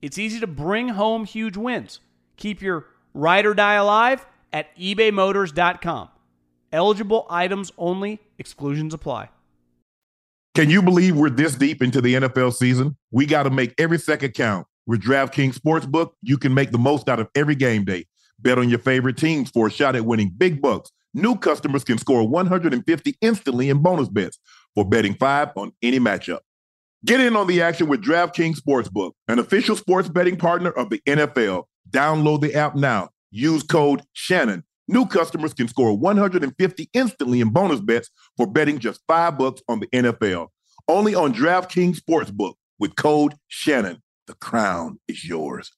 It's easy to bring home huge wins. Keep your ride or die alive at ebaymotors.com. Eligible items only, exclusions apply. Can you believe we're this deep into the NFL season? We got to make every second count. With DraftKings Sportsbook, you can make the most out of every game day. Bet on your favorite teams for a shot at winning big bucks. New customers can score 150 instantly in bonus bets for betting five on any matchup. Get in on the action with DraftKings Sportsbook, an official sports betting partner of the NFL. Download the app now. Use code Shannon. New customers can score 150 instantly in bonus bets for betting just five bucks on the NFL. Only on DraftKings Sportsbook with code Shannon. The crown is yours.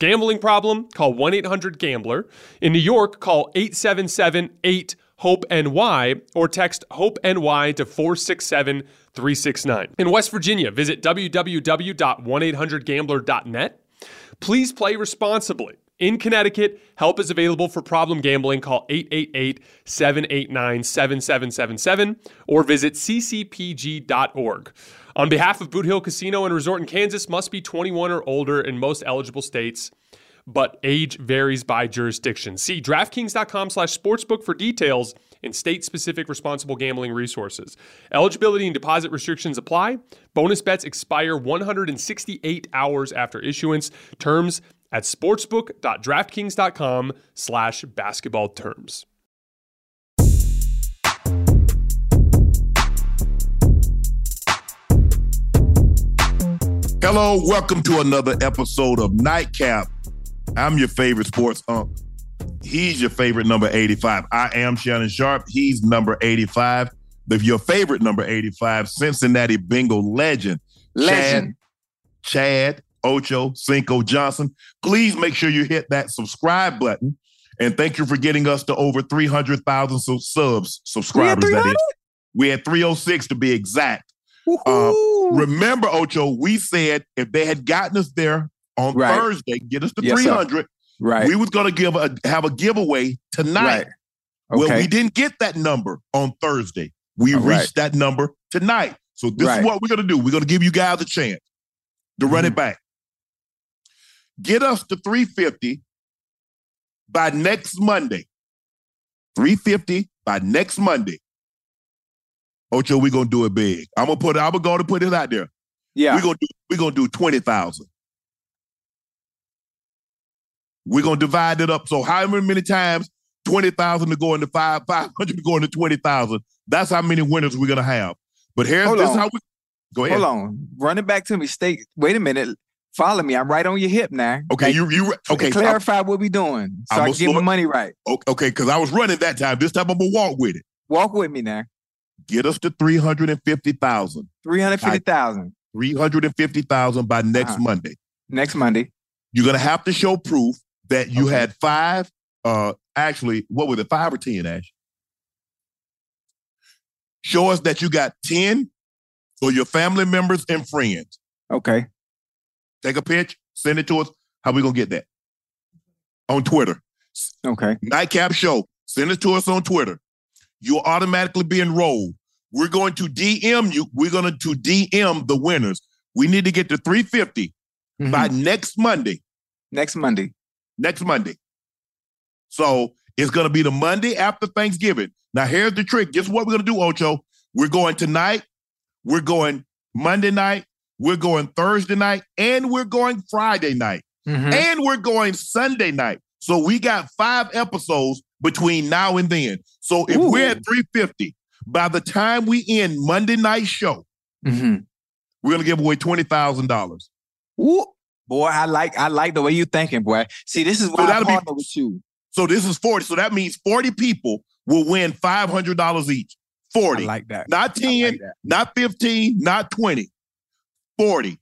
Gambling problem? Call 1 800 Gambler. In New York, call 877 8 HOPE NY or text HOPE NY to 467 369. In West Virginia, visit www.1800gambler.net. Please play responsibly. In Connecticut, help is available for problem gambling. Call 888 789 7777 or visit ccpg.org. On behalf of Boot Hill Casino and Resort in Kansas, must be 21 or older in most eligible states, but age varies by jurisdiction. See DraftKings.com slash sportsbook for details and state-specific responsible gambling resources. Eligibility and deposit restrictions apply. Bonus bets expire 168 hours after issuance. Terms at sportsbook.draftkings.com slash basketball terms. Hello, welcome to another episode of Nightcap. I'm your favorite sports unk. He's your favorite number 85. I am Shannon Sharpe. He's number 85. If your favorite number 85, Cincinnati Bengal legend, Legend. Chad, Chad Ocho Cinco Johnson. Please make sure you hit that subscribe button. And thank you for getting us to over 300,000 su- subs, subscribers. that is. We had 306 to be exact. Uh, remember, Ocho, we said if they had gotten us there on Right. Thursday, get us to Yes, sir. 300, right. we was going to give a have a giveaway tonight. right. Okay. Well, we didn't get that number on Thursday. We All right. reached that number tonight. So this Right. is what we're going to do. We're going to give you guys a chance to run Mm-hmm. it back. Get us to 350 by next Monday. 350 by next Monday. Ocho, we're gonna do it big. I'm gonna put I'm gonna put it out there. yeah. We're gonna do we're gonna do twenty thousand. We're gonna divide it up. So however many times twenty thousand to go into five, five hundred to go into twenty thousand. That's how many winners we're gonna have. But here's Hold this is how we go ahead. Hold on. Run it back to me. Stay. Wait a minute. Follow me. I'm right on your hip now. Okay, Like, you you okay? Clarify what we're doing so I'm I can get my money right. Okay, because I was running that time. This time I'm gonna walk with it. Walk with me now. Get us to 350,000. 350,000. 350,000 by next Uh-huh. Monday. next Monday. You're gonna have to show proof that you Okay. had five. Uh, actually, what was it? Five or ten? Ash. Show us that you got ten So your family members and friends. Okay. Take a pitch, send it to us. How we gonna get that? On Twitter. Okay. Nightcap Show. Send it to us on Twitter. You'll automatically be enrolled. We're going to DM you. We're going to DM the winners. We need to get to 350 Mhm. by next Monday. next Monday. Next Monday. So it's going to be the Monday after Thanksgiving. Now, here's the trick. Guess what we're going to do, Ocho? We're going tonight. We're going Monday night. We're going Thursday night. And we're going Friday night. Mhm. And we're going Sunday night. So we got five episodes between now and then. So if Ooh. we're at 350, by the time we end Monday night show, Mhm. we're gonna give away twenty thousand dollars. Ooh, boy, I like I like the way you thinking, boy. See, this is why I that'll be- with you. So this is 40. So that means 40 people will win five hundred dollars each. 40. I like that. not 10, like that. not 15, not 20. 40.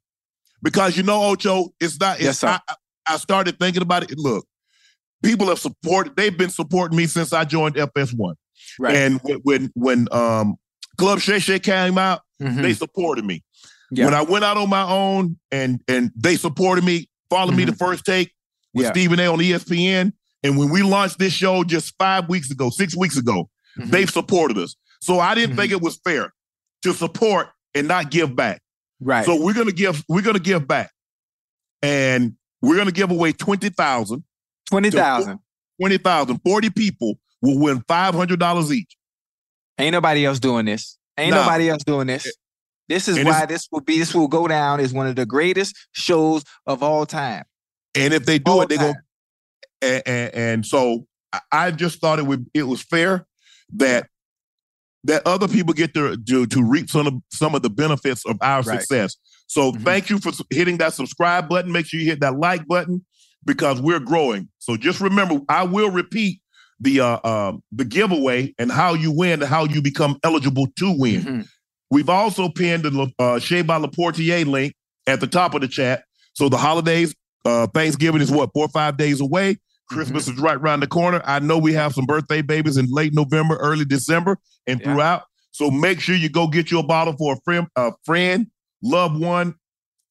Because you know, Ocho, it's not, it's Yes, sir. I, I- started thinking about it. Look, people have supported, they've been supporting me since I joined FS1. Right. And when when, um Club Shay Shay came out, Mhm. they supported me. Yeah. When I went out on my own and and they supported me, followed me Mhm. the first take with Yeah. Stephen A on ESPN. And when we launched this show just five weeks ago, six weeks ago, Mhm. they've supported us. So I didn't Mhm. think it was fair to support and not give back. right. So we're gonna give we're gonna give back. And we're gonna give away 20,000, Twenty thousand. 20,000. 40 people will win $500 each. Ain't nobody else doing this. Ain't Nah. nobody else doing this. This is And why this will be. This will go down as one of the greatest shows of all time. And if they do All it, they go and, and, and so I- just thought it would it was fair that that other people get to to, to reap some of some of the benefits of our Right. success. So Mhm. thank you for hitting that subscribe button. Make sure you hit that like button because we're growing. So just remember, I will repeat the uh, um, the giveaway and how you win and how you become eligible to win. Mhm. We've also pinned the uh, Shea by Le Portier link at the top of the chat. So the holidays, uh, Thanksgiving is what, four or five days away. Christmas is right around the corner. I know we have some birthday babies in late November, early December, and Yeah. throughout. So make sure you go get you a bottle for a friend, a friend, loved one,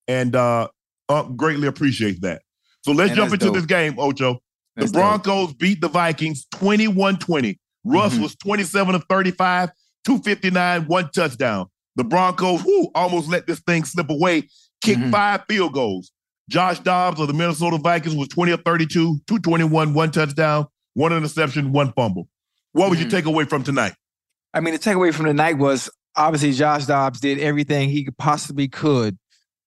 and uh, uh greatly appreciate that. So let's jump into dope. this game, Ocho. That's the dope. Broncos beat the Vikings 21-20. Russ Mhm. was 27 of 35, 259, one touchdown. The Broncos, whoo, almost let this thing slip away, kicked Mhm. five field goals. Josh Dobbs of the Minnesota Vikings was 20 of 32, 221, one touchdown, one interception, one fumble. What would Mhm. you take away from tonight? I mean, the takeaway from the night was obviously Josh Dobbs did everything he possibly could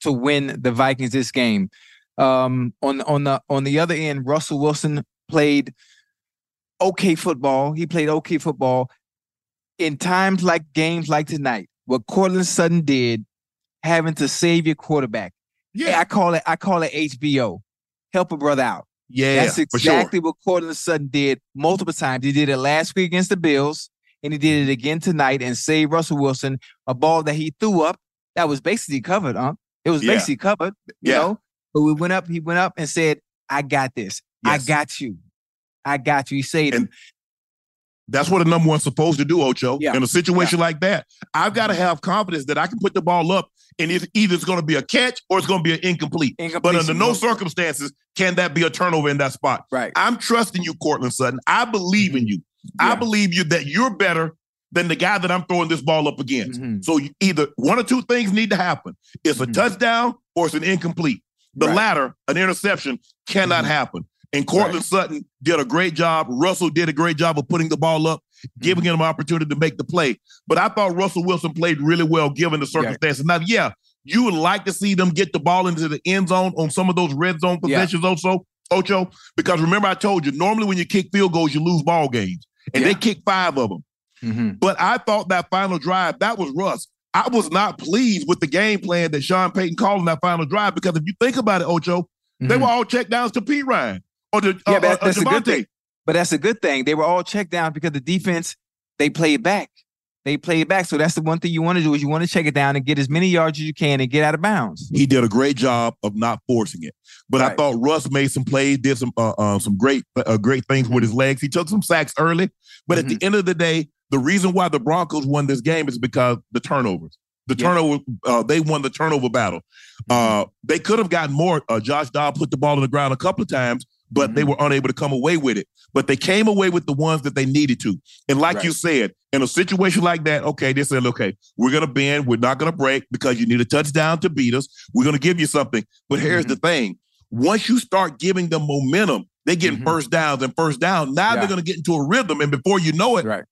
to win the Vikings this game. Um, on on the on the other end, Russell Wilson played okay football. He played okay football in times like games like tonight. What Courtland Sutton did, having to save your quarterback. Yeah, I call it I call it HBO. Help a brother out. yeah, That's for sure. exactly what Courtland Sutton did multiple times. He did it last week against the Bills, and he did it again tonight and saved Russell Wilson a ball that he threw up that was basically covered, huh? It was Yeah. basically covered, you Yeah. know. But we went up, he went up and said, I got this. I got you. I got you. He saved him. That's what a number one's supposed to do, Ocho. Yeah. In a situation like that, I've got to have confidence that I can put the ball up and it's either it's going to be a catch or it's going to be an incomplete. But under no circumstances can that be a turnover in that spot. Right. I'm trusting you, Courtland Sutton. I believe in you. I believe you that you're better than the guy that I'm throwing this ball up against. Mhm. So either one or two things need to happen. It's a Mhm. touchdown or it's an incomplete. The Right. latter, an interception, cannot Mhm. happen. And Courtland Right. Sutton did a great job. Russell did a great job of putting the ball up, giving Mm-hmm. him an opportunity to make the play. But I thought Russell Wilson played really well given the circumstances. Now, yeah, you would like to see them get the ball into the end zone on some of those red zone Yeah. possessions also, Ocho, because remember I told you, normally when you kick field goals, you lose ball games. And they Yeah. kicked five of them. Mhm. But I thought that final drive, that was Russ. I was not pleased with the game plan that Sean Payton called in that final drive because if you think about it, Ocho, they Mhm. were all check downs to Pete Ryan or to Yeah, uh, but uh, that's a good thing. But that's a good thing. They were all checked down because the defense they played back. They played back. So that's the one thing you want to do is you want to check it down and get as many yards as you can and get out of bounds. He did a great job of not forcing it. But I thought Russ made some plays, did some uh, uh, some great uh, great things with his legs. He took some sacks early, but at Mm-hmm. the end of the day, the reason why the Broncos won this game is because the turnovers. The yeah. turnover, uh, they won the turnover battle. Uh, they could have gotten more. Uh, Josh Dobb put the ball on the ground a couple of times, but mm-hmm. they were unable to come away with it. But they came away with the ones that they needed to. And like right. you said, in a situation like that, okay, they said, okay, we're going to bend. We're not going to break because you need a touchdown to beat us. We're going to give you something. But here's mm-hmm. the thing once you start giving them momentum, they getting mm-hmm. first downs and first down. Now yeah. they're going to get into a rhythm. And before you know it, right.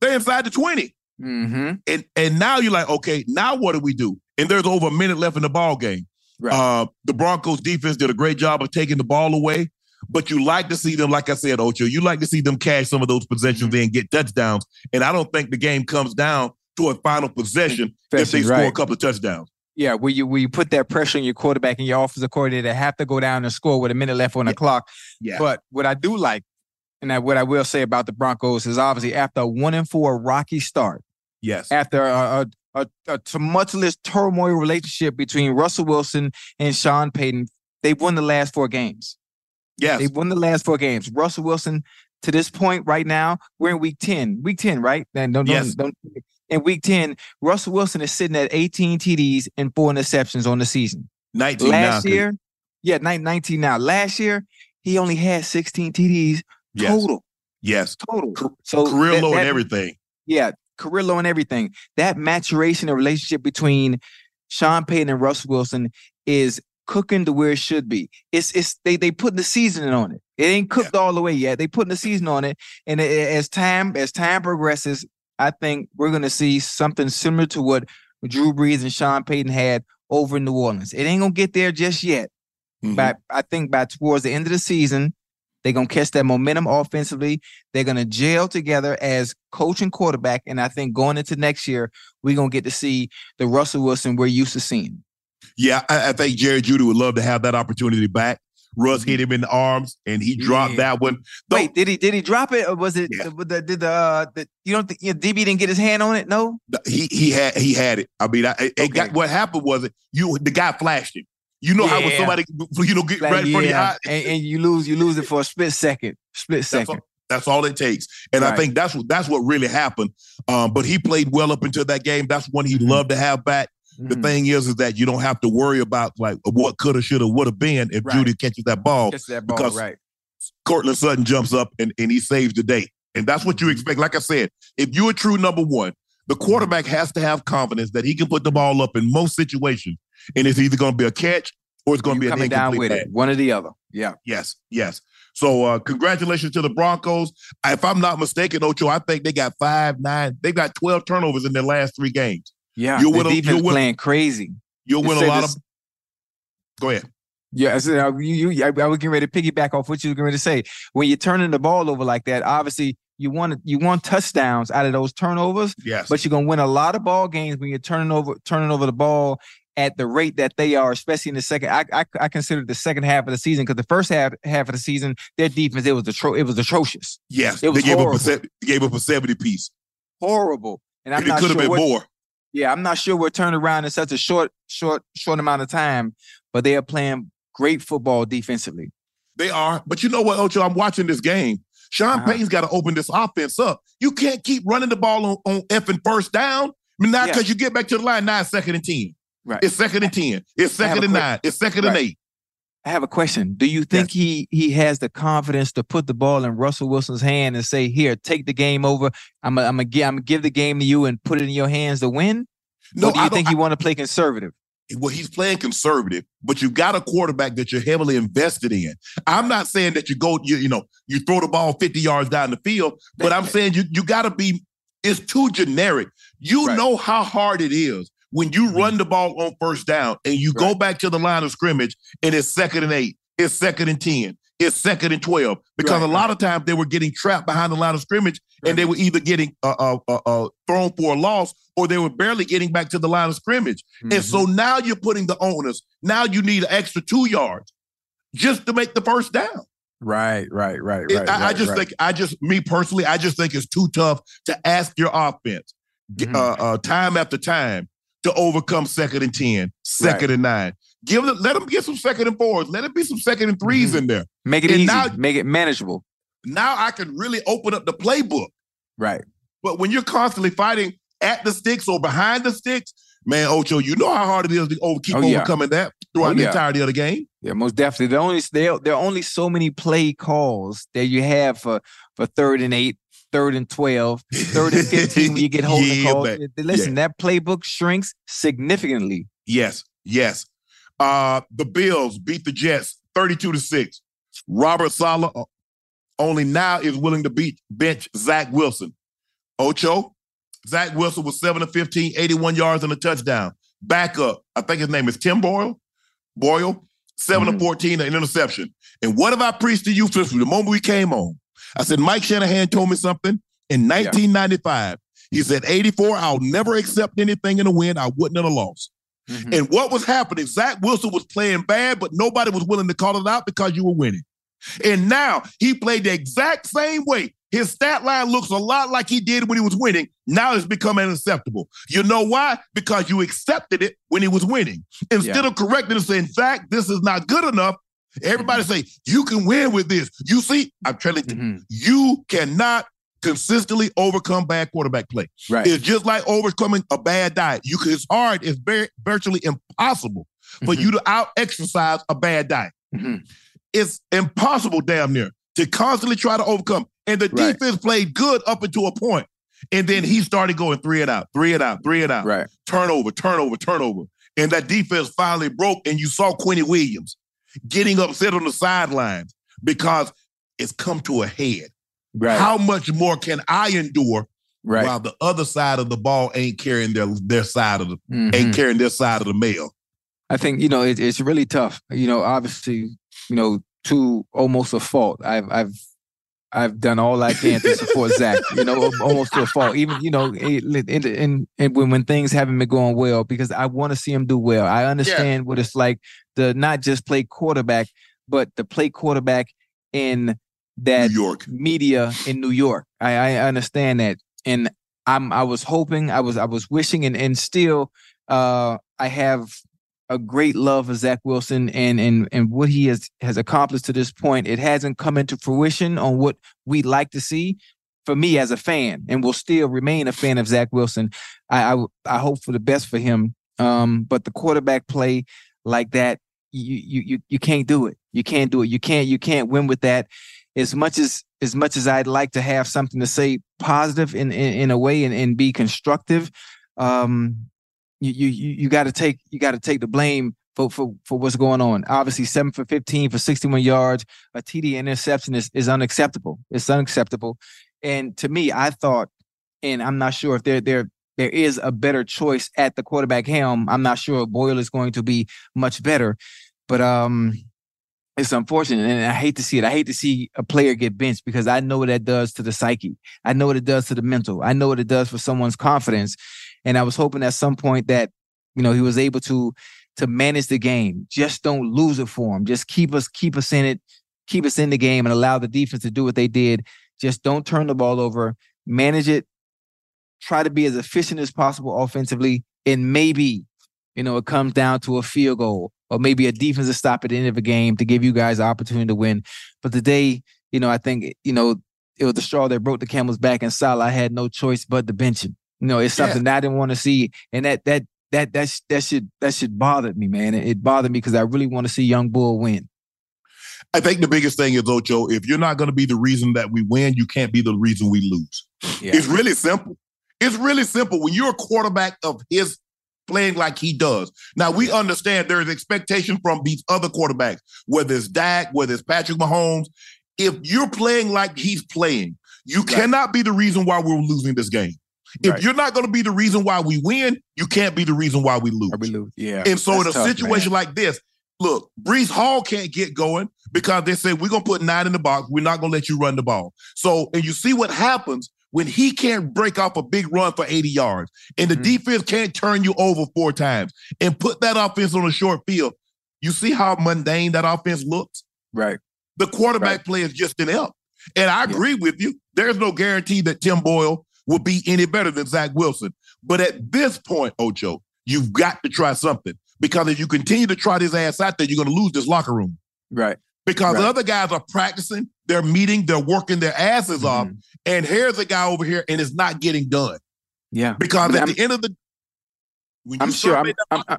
they're inside the 20. Mm-hmm. And, and now you're like, okay, now what do we do? And there's over a minute left in the ball game. Right. Uh, the Broncos defense did a great job of taking the ball away. But you like to see them, like I said, Ocho, you like to see them cash some of those possessions mm-hmm. and get touchdowns. And I don't think the game comes down to a final possession if they right. score a couple of touchdowns. Yeah, where you where you put that pressure on your quarterback and your offensive coordinator to have to go down and score with a minute left on the clock. Yeah. But what I do like, and I, what I will say about the Broncos is obviously after a one and four rocky start. Yes. After a, a, a, a tumultuous turmoil relationship between Russell Wilson and Sean Payton, they've won the last four games. Yes. They've won the last four games. Russell Wilson, to this point right now, we're in week 10. Week 10, right? And don't, yes. don't, don't, in week 10, Russell Wilson is sitting at 18 TDs and four interceptions on the season. 19 Last now, year, yeah, 19 now. Last year, he only had 16 TDs yes. total. Yes. Total. So career that, low that, and everything. Yeah, career low and everything. That maturation and relationship between Sean Payton and Russell Wilson is cooking to where it should be. It's it's they they putting the seasoning on it. It ain't cooked yeah. all the way yet. They putting the seasoning on it, and it, as time as time progresses, I think we're gonna see something similar to what Drew Brees and Sean Payton had over in New Orleans. It ain't gonna get there just yet, mm-hmm. but I think by towards the end of the season, they're gonna catch that momentum offensively. They're gonna gel together as coach and quarterback, and I think going into next year, we're gonna get to see the Russell Wilson we're used to seeing. Yeah, I, I think Jerry Jeudy would love to have that opportunity back. Russ hit him in the arms and he dropped yeah. that one. Though, Wait, did he did he drop it or was it yeah. the, did the, uh, the you don't think you know, DB didn't get his hand on it? No, he he had he had it. I mean, I, it okay. got, what happened was it you the guy flashed him. You know yeah. how when somebody you know get like, right in front of your eye and, and, you lose you lose it for a split second, split second. That's all, that's all it takes, and right. I think that's what that's what really happened. Um, but he played well up until that game. That's one he'd mm-hmm. love to have back. The mm-hmm. thing is, is that you don't have to worry about like what could have, should have, would have been if right. Jeudy catches that ball. Catches that ball, because right. Courtland Sutton jumps up and, and he saves the day. And that's what you mm-hmm. expect. Like I said, if you're a true number one, the mm-hmm. quarterback has to have confidence that he can put the ball up in most situations. And it's either going to be a catch or it's going to be coming down with pass. it, one or the other. Yeah. Yes. Yes. So uh, congratulations to the Broncos. If I'm not mistaken, Ocho, I think they got five, nine, they got 12 turnovers in their last three games. Yeah, you'll win. A, you'll win, playing crazy. You'll win a lot this, of. Go ahead. Yeah, I said, uh, you, you, I, I was getting ready to piggyback off what you were going to say. When you're turning the ball over like that, obviously you want you want touchdowns out of those turnovers. Yes. But you're gonna win a lot of ball games when you're turning over turning over the ball at the rate that they are, especially in the second. I I, I consider the second half of the season because the first half half of the season, their defense it was atro- it was atrocious. Yes, it was they gave horrible. up a gave up a seventy piece. Horrible, and I'm and it could have sure been more. Yeah, I'm not sure we're turned around in such a short, short, short amount of time, but they are playing great football defensively. They are. But you know what, Ocho? I'm watching this game. Sean uh-huh. Payton's got to open this offense up. You can't keep running the ball on, on F and first down. I mean, now because yeah. you get back to the line, now it's second and 10. Right. It's second and 10. It's second and nine. It's second right. and eight. I have a question. Do you think yes. he he has the confidence to put the ball in Russell Wilson's hand and say, "Here, take the game over. I'm gonna I'm gonna give, I'm gonna give the game to you and put it in your hands to win"? No, or do you think he want to play conservative? Well, he's playing conservative, but you've got a quarterback that you're heavily invested in. I'm not saying that you go, you, you know, you throw the ball 50 yards down the field, but I'm saying you you got to be. It's too generic. You right. know how hard it is when you mm-hmm. run the ball on first down and you right. go back to the line of scrimmage and it's second and eight, it's second and 10, it's second and 12. Because right, a lot of times they were getting trapped behind the line of scrimmage and they were either getting uh, uh, uh, uh, thrown for a loss or they were barely getting back to the line of scrimmage. Mm-hmm. And so mm-hmm. now you're putting the onus, now you need an extra two yards just to make the first down. Right, right, right, right. It, I, right, I, just right. think, I just, me personally, I just think it's too tough to ask your offense mm-hmm. uh, uh, time after time to overcome second and 10, second right. and nine. Give them, let them get some second and fours. Let it be some second and 3s mm-hmm. in there. Make it and easy. Now, make it manageable. Now I can really open up the playbook. Right. But when you're constantly fighting at the sticks or behind the sticks, Man, Ocho, you know how hard it is to over, keep Oh, yeah. overcoming that throughout Oh, the yeah. entirety of the game. Yeah, most definitely. There only there there are only so many play calls that you have for for third and eight, third and twelve, third and fifteen when you get holding Yeah, calls. Listen, that playbook shrinks significantly. Yes, yes. Uh, the Bills beat the Jets 32 to 6. Robert Saleh uh, only now is willing to beat bench Zach Wilson. Ocho, Zach Wilson was 7 to 15, 81 yards and a touchdown. Back up. I think his name is Tim Boyle. Boyle, 7 Mhm. to 14, an interception. And what have I preached to you since the moment we came on? I said, Mike Shanahan told me something in 1995. He said, 84, I'll never accept anything in a win I wouldn't have lost. Mhm. And what was happening? Zach Wilson was playing bad, but nobody was willing to call it out because you were winning. And now he played the exact same way. His stat line looks a lot like he did when he was winning. Now it's become unacceptable. You know why? Because you accepted it when he was winning. Instead of correcting and saying, in fact, this is not good enough, everybody say, you can win with this. You see, I'm telling you, Mhm. you cannot consistently overcome bad quarterback play. Right. It's just like overcoming a bad diet. You can, it's hard, it's very virtually impossible for Mhm. you to out exercise a bad diet. Mhm. It's impossible, damn near, to constantly try to overcome. And the Right. defense played good up until a point. And then he started going three and out, three and out, three and out. Right. Turnover, turnover, turnover. And that defense finally broke, and you saw Quinnen Williams getting upset on the sidelines because it's come to a head. Right. How much more can I endure right. while the other side of the ball ain't carrying their their side of the Mhm. ain't carrying their side of the mail. I think you know it, it's really tough. You know, obviously, you know, to almost a fault. I've I've I've done all I can to support Zach. You know, almost to a fault. Even you know, in in, in when when things haven't been going well, because I want to see him do well. I understand what it's like to not just play quarterback, but to play quarterback in that New York. media in New York. I, I understand that, and I'm I was hoping, I was I was wishing, and and still, uh, I have a great love for Zach Wilson and and and what he has has accomplished to this point. It hasn't come into fruition on what we'd like to see. For me as a fan, and will still remain a fan of Zach Wilson, I I, I hope for the best for him. Um, but the quarterback play like that, you you you you can't do it. You can't do it. You can't you can't win with that as much as as much as I'd like to have something to say positive in in, in a way and, and be constructive, um, you you you, got to take you got to take the blame for, for for what's going on. Obviously, seven for fifteen for sixty one yards, a TD interception is is unacceptable. It's unacceptable. And to me, I thought, and I'm not sure if there there there is a better choice at the quarterback helm. I'm not sure Boyle is going to be much better, but um it's unfortunate and I hate to see it. I hate to see a player get benched because I know what that does to the psyche. I know what it does to the mental. I know what it does for someone's confidence. And I was hoping at some point that, you know, he was able to to manage the game. Just don't lose it for him. Just keep us keep us in it, keep us in the game and allow the defense to do what they did. Just don't turn the ball over. Manage it. Try to be as efficient as possible offensively. And maybe, you know, it comes down to a field goal or maybe a defensive stop at the end of a game to give you guys the opportunity to win. But today, you know, I think, you know, it was the straw that broke the camel's back and Saleh had no choice but to bench him. You know, it's something that I didn't want to see. And that that that that sh- that should that should bother me, man. It, it bothered me because I really want to see young Bull win. I think the biggest thing is Ocho, if you're not going to be the reason that we win, you can't be the reason we lose. Yeah. It's really simple. It's really simple. When you're a quarterback of his playing like he does. Now we understand there is expectation from these other quarterbacks, whether it's Dak, whether it's Patrick Mahomes. If you're playing like he's playing, you Right. cannot be the reason why we're losing this game. If Right. you're not going to be the reason why we win, you can't be the reason why we lose. We lose. Yeah. And so in a tough, man. situation like this, look, Breece Hall can't get going because they say we're gonna put nine in the box. We're not gonna let you run the ball. So, and you see what happens when he can't break off a big run for 80 yards, and the Mhm. defense can't turn you over four times and put that offense on a short field. You see how mundane that offense looks? Right. The quarterback Right. play is just inept. And I Yeah. agree with you. There's no guarantee that Tim Boyle will be any better than Zach Wilson. But at this point, Ocho, you've got to try something. Because if you continue to try this ass out there, you're going to lose this locker room. Right. Because the other guys are practicing, they're meeting, they're working their asses off. Mhm. And here's a guy over here and it's not getting done. Yeah. Because But at I'm- the end of the I'm sure. I'm, I'm, I'm,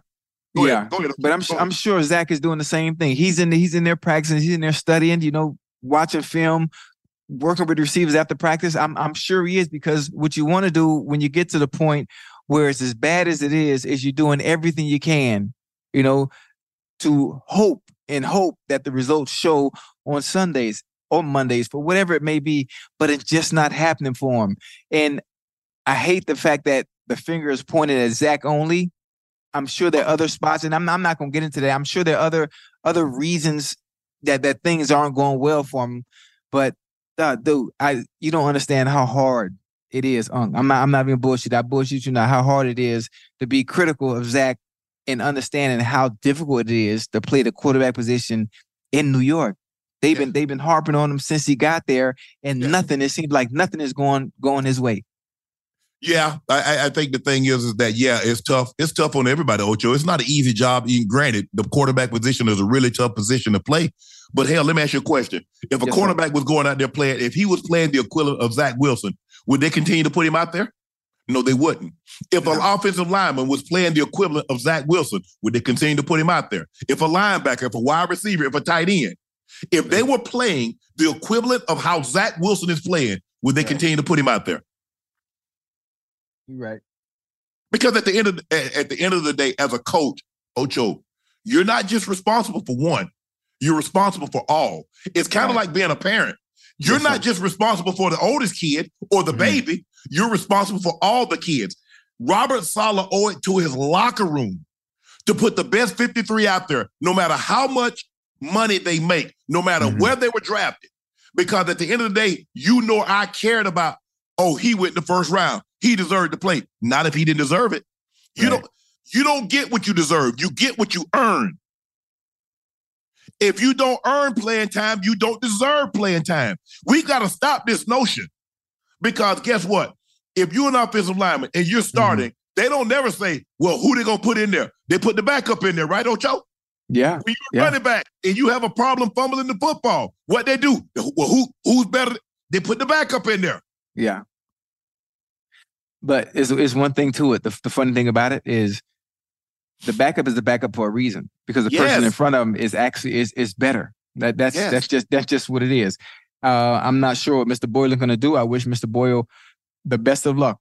Go yeah, ahead. Go ahead. but I'm I'm sure Zach is doing the same thing. He's in he's in there practicing. He's in there studying. You know, watching film, working with receivers after practice. I'm I'm sure he is because what you want to do when you get to the point where it's as bad as it is, is you're doing everything you can, you know, to hope and hope that the results show on Sundays or Mondays for whatever it may be, but it's just not happening for him. And I hate the fact that the finger is pointed at Zach only I'm sure there are other spots, and I'm, I'm not going to get into that. I'm sure there are other other reasons that that things aren't going well for him. But uh, dude, I you don't understand how hard it is. Um, I'm not I'm not even bullshit. I bullshit you not how hard it is to be critical of Zach and understanding how difficult it is to play the quarterback position in New York. They've yeah. been they've been harping on him since he got there, and yeah. nothing. It seems like nothing is going going his way. Yeah, I, I, think the thing is, is that yeah, it's tough. It's tough on everybody, Ocho. It's not an easy job. Granted, the quarterback position is a really tough position to play. But hell, let me ask you a question: If a yes, cornerback sir. was going out there playing, if he was playing the equivalent of Zach Wilson, would they continue to put him out there? No, they wouldn't. If an offensive lineman was playing the equivalent of Zach Wilson, would they continue to put him out there? If a linebacker, if a wide receiver, if a tight end, if they were playing the equivalent of how Zach Wilson is playing, would they continue to put him out there? You're right. Because at the end of the, at the end of the day, as a coach, Ocho, you're not just responsible for one. You're responsible for all. It's kind of right. like being a parent. You're yes, not sir. just responsible for the oldest kid or the mm-hmm. baby. You're responsible for all the kids. Robert Saleh owed it to his locker room to put the best 53 out there, no matter how much money they make, no matter mm-hmm. where they were drafted. Because at the end of the day, you know I cared about, oh, he went the first round he deserved to play. Not if he didn't deserve it. You right. don't you don't get what you deserve. You get what you earn. If you don't earn playing time, you don't deserve playing time. We got to stop this notion. Because guess what? If you're an offensive lineman and you're mm-hmm. starting, mm-hmm. they don't never say, well, who they gonna put in there? They put the backup in there, right, Ocho? Yeah. When you're yeah. running back and you have a problem fumbling the football, what they do? Well, who who's better? They put the backup in there. Yeah. But it's, it's one thing to it. The, the funny thing about it is the backup is the backup for a reason because the yes. person in front of him is actually is is better. That that's yes. that's just that's just what it is. Uh, I'm not sure what Mr. Boyle is going to do. I wish Mr. Boyle the best of luck.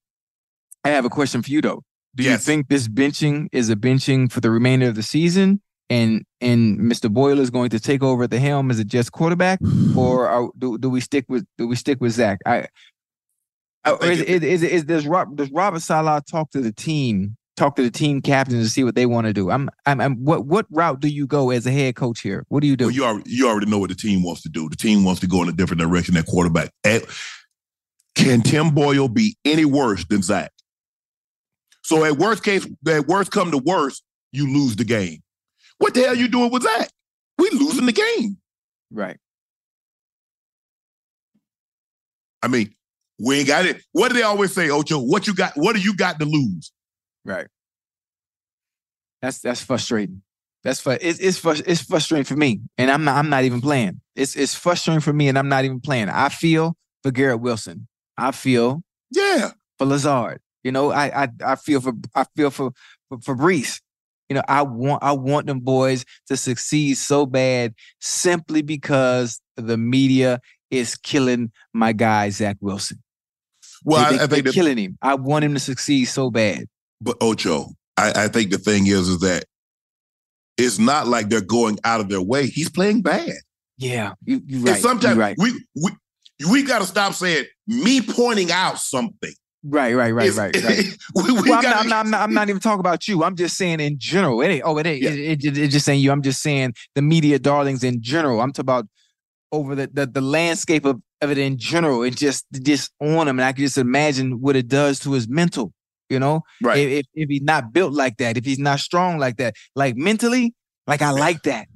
I have a question for you though. Do yes. you think this benching is a benching for the remainder of the season, and and Mr. Boyle is going to take over at the helm as a just quarterback, or are, do do we stick with do we stick with Zach? I Oh, is, is, is, is, does, Rob, does Robert Saleh talk to the team, talk to the team captains to see what they want to do? I'm, I'm, I'm, what, what route do you go as a head coach here? What do you do? Well, you already, you already know what the team wants to do. The team wants to go in a different direction That quarterback. At, can Tim Boyle be any worse than Zach? So at worst case, at worst come to worst, you lose the game. What the hell you doing with Zach? We losing the game. Right. I mean, we ain't got it. What do they always say, Ocho? What you got? What do you got to lose? Right. That's that's frustrating. That's fu- it's it's, it's frustrating for me, and I'm not I'm not even playing. It's it's frustrating for me, and I'm not even playing. I feel for Garrett Wilson. I feel yeah for Lazard. You know, I I I feel for I feel for for Fabrice. You know, I want I want them boys to succeed so bad simply because the media is killing my guy Zach Wilson. Well, they, I, I think they're killing him. I want him to succeed so bad. But Ocho, I, I think the thing is, is that it's not like they're going out of their way. He's playing bad. Yeah, you, are right. And sometimes right. we we we got to stop saying me pointing out something. Right, right, right, right, right. we, we well, I'm, not, I'm, not, I'm, not, I'm, not, even talking about you. I'm just saying in general. It ain't, oh, it ain't. Yeah. It, it, it, just saying you. I'm just saying the media darlings in general. I'm talking about over the, the, the landscape of of it in general and just just on him. And I can just imagine what it does to his mental, you know? Right. If, if he's not built like that, if he's not strong like that, like mentally, like I like that.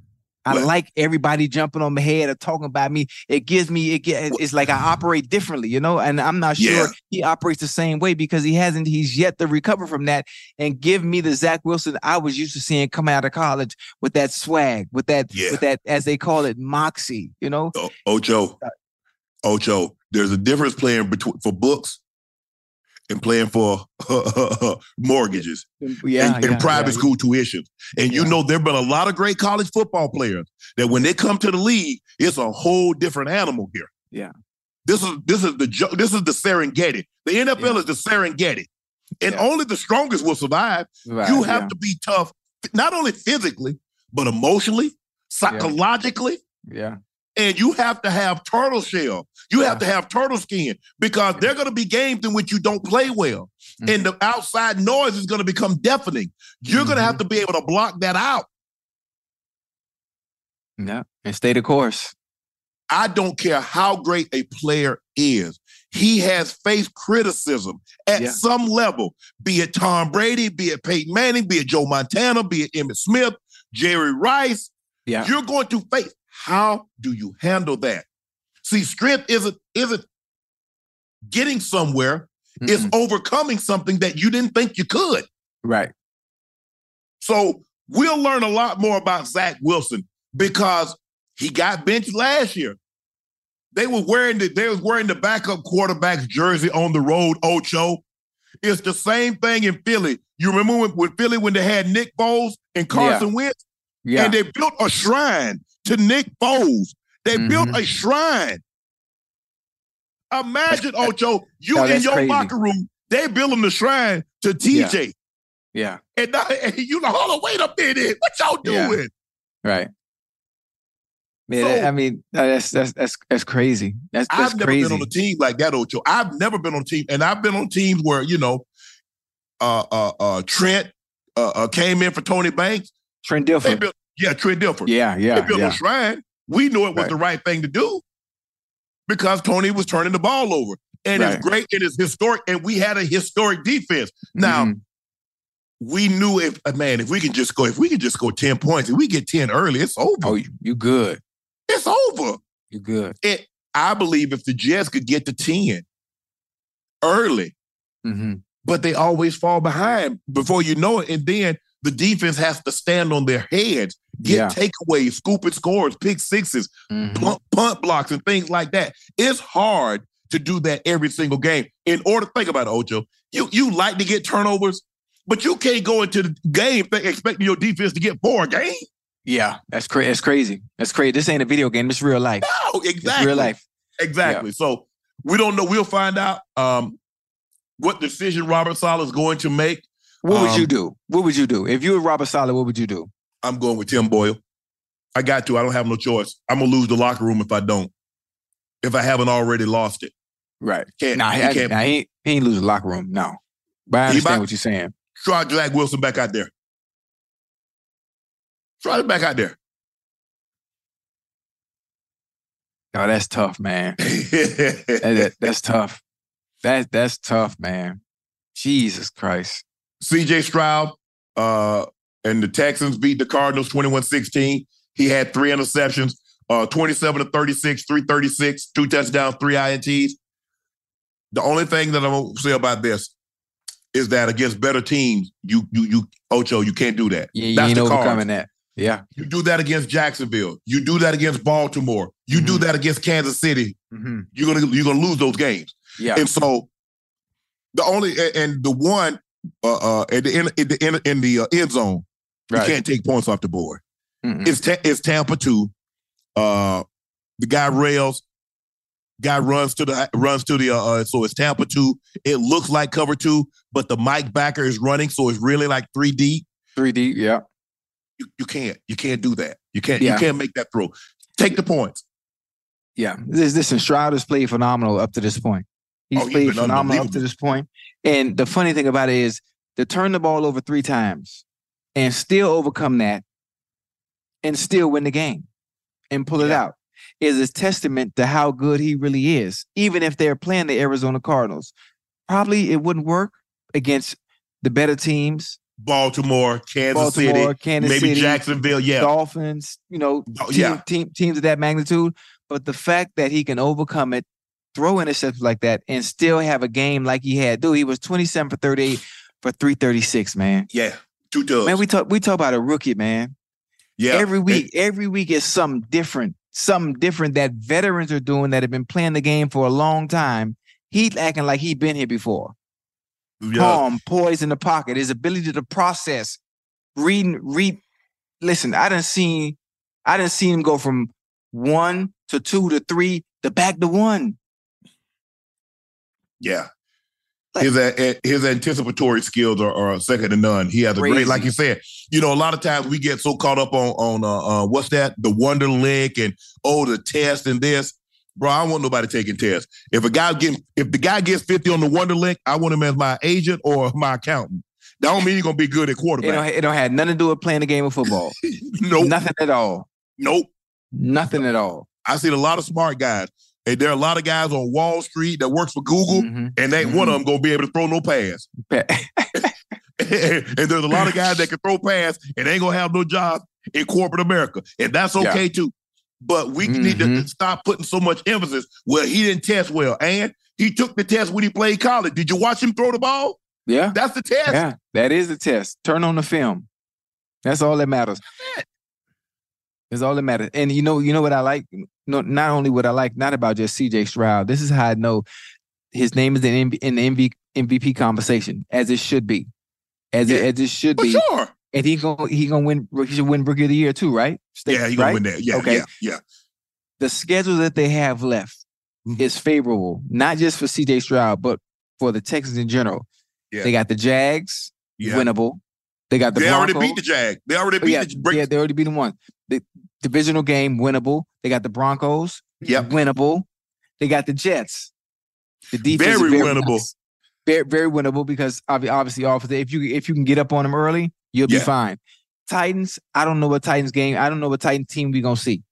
I well, like everybody jumping on my head or talking about me. It gives me it get, it's like I operate differently, you know. And I'm not sure yeah. he operates the same way because he hasn't. He's yet to recover from that and give me the Zach Wilson I was used to seeing come out of college with that swag, with that, yeah. with that as they call it, moxie. You know, oh, Ocho, uh, Ocho, there's a difference playing between for books and playing for mortgages Yeah, and, and yeah, private yeah, school tuition. And you know, there have been a lot of great college football players that when they come to the league, it's a whole different animal here. Yeah. This is this is the this is the Serengeti. The NFL is the Serengeti. And only the strongest will survive. Right, you have to be tough, not only physically, but emotionally, psychologically. yeah. And you have to have turtle shell. You have to have turtle skin because they're going to be games in which you don't play well. Mhm. And the outside noise is going to become deafening. You're going to have to be able to block that out. Yeah. And stay the course. I don't care how great a player is. He has faced criticism at Yeah. some level, be it Tom Brady, be it Peyton Manning, be it Joe Montana, be it Emmitt Smith, Jerry Rice. Yeah. You're going to face. How do you handle that? See, strength isn't isn't getting somewhere. It's Mm-mm. overcoming something that you didn't think you could. right. So we'll learn a lot more about Zach Wilson because he got benched last year. They were wearing the they was wearing the backup quarterback's jersey on the road, Ocho. It's the same thing in Philly. You remember when, with Philly when they had Nick Foles and Carson Wentz, Yeah. and they built a shrine to Nick Foles. They built Mhm. a shrine. Imagine, Ocho, you No, in your crazy. locker room, they building the shrine to TJ. yeah. And, now, and you like, hold on, wait a minute. What y'all Yeah. doing? Right. Yeah, So- I mean, that's that's that's that's crazy. That's that's I've never crazy. been on a team like that, Ocho. I've never been on a team, and I've been on teams where, you know, uh uh uh Trent uh, uh came in for Tony Banks. Trent They Dilfer. built, yeah, Trent Dilfer. Yeah, They yeah, built yeah. a shrine. We knew it was Right. the right thing to do because Tony was turning the ball over. And Right. it's great and it's historic. And we had a historic defense. Now, Mhm. we knew if uh, man, if we can just go, if we can just go 10 points, if we get 10 early, it's over. oh, you, good. It's over. You're good. It I believe if the Jets could get to 10 early, hmm but they always fall behind before you know it. And then the defense has to stand on their heads, get Yeah. takeaways, scooping scores, pick sixes, Mhm. punt, punt blocks and things like that. It's hard to do that every single game. In order, to think about it, Ocho. You you like to get turnovers, but you can't go into the game expecting your defense to get four a game. Yeah, that's crazy. That's crazy. That's crazy. This ain't a video game. It's real life. No, It's exactly. real life. Exactly. So we don't know. We'll find out um, what decision Robert Saleh is going to make. What would you Um, do? What would you do if you were Robert Saleh? What would you do? I'm going with Tim Boyle. I got to. I don't have no choice. I'm gonna lose the locker room if I don't. If I haven't already lost it, Right. can't. Nah, he can't nah, he, he ain't lose the locker room. No. But I understand what you're saying. try to drag Wilson back out there. Try it back out there. Oh, that's tough, man. That- that- that's tough. That that's tough, man. Jesus Christ. CJ Stroud uh, and the Texans beat the Cardinals 21 16. He had three interceptions, uh, 27 to 36, 336, two touchdowns, three INTs. The only thing that I'm to say about this is that against better teams, you, you, you, Ocho, you can't do that. Yeah, you That's ain't the overcoming that. Yeah. You do that against Jacksonville. You do that against Baltimore. You do Mhm. that against Kansas City. Mm-hmm. You're gonna you're gonna lose those games. Yeah. And so the only and the one uh, uh at the end in the in, in the uh, end zone, Right. you can't take points off the board. Mm-mm. It's ta- it's Tampa two. Uh, the guy rails. Guy runs to the runs to the uh, uh so it's Tampa two. It looks like cover two, but the Mike backer is running, so it's really like three deep. 3D. Yeah. You, you can't you can't do that. You can't Yeah. you can't make that throw. Take the points. Yeah. This listen, Stroud has played phenomenal up to this point. He's Oh, played phenomenal up to this point. And the funny thing about it is to turn the ball over three times and still overcome that and still win the game and pull it out is a testament to how good he really is. Even if they're playing the Arizona Cardinals, probably it wouldn't work against the better teams, Baltimore, Kansas Baltimore, City, Kansas maybe City, Jacksonville. Yeah, Dolphins, you know, Oh, team, yeah. team, teams of that magnitude. But the fact that he can overcome it, throw interceptions like that, and still have a game like he had, dude, he was 27 for 38 for 336, man. yeah, two dubs. Man, we talk we talk about a rookie, man. yeah, Every And- week, every week is something different, something different that veterans are doing that have been playing the game for a long time. He's acting like he been here before. Yeah. calm, poised in the pocket, his ability to process, reading, read. Listen, I didn't see, I didn't see him go from one to two to three to back to one. Yeah. His uh, his anticipatory skills are, are second to none. He has a great, like you said. You know, a lot of times we get so caught up on on uh, uh, what's that, the Wonderlic, and oh, the test and this. Bro, I don't want nobody taking tests. If a guy getting, if the guy gets fifty on the Wonderlic, I want him as my agent or my accountant. That don't mean he's gonna be good at It don't, quarterback. it don't have nothing to do with playing the game of football. nope, Nothing at all. nope. Nothing at all. I seen a lot of smart guys, and there are a lot of guys on Wall Street that works for Google, Mhm. and ain't one of them gonna be able to throw no pass. Pa- and there's a lot of guys that can throw pass and ain't gonna have no job in corporate America, and that's Yeah. okay too. But we need to Mhm. stop putting so much emphasis. Well, he didn't test well, and he took the test when he played college. Did you watch him throw the ball? Yeah. That's the test. Yeah. That is the test. Turn on the film. That's all that matters. That's all that matters. And you know, you know what I like? No, not only what I like, not about just CJ Stroud. This is how I know his name is in, in the MV, MVP conversation, as it should be. As it as it should For be. sure. And he gonna he gonna win he should win rookie of the year too, right? Stay- Yeah, he gonna right? win that. Yeah, Okay. yeah, yeah. The schedule that they have left Mhm. is favorable, not just for CJ Stroud, but for the Texans in general. Yeah. They got the Jags, Yeah. winnable. They got the they already beat the Jag. They already Oh, beat yeah, the break. yeah, they already beat them one. The divisional game winnable. They got the Broncos Yep. winnable. They got the Jets. The defense is Very winnable. nice. Very very winnable because obvi- obviously off if you if you can get up on them early, you'll be fine. Titans, I don't know what Titans game. I don't know what Titan team we gonna see.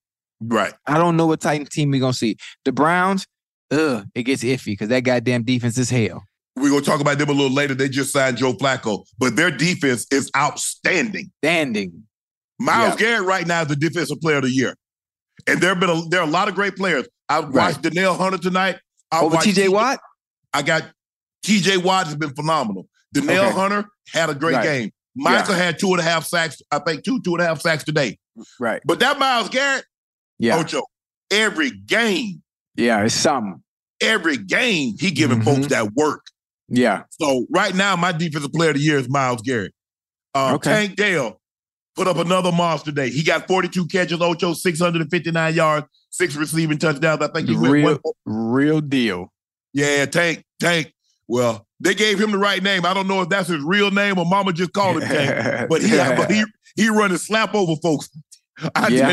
Right. I don't know what Titan team we gonna see. The Browns, ugh, it gets iffy because that goddamn defense is hell. We're gonna talk about them a little later. They just signed Joe Flacco, but their defense is outstanding. Standing. Myles Yeah. Garrett right now is the defensive player of the year. And there have been a, there are a lot of great players. I watched Danielle Hunter tonight. I Over watched TJ Watt? I got TJ Watt has been phenomenal. Danielle Okay. Hunter had a great Right. game. Michael had two and a half sacks, I think two, two and a half sacks today. Right. But that Myles Garrett, Yeah. Ocho, every game, Yeah, it's something. every game, he giving Mhm. folks that work. Yeah. So right now, my defensive player of the year is Myles Garrett. Um, Okay. Tank Dell put up another monster day. He got 42 catches, Ocho, 659 yards, six receiving touchdowns. I think he went Real, one- real deal. Yeah, Tank, Tank. Well, they gave him the right name. I don't know if that's his real name or Mama just called him Tank. But he, but he, he running slap over folks. I Yeah.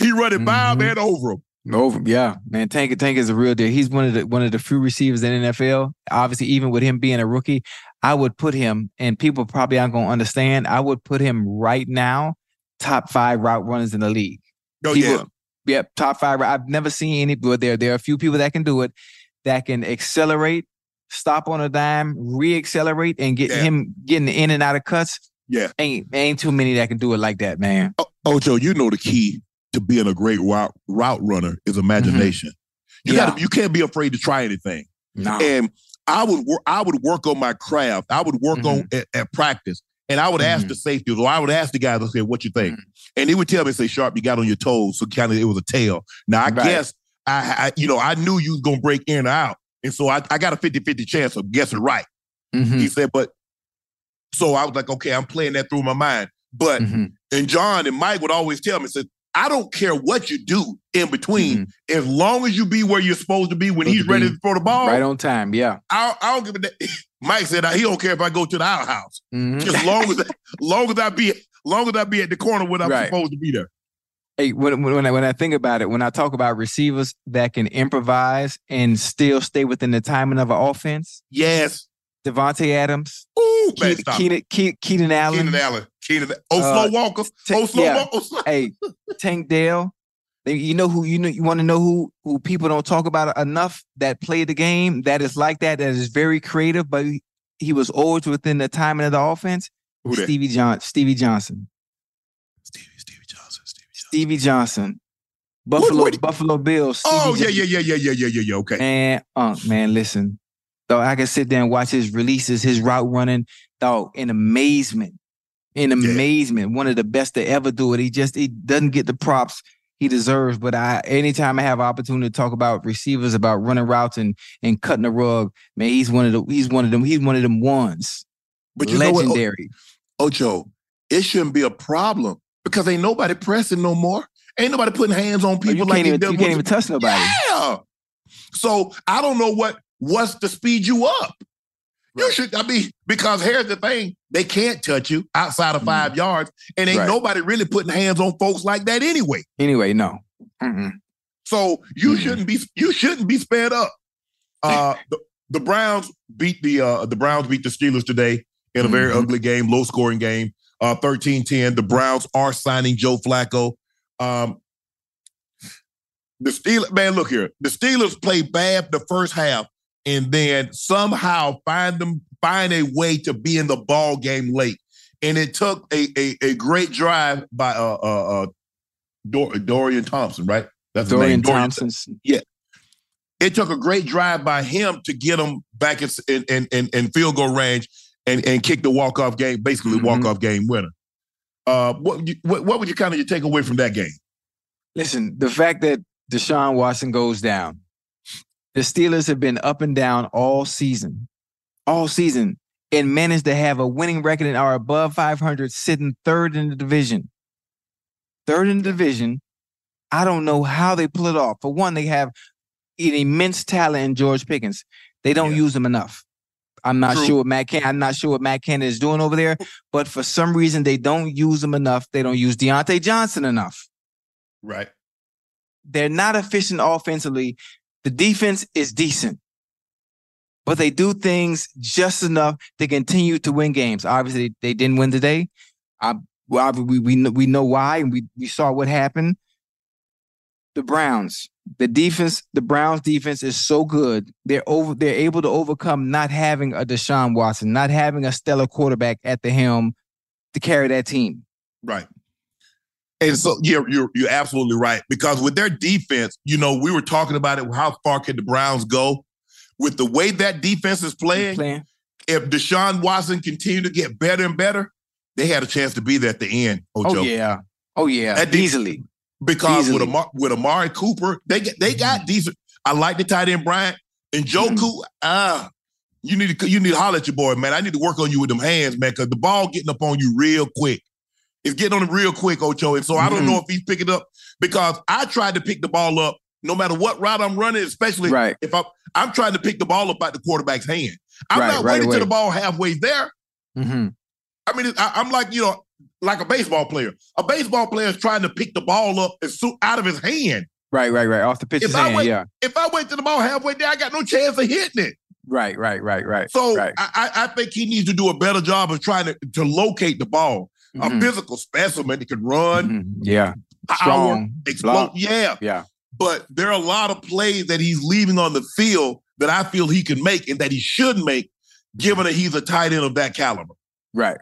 he running by him and over him. Over, yeah, man. Tank Tank is a real deal. He's one of the one of the few receivers in NFL. Obviously, even with him being a rookie, I would put him, and people probably aren't gonna understand. I would put him right now, top five route runners in the league. Oh People- yeah, Yep, top five. I've never seen any, but there there are a few people that can do it, that can accelerate, stop on a dime, re-accelerate, and get Yeah. him getting in and out of cuts. yeah. Ain't ain't too many that can do it like that, man. Oh, Ocho, you know the key to being a great route route runner is imagination. You Yeah. got you can't be afraid to try anything. No, And I would wor- I would work on my craft. I would work on Mm-hmm. at, at practice, and I would ask Mhm. the safety, or I would ask the guys, I say, "What you think?" And they would tell me, "Say Sharpe, you got on your toes." So kind of it was a tail. Now I Right. guess I, I you know I knew you was gonna break in or out, and so I, I got a 50-50 chance of guessing right. Mhm, He said, but so I was like, okay, I'm playing that through my mind. But mhm. and John and Mike would always tell me, said, I don't care what you do in between, as long as you be where you're supposed to be when Mm-hmm. Supposed he's to ready to throw the ball. right on time. Yeah. I, I don't give a da- Mike said he don't care if I go to the outhouse, Mhm. just long as long as I be long as I be at the corner when I'm Right. supposed to be there. Hey, when, when, I, when I think about it, when I talk about receivers that can improvise and still stay within the timing of an offense, Yes. Davante Adams, Ooh, Keenan. Keenan, Keenan, Keenan Allen, Keenan Allen. Keenan. Oh, Uh, walker. Oh, slow yeah. walker. Oh, hey, Tank Dell. You know who you know you want to know who who people don't talk about enough that play the game that is like that that is very creative, but he, he was always within the timing of the offense. Who that? Stevie John, Stevie Johnson, Stevie, Stevie Johnson. Stevie Johnson. Stevie Johnson, Buffalo what- Buffalo Bills. Stevie Oh, yeah, yeah, yeah, yeah, yeah, yeah, yeah, yeah. Okay. Man, uh, man, listen. Though I can sit there and watch his releases, his route running, dog, in amazement. In amazement. One of the best to ever do it. He just he doesn't get the props. he deserves. But I, anytime I have opportunity to talk about receivers, about running routes and and cutting the rug, man, he's one of the he's one of them. He's one of them ones. But you legendary. know what, Ocho, it shouldn't be a problem because ain't nobody pressing no more. Ain't nobody putting hands on Oh, people you like can't even, you can't even touch nobody. Yeah. So I don't know what what's to speed you up. You should. I mean, because here's the thing: they can't touch you outside of 5 yards, and ain't Mm. Right. nobody really putting hands on folks like that anyway. Anyway, no. Mm-mm. So you Mhm. shouldn't be you shouldn't be sped up. Uh, the, the Browns beat the uh, the Browns beat the Steelers today in a very Mhm. ugly game, low scoring game. Uh, 13-10. The Browns are signing Joe Flacco. Um, the Steelers, man, look here. The Steelers play bad the first half, and then somehow find them find a way to be in the ball game late. And it took a a, a great drive by uh uh, uh Dor- Dorian Thompson, right? That's Dorian name. Dorian Thompson's it took a great drive by him to get him back in in, in, in field goal range and, and kick the walk off game, basically Mhm. walk off game winner. Uh, what you, what, what would you kind of take away from that game? Listen, the fact that Deshaun Watson goes down, the Steelers have been up and down all season, all season, and managed to have a winning record and are above 500, sitting third in the division. Third in the division. I don't know how they pull it off. For one, they have an immense talent in George Pickens. They don't Yeah. use him enough. I'm not True. sure what Matt Can. I'm not sure what Matt Canada is doing over there, but for some reason they don't use him enough. They don't use Diontae Johnson enough Right. they're not efficient offensively. The defense is decent, but they do things just enough to continue to win games. Obviously, they didn't win today. I, well, we we know, we know why, and we we saw what happened. The Browns, the defense, the Browns defense is so good. They're over. They're able to overcome not having a Deshaun Watson, not having a stellar quarterback at the helm to carry that team. Right. And so yeah, you're you're absolutely right. Because with their defense, you know, we were talking about it. How far can the Browns go? With the way that defense is playing, Playing. if Deshaun Watson continued to get better and better, they had a chance to be there at the end. Ocho. Oh yeah. Oh yeah. That Easily. because with Easily. Amar, with Amari Cooper, they get they got decent. I like the tight end Bryant and Njoku. Ah, you need to you need to holler at your boy, man. I need to work on you with them hands, man, because the ball getting up on you real quick. It's getting on him real quick, Ocho. And so I don't know if he's picking up because I tried to pick the ball up no matter what route I'm running, especially Right. if I'm I'm trying to pick the ball up out the quarterback's hand. I'm Right, not right waiting away. till the ball halfway there. Mm-hmm. I mean, I, I'm like, you know, like a baseball player. A baseball player is trying to pick the ball up and soon, out of his hand. Right, right, right. Off the pitcher's If hand, wait- yeah. If I wait to the ball halfway there, I got no chance of hitting it. Right, right, right, right. So right. I, I I think he needs to do a better job of trying to, to locate the ball. A Mhm, physical specimen that can run, mhm. Yeah, power, strong, explode. block. Yeah. Yeah. But there are a lot of plays that he's leaving on the field that I feel he can make and that he should make, given that he's a tight end of that caliber. right.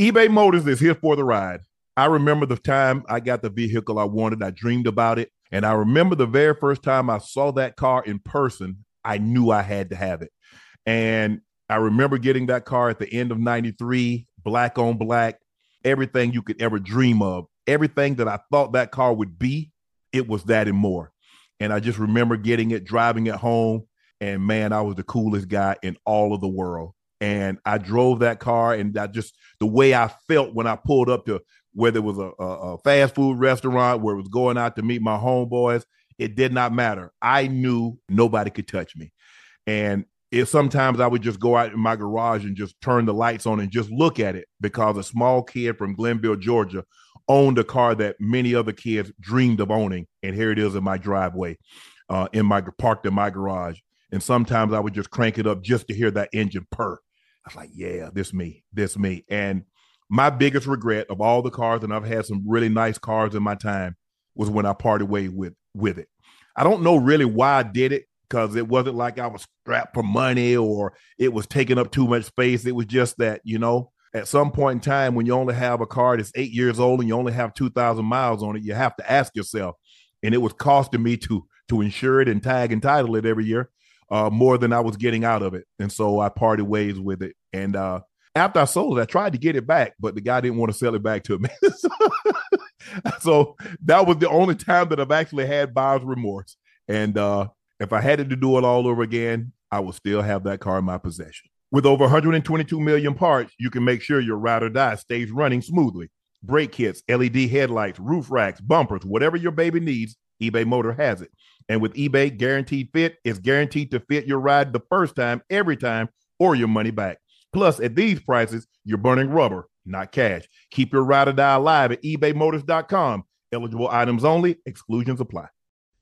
eBay Motors is here for the ride. I remember the time I got the vehicle I wanted. I dreamed about it. And I remember the very first time I saw that car in person, I knew I had to have it. And I remember getting that car at the end of 93, black on black, everything you could ever dream of. Everything that I thought that car would be, it was that and more. And I just remember getting it, driving it home. And man, I was the coolest guy in all of the world. And I drove that car, and I just the way I felt when I pulled up to whether it was a, a, a fast food restaurant where it was going out to meet my homeboys, it did not matter. I knew nobody could touch me. And it sometimes I would just go out in my garage and just turn the lights on and just look at it because a small kid from Glennville, Georgia, owned a car that many other kids dreamed of owning. And here it is in my driveway, uh, in my parked in my garage. And sometimes I would just crank it up just to hear that engine purr. I was like, yeah, this me, this me. And my biggest regret of all the cars, and I've had some really nice cars in my time, was when I parted ways with with it. I don't know really why I did it because it wasn't like I was strapped for money or it was taking up too much space. It was just that, you know, at some point in time when you only have a car that's eight years old and you only have 2,000 miles on it, you have to ask yourself, and it was costing me to to insure it and tag and title it every year uh, more than I was getting out of it. And so I parted ways with it. And uh, after I sold it, I tried to get it back, but the guy didn't want to sell it back to me. so that was the only time that I've actually had buyer's remorse. And uh, if I had to do it all over again, I would still have that car in my possession. With over 122 million parts, you can make sure your ride or die stays running smoothly. Brake kits, LED headlights, roof racks, bumpers, whatever your baby needs, eBay Motor has it. And with eBay Guaranteed Fit, it's guaranteed to fit your ride the first time, every time, or your money back. Plus, at these prices, you're burning rubber, not cash. Keep your ride or die alive at ebaymotors.com. Eligible items only, exclusions apply.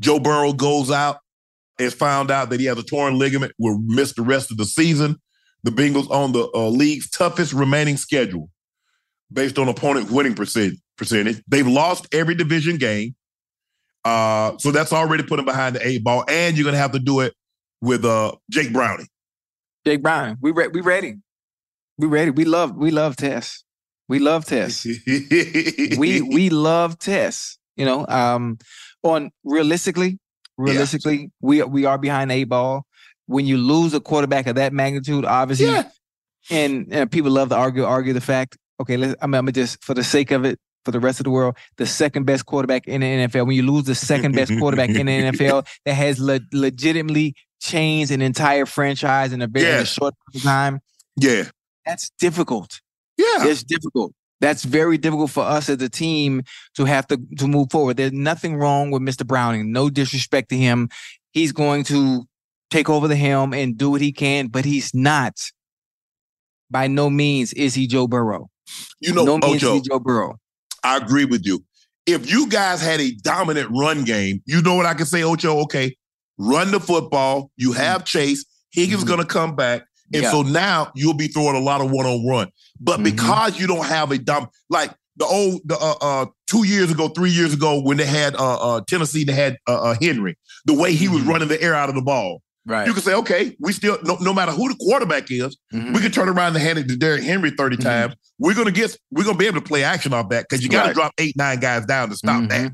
Joe Burrow goes out, and found out that he has a torn ligament, will miss the rest of the season. The Bengals on the uh, league's toughest remaining schedule based on opponent winning percent, percentage. They've lost every division game. Uh, so that's already put them behind the eight ball. And you're going to have to do it with uh, Jake Browning. Jake Brown, we re- we ready. We ready. We love we love Tess. We love Tess. we we love Tess. You know, um, on realistically, realistically, we we are behind a ball. When you lose a quarterback of that magnitude, obviously, Yeah. and, and people love to argue argue the fact. Okay, let's, I'm, I'm just for the sake of it, for the rest of the world, the second best quarterback in the NFL. When you lose the second best quarterback in the NFL that has le- legitimately changed an entire franchise in a very Yeah. short time, Yeah. that's difficult. Yeah. It's difficult. That's very difficult for us as a team to have to to move forward. There's nothing wrong with Mr. Browning. No disrespect to him. He's going to take over the helm and do what he can, but he's not. By no means is he Joe Burrow. You know, no means Ocho, is he Joe Burrow. I agree with you. If you guys had a dominant run game, you know what I can say, Ocho? Okay, run the football. You have Chase. Higgins Mhm. going to come back. And Yeah. so now you'll be throwing a lot of one on one. But Mhm. because you don't have a dom like the old the uh, uh two years ago, three years ago when they had uh, uh Tennessee, they had uh, uh Henry, the way he was Mhm. running the air out of the ball. Right. You can say, okay, we still no, no matter who the quarterback is, Mhm. we can turn around and hand it to Derrick Henry 30 Mhm. times. We're gonna get we're gonna be able to play action off that because you gotta Right. drop eight, nine guys down to stop Mhm. that.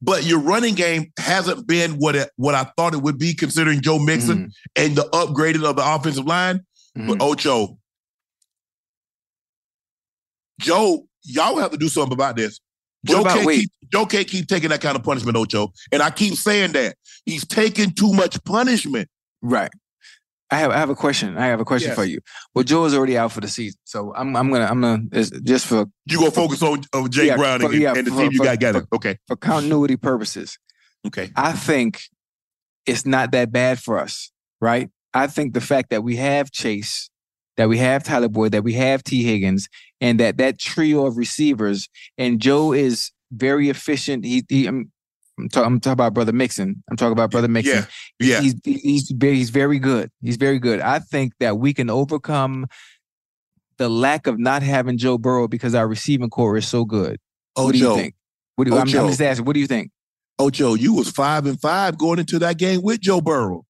But your running game hasn't been what it, what I thought it would be, considering Joe Mixon Mhm. and the upgrading of the offensive line. Mhm. But Ocho, Joe, y'all have to do something about this. What Joe about- can't, keep, Joe can't keep taking that kind of punishment, Ocho. And I keep saying that. He's taking too much punishment. Right. I have I have a question. I have a question Yes. for you. Well, Joe is already out for the season, so I'm I'm gonna I'm gonna just for You gonna focus on, on Jake Yeah, for- and, yeah, and the for- team you for- got for- Okay. for continuity purposes. Okay. I think it's not that bad for us, right? I think the fact that we have Chase, that we have Tyler Boyd, that we have Tee Higgins, and that that trio of receivers, and Joe is very efficient. He, he um, I'm, talk, I'm talking about brother Mixon. I'm talking about brother Mixon. Yeah, yeah. He's he's very, he's very good. He's very good. I think that we can overcome the lack of not having Joe Burrow because our receiving corps is so good. what do you think? What do you, I'm, I'm just asking. What do you think? Ocho, you was five and five going into that game with Joe Burrow,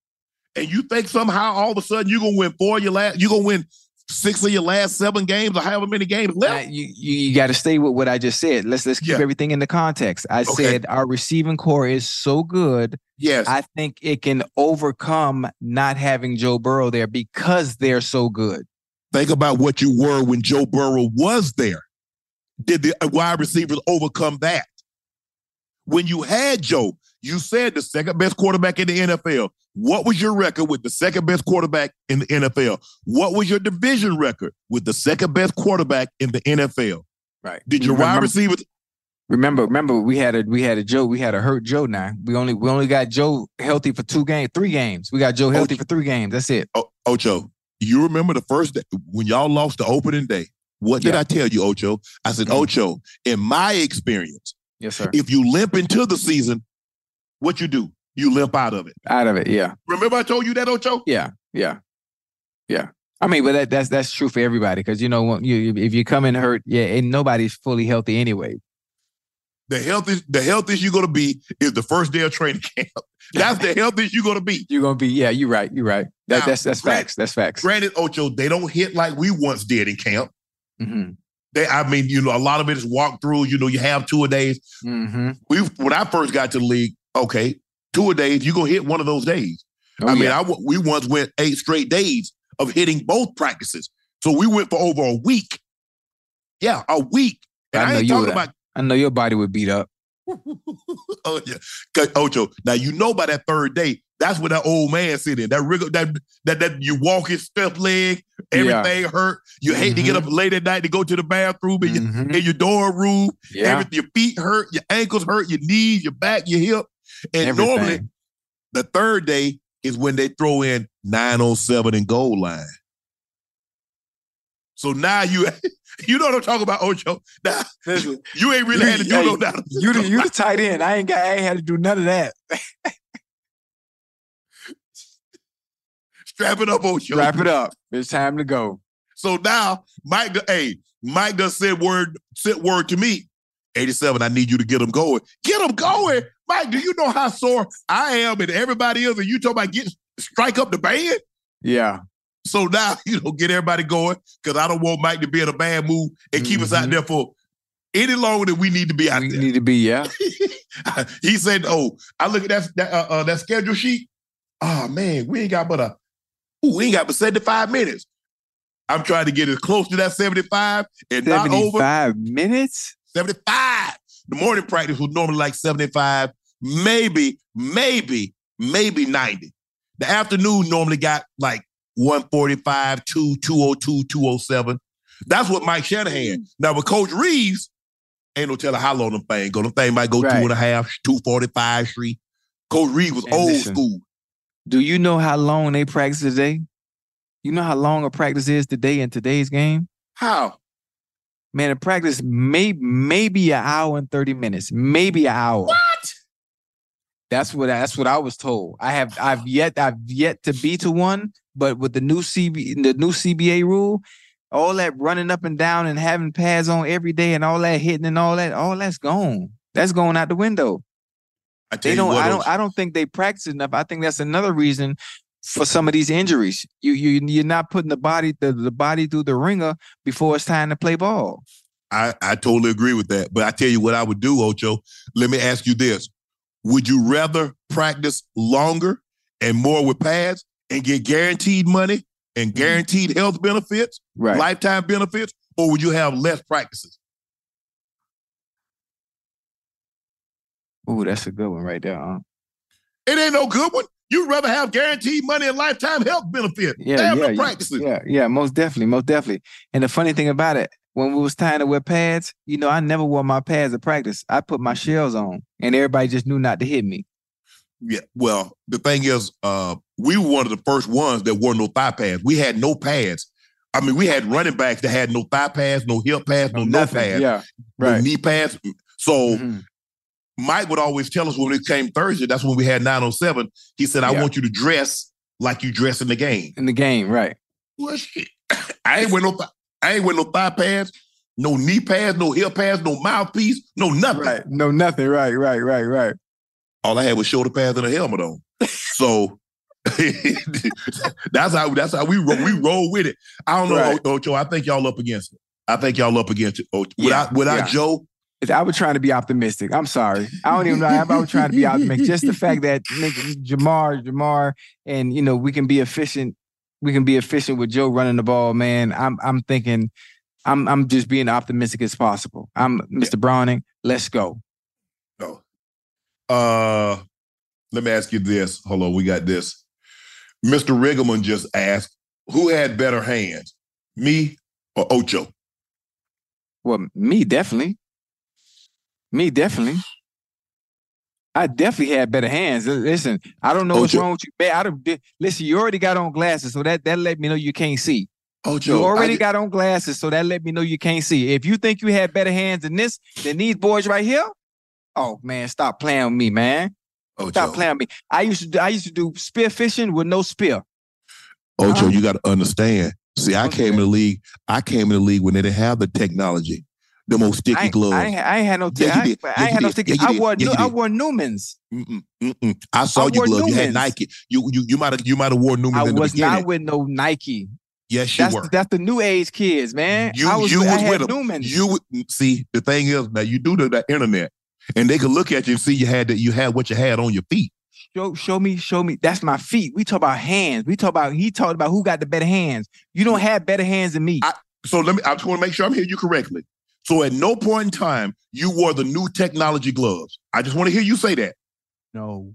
and you think somehow all of a sudden you're gonna win four of your last, you're gonna win six of your last seven games or however many games left. you you, you got to stay with what I just said. Let's let's keep Yeah. everything in the context. I Okay. said our receiving corps is so good. yes, I think it can overcome not having Joe Burrow there because they're so good. think about what you were when Joe Burrow was there. Did the uh, wide receivers overcome that? When you had Joe, you said the second best quarterback in the NFL. What was your record with the second best quarterback in the NFL? What was your division record with the second best quarterback in the NFL? Right. Did your wide remember, receivers? remember remember we had a we had a Joe we had a hurt Joe now. We only we only got Joe healthy for two games, three games. We got Joe healthy for three games. That's it. O- Ocho, you remember the first day when y'all lost the opening day? What did Yeah. I tell you, Ocho? I said, Mhm. Ocho, in my experience, Yes, sir. if you limp into the season, what you do? You limp out of it. Out of it, yeah. Remember I told you that, Ocho? Yeah, yeah, yeah. I mean, but that, that's that's true for everybody because you know when you if you come in hurt, yeah, and nobody's fully healthy anyway. The healthiest, the healthiest you're gonna be is the first day of training camp. That's the healthiest you're gonna be. You're gonna be, yeah, you're right, you're right. That, Now, that's that's Grant- facts. That's facts. Granted, Ocho, they don't hit like we once did in camp. Mm-hmm. They, I mean, you know, a lot of it is walk through. You know, you have two a days. Mm-hmm. We when I first got to the league, okay, two a days, you're gonna hit one of those days. Oh, I mean, yeah. I we once went eight straight days of hitting both practices. So we went for over a week. Yeah, a week. And I I, know ain't you talking would- about I know your body would beat up. oh yeah, Ocho. Now you know by that third day, that's where that old man sitting. That wriggle, that that that you walk his step leg, everything hurt. You hate to get up late at night to go to the bathroom in, Mhm. your, in your dorm room. Yeah, Everything, your feet hurt, your ankles hurt, your knees, your back, your hip. And Everything. normally, the third day is when they throw in 907 and goal line. So now you you know what I'm talking about, Ocho. Now Listen, you ain't really had to do Hey, no doubt. Oh you the you the tight end. I ain't got. I ain't had to do none of that. Strap it up, Ocho. Wrap it up. It's time to go. So now Mike, hey, Mike does said word, said word to me. 87, I need you to get him going. Get him going. Mike, do you know how sore I am and everybody else? And you talking about getting strike up the band? Yeah. So now, you know, get everybody going because I don't want Mike to be in a bad mood and keep us out Mhm. there for any longer than we need to be out We there. need to be. Yeah. he said, "Oh, I look at that that uh, uh, that schedule sheet. Oh man, we ain't got but a ooh, we ain't got but seventy five minutes. I'm trying to get as close to that seventy five and not over Seventy-five minutes. seventy five. The morning practice was normally like seventy five, maybe, maybe, maybe ninety. The afternoon normally got like 145, 2, 202, 207. That's what Mike Shanahan. Now with Coach Reeves, ain't no telling how long them thing go. Them thing might go Right. two and a half, 245 street. Coach Reeves was And old listen, school. Do you know how long they practice today? You know how long a practice is today in today's game? How? Man, a practice may maybe an hour and 30 minutes. Maybe an hour. What? That's what that's what I was told. I have I've yet I've yet to be to one, but with the new CB the new CBA rule, all that running up and down and having pads on every day and all that hitting and all that, all that's gone. That's going out the window. I They don't. I don't. I don't think they practice enough. I think that's another reason for some of these injuries. You you you're not putting the body the, the body through the ringer before it's time to play ball. I, I totally agree with that. But I tell you what I would do, Ocho. Let me ask you this. Would you rather practice longer and more with pads and get guaranteed money and mm-hmm. guaranteed health benefits, Right. lifetime benefits, or would you have less practices? Ooh, that's a good one right there. Huh? It ain't no good one. You'd rather have guaranteed money and lifetime health benefits. Yeah, yeah, yeah, yeah. Most definitely, most definitely. And the funny thing about it, when we was time to wear pads, you know, I never wore my pads at practice. I put my shells on, and everybody just knew not to hit me. Yeah. Well, the thing is, uh, we were one of the first ones that wore no thigh pads. We had no pads. I mean, we had running backs that had no thigh pads, no hip pads, no no pads, Yeah. no Right. knee pads. So Mhm. Mike would always tell us when it came Thursday, that's when we had 907. He said, I Yeah. want you to dress like you dress in the game. In the game, right? Well, shit. I ain't wear no th- I ain't wear no thigh pads, no knee pads, no hip pads, no mouthpiece, no nothing. Right. No, nothing. Right, right, right, right. All I had was shoulder pads and a helmet on. So that's how that's how we roll, we roll with it. I don't know, Right. Ocho. I think y'all up against it. I think y'all up against it. Ocho. Without Yeah, without yeah. Joe, I was trying to be optimistic. I'm sorry. I don't even know. I was trying to be optimistic. Just the fact that Ja'Marr, Ja'Marr, and you know we can be efficient. We can be efficient with Joe running the ball, man. I'm I'm thinking, I'm I'm just being optimistic as possible. I'm Mr. Browning. Let's go. no. Uh, let me ask you this. Hold on, we got this. Mr. Riggleman just asked, who had better hands, me or Ocho? Well, me definitely. Me definitely. I definitely had better hands. Listen, I don't know what's Ocho. wrong with you. Man, I don't, listen, you already got on glasses, so that that let me know you can't see. Ocho, You already got on glasses, so that let me know you can't see. If you think you had better hands than this, than these boys right here, oh man, stop playing with me, man. Ocho, Stop playing with me. I used to do, I used to do spear fishing with no spear. Ocho, Uh-huh. you got to understand. See, I came in the league. I came in the league when they didn't have the technology, the most sticky I, gloves. I, I ain't had no. T- Yeah, you I, did. I Yeah, ain't you had no sticky. Yeah, I wore Yeah, I wore Neumanns. Mm-mm, mm-mm. I saw I you gloves. You had Nike. You you you might have you might have worn Neumanns I was not with no Nike. yes, you That's were. that's the new age kids, man. You I was, you I was had with them. Neumanns. You would- mm, see the thing is now you do the, the internet, and they can look at you and see you had that you had what you had on your feet. show show me show me. That's my feet. We talk about hands. We talk about he talked about who got the better hands. You don't have better hands than me. I- So let me. I just want to make sure I'm hearing you correctly. So at no point in time you wore the new technology gloves. I just want to hear you say that. No.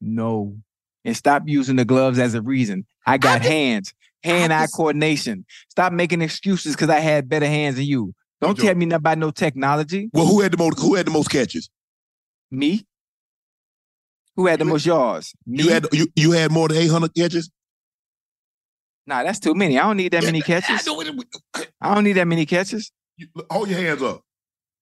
No. And stop using the gloves as a reason. I got hands, hand-eye coordination. Stop making excuses because I had better hands than you. Don't tell me nothing about no technology. Well, who had the most? Who had the most catches? Me? Who had the most yards? Me? You had you, you had more than 800 catches. nah, that's too many. I don't need that many catches. I don't need that many catches. You- Hold your hands up.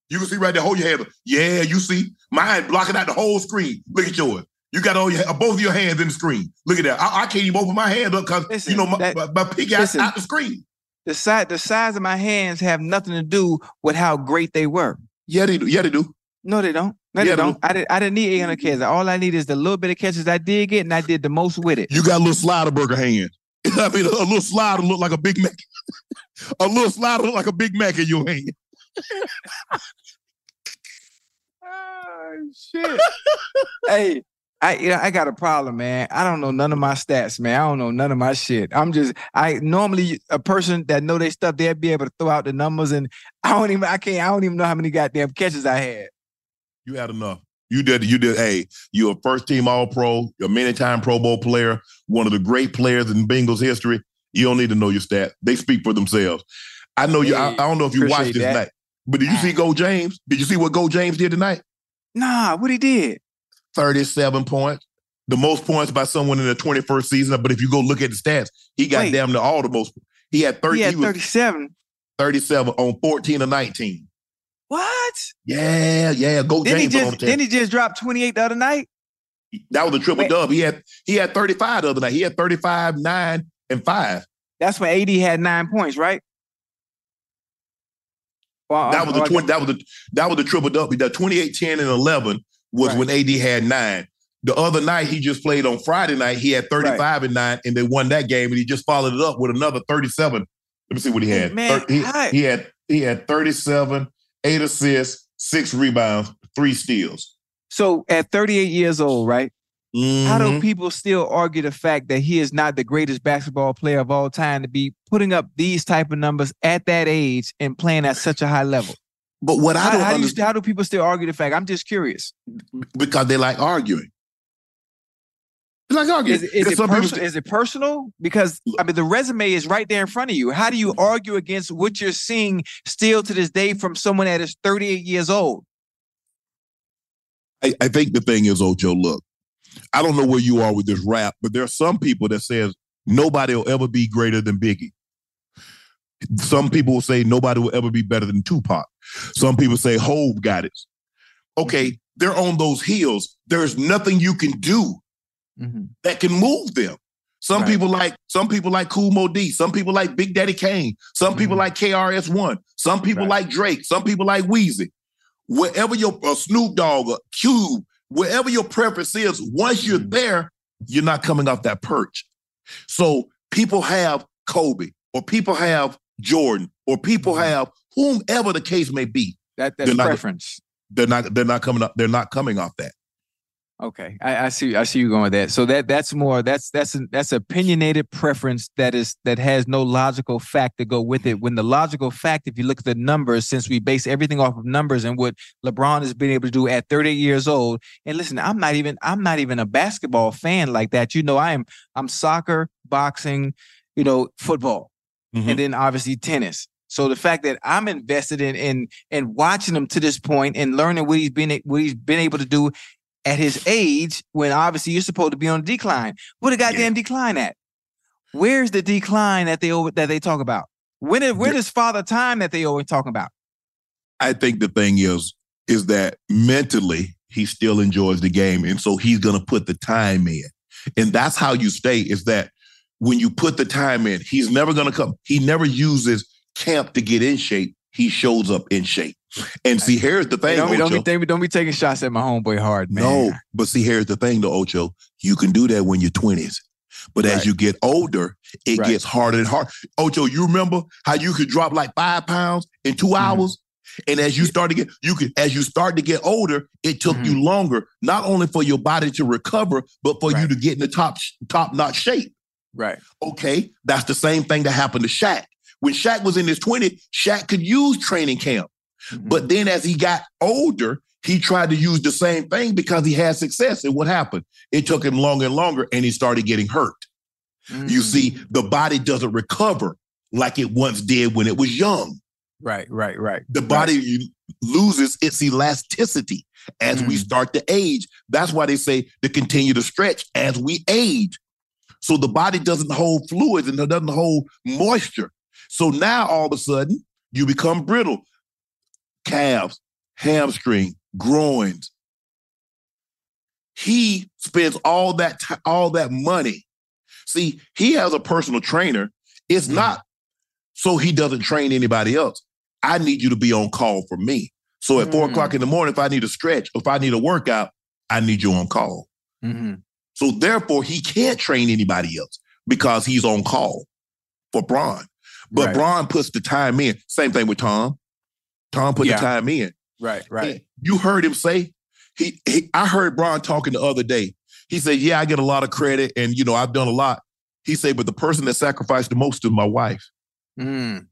You can see right there. Hold your hands up. Yeah, you see. Mine blocking out the whole screen. Look at yours. You got all your uh, both of your hands in the screen. Look at that. I, I can't even open my hand up because you know my, that- my, my pig out, listen. out the screen. The size, the size of my hands have nothing to do with how great they were. Yeah, they do. Yeah, they do. No, they don't. No, Yeah, they don't. I didn't. I didn't need 800 catches. All I need is the little bit of catches I did get, and I did the most with it. You got a little slider burger hand. I mean, a, little slider look like a Big Mac. a little slider look like a Big Mac in your hand. Oh shit! hey, I you know, I got a problem, man. I don't know none of my stats, man. I don't know none of my shit. I'm just I normally a person that know their stuff, they'd be able to throw out the numbers, and I don't even I can't I don't even know how many goddamn catches I had. You had enough. You did. You did. Hey, you're a first team All Pro. You're a many time Pro Bowl player. One of the great players in Bengals history. You don't need to know your stat. They speak for themselves. I know you. I, I don't know if you watched this that. night, but did you see Go James? Did you see what Go James did tonight? Nah, what he did? 37 points. The most points by someone in the 21st season. But if you go look at the stats, he got Wait. damn near all the most. He had 30. He had he was 37. 37 on 14 or 19. What? Yeah, yeah. Go Then he James. on just then he just dropped 28 the other night. That was a triple Wait. dub. He had he had 35 the other night. He had 35, 9, and 5. That's when AD had nine points, right? Well, That was the 20, that was the that was the triple dub. The 28, 10, and 11 was Right. when AD had nine. The other night he just played on Friday night. He had 35 and 9, and they won that game, and he just followed it up with another 37. Let me see what he had. man, he, he had he had 37, eight assists, six rebounds, three steals. So at 38 years old, right? How do Mhm. people still argue the fact that he is not the greatest basketball player of all time to be putting up these type of numbers at that age and playing at such a high level? But what I How, don't how do you, understand how do people still argue the fact? I'm just curious. because they like arguing. Like arguing. Is, is, it people is it personal? Because I mean, the resume is right there in front of you. How do you argue against what you're seeing still to this day from someone that is 38 years old? I, I think the thing is, Ojo, look, I don't know where you are with this rap, but there are some people that says nobody will ever be greater than Biggie. Some people will say nobody will ever be better than Tupac. Some people say Hov got it. Okay, mm-hmm. they're on those heels. There's nothing you can do Mhm. that can move them. Some Right. people like some people like Kool Moe Dee. Some people like Big Daddy Kane. Some people Mhm. like KRS One. Some people Right. like Drake. Some people like Weezy. Wherever your Snoop Dogg or Cube, wherever your preference is, once you're Mhm. there, you're not coming off that perch. So people have Kobe, or people have Jordan, or people Mhm. have whomever the case may be. That that's They're not- preference. They're not. They're not coming up. They're not coming off that. Okay, I, I see. I see you going with that. So that that's more. That's that's an, that's opinionated preference that is that has no logical fact to go with it. When the logical fact, if you look at the numbers, since we base everything off of numbers and what LeBron has been able to do at 38 years old. And listen, I'm not even I'm not even a basketball fan like that. You know, I am. I'm soccer, boxing, you know, football, Mhm. and then obviously tennis. So the fact that I'm invested in in in watching him to this point and learning what he's been what he's been able to do at his age, when obviously you're supposed to be on a decline. What a goddamn decline at? Where's the decline that they that they talk about? When is where does father time that they always talking about? I think the thing is, is that mentally he still enjoys the game, and so he's gonna put the time in, and that's how you stay. Is that when you put the time in, he's never gonna come. He never uses camp to get in shape. He shows up in shape. And see, here's the thing. don't, be, don't, be, don't, be, taking shots at my homeboy hard, man. No, but see, here's the thing, though, Ocho. You can do that when you're 20s. But Right. as you get older, it Right. gets harder and harder. Ocho, you remember how you could drop like five pounds in 2 Mm-hmm. hours? And as you start to get, you could, as you start to get older, it took you longer, not only for your body to recover, but for you Mm-hmm. To get in the top top notch shape. Right. Okay, that's the same thing that happened to Shaq. When Shaq was in his 20s, Shaq could use training camp. Mm-hmm. But then as he got older, he tried to use the same thing because he had success. And what happened? It took him longer and longer, and he started getting hurt. You Mm. see, the body doesn't recover like it once did when it was young. Right, right, right. The body you- loses its elasticity as we Mm. start to age. That's why they say to continue to stretch as we age. So the body doesn't hold fluids and it doesn't hold moisture. So now all of a sudden you become brittle. Calves, hamstring, groins. He spends all that ti- all that money. See, he has a personal trainer. It's not so he doesn't train anybody else. I need you to be on call for me. So at four Mm. o'clock in the morning, if I need a stretch, if I need a workout, I need you on call. Mm-hmm. So therefore, he can't train anybody else because he's on call for Bron. But Right. Bron puts the time in. Same thing with Tom. Tom put Yeah. the time in. Right, right. He- you heard him say, he, he I heard Bron talking the other day. He said, Yeah, I get a lot of credit and you know, I've done a lot. He said, but the person that sacrificed the most is my wife. Mm.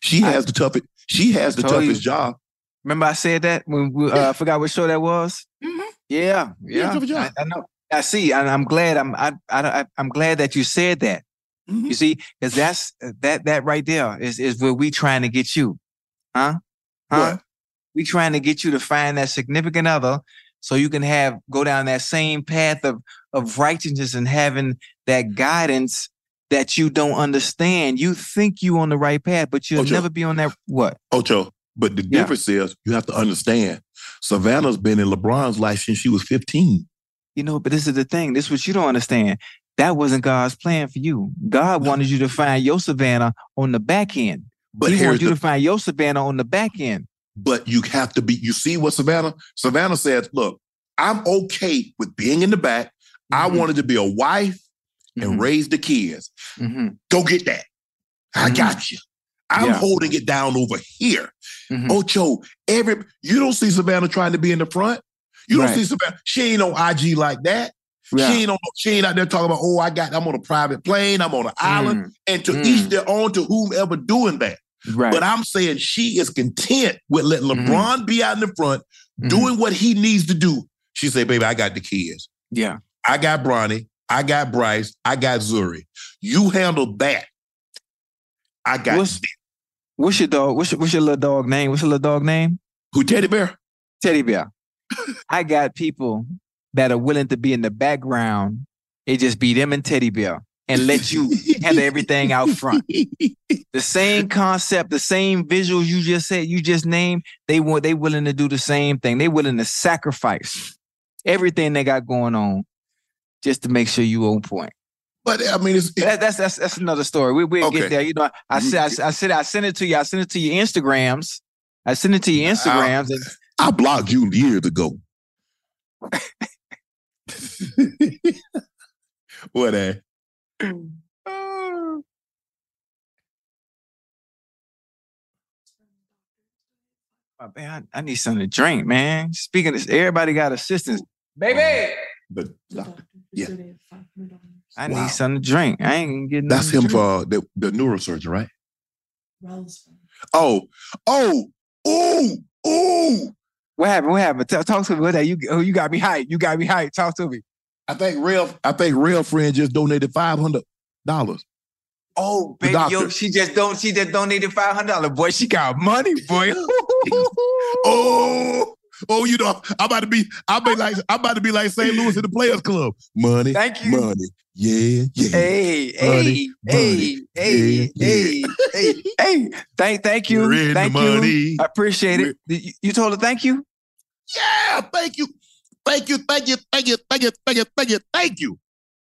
She I- has the toughest, she has the Told you. toughest job. Remember I said that when we, uh, I forgot what show that was. Mhm. Yeah, Yeah, yeah. I, I know. I see, and I'm glad. I'm I, I I'm glad that you said that. Mhm. You see, because that's that that right there is is where we trying to get you, huh? Huh? What? We trying to get you to find that significant other, so you can have go down that same path of of righteousness and having that guidance that you don't understand. You think you on the right path, but you'll Ocho. never be on that. What? Ocho. But the Yeah. difference is you have to understand Savannah's been in LeBron's life since she was 15. You know, but this is the thing. This is what you don't understand. That wasn't God's plan for you. God wanted you to find your Savannah on the back end. But he wanted you the to find your Savannah on the back end. but you have to be, you see what Savannah? Savannah says, look, I'm okay with being in the back. I Mhm. wanted to be a wife and Mhm. raise the kids. Mhm. Go get that. I Mhm. got you. I'm Yeah. holding it down over here. Mhm. Ocho, every you don't see Savannah trying to be in the front. You don't Right. see Savannah. She ain't on IG like that. Yeah. She ain't on, she ain't out there talking about, oh, I got, I'm on a private plane, I'm on an island, and to Mm. each their own to whomever doing that. Right. But I'm saying she is content with letting Mhm. LeBron be out in the front, Mhm. doing what he needs to do. She said, baby, I got the kids. yeah. I got Bronny. I got Bryce. I got Zuri. You handle that. I got What's, what's your dog? What's your, what's your little dog name? What's your little dog name? who teddy bear? Teddy bear. I got people that are willing to be in the background. It just be them and Teddy bear. And let you have everything out front. The same concept, the same visuals you just said, you just named, they want they willing to do the same thing. They willing to sacrifice everything they got going on just to make sure you on point. But I mean, it's, That, that's that's that's another story. We we'll Okay. get there. You know, I mm-hmm. said I, I said I sent it to you. I sent it to your Instagrams. I sent it to your Instagrams. And I blocked you years ago. what a Oh, man, I, I need something to drink, man. Speaking of this, everybody got assistance. Baby, um, but uh, yeah. I Wow. need something to drink. I ain't getting That's him to for uh, the, the neurosurgeon, right? Oh, oh, oh, oh. What happened? What happened? Tell- talk to me. What that you? Oh, you got me hyped. You got me hyped. Talk to me. I think real I think real friend just donated five hundred dollars. Oh, baby, yo, she just don't. She just donated five hundred dollars. Boy, she got money, boy. Oh, oh, you know, I'm about to be, I'm be like, I'm about to be like St. Louis in the Players Club. Money, Thank you. money, yeah, yeah. Hey, Money, hey, money, hey, yeah, hey, hey, hey. Thank, thank you. You're in the Thank money. you. I appreciate it. You you told her thank you. Yeah, thank you, thank you, thank you, thank you, thank you, thank you, thank you, thank you.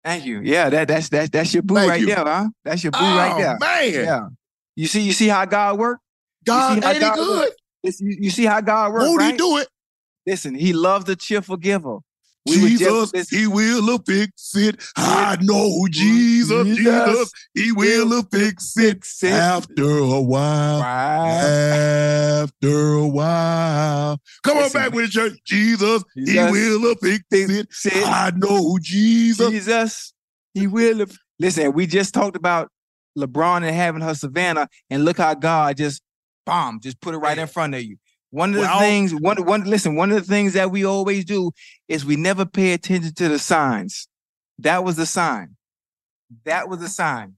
Thank you. Yeah, that that's that's that's your boo Thank right you. there, huh? That's your boo oh right there. man, Yeah. You see, you see how God work. God, ain't God good? work? You, you see how God work, Won't right? he do it? Listen, He loves the cheerful giver. We Jesus, he will fix it. I know Jesus, Jesus. Jesus, he will fix it fix it. after a while. Right. After a while. Come on back with the church. Jesus, he will fix it. It. I know Jesus. Jesus, He will. Listen, we just talked about LeBron and having her Savannah, and look how God just bomb, just put it right in front of you. One of the Well- things, one, one, listen, one of the things that we always do is we never pay attention to the signs. That was the sign. That was the sign.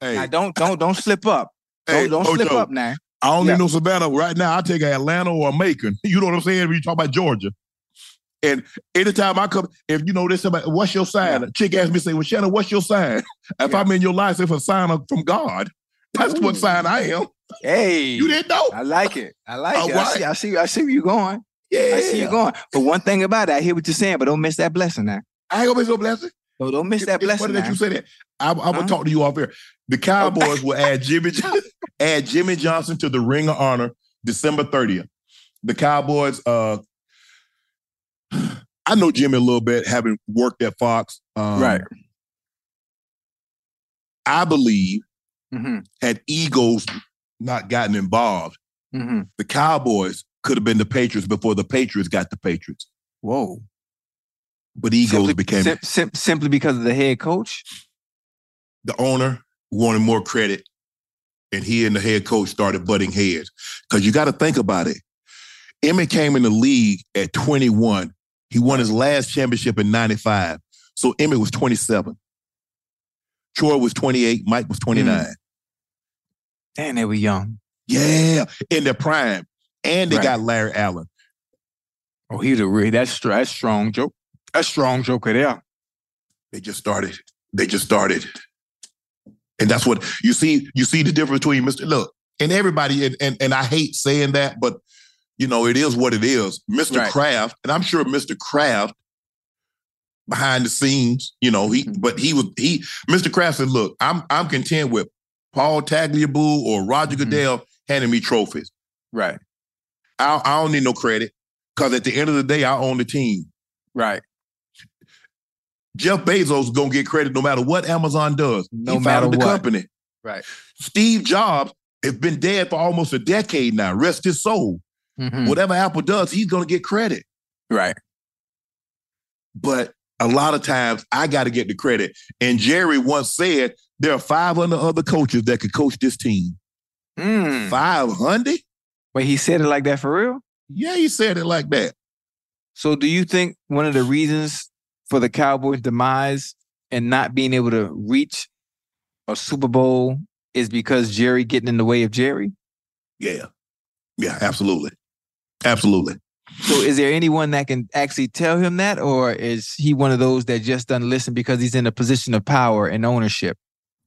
Hey, Now don't, don't, don't slip up. Don't, don't slip up now. I don't Yeah. need no Savannah right now. I take Atlanta or a Macon. You know what I'm saying? When you talk about Georgia. And anytime I come, if you know this about what's your sign? A chick asks me, say, Well, Shannon, what's your sign? If Yeah. I'm in your life, it's a sign of, from God. That's what sign I am. Hey, You didn't know? I like it. I like All it. I see, I see, I see where you're going. Yeah. I see you going. But one thing about it, I hear what you're saying, but don't miss that blessing now. I ain't gonna miss no blessing. Don't, don't miss that It's blessing. funny that you say that. I, I'm Huh? gonna talk to you off here. The Cowboys will add Jimmy Johnson, add Jimmy Johnson to the Ring of Honor December 30th. The Cowboys, uh, I know Jimmy a little bit, having worked at Fox. Um, Right. I believe Mhm, had Eagles not gotten involved, mhm. the Cowboys could have been the Patriots before the Patriots got the Patriots. Whoa. But Eagles simply, became sim- sim- simply because of the head coach. the owner wanted more credit, and he and the head coach started butting heads. Because you got to think about it. Emmitt came in the league at 21. He won his last championship in 95. So Emmitt was 27. Troy was 28. Mike was 29. Mm. Damn, they were young. Yeah, in their prime. And they Right. got Larry Allen. Oh, he's a real. That's that's strong joke. That's strong joker there. They just started. They just started. And that's what you see. You see the difference between Mr. Look, and everybody, and and, and I hate saying that, but you know, it is what it is. Mr. Right. Kraft, and I'm sure Mr. Kraft behind the scenes, you know, he Mhm. but he was he Mr. Kraft said, look, I'm I'm content with Paul Tagliabue or Roger Mhm. Goodell handing me trophies. Right. I, I don't need no credit. Cause at the end of the day, I own the team. Right. Jeff Bezos is gonna get credit no matter what Amazon does. No he matter the what. company. Right. Steve Jobs has been dead for almost a decade now. Rest his soul. Mhm. Whatever Apple does, he's gonna get credit. Right. But a lot of times I got to get the credit. And Jerry once said there are 500 other coaches that could coach this team. Mm. 500? Wait, he said it like that for real? Yeah, he said it like that. So do you think one of the reasons for the Cowboys' demise and not being able to reach a Super Bowl is because Jerry getting in the way of Jerry? Yeah. Yeah, absolutely. Absolutely. So is there anyone that can actually tell him that, or is he one of those that just doesn't listen because he's in a position of power and ownership?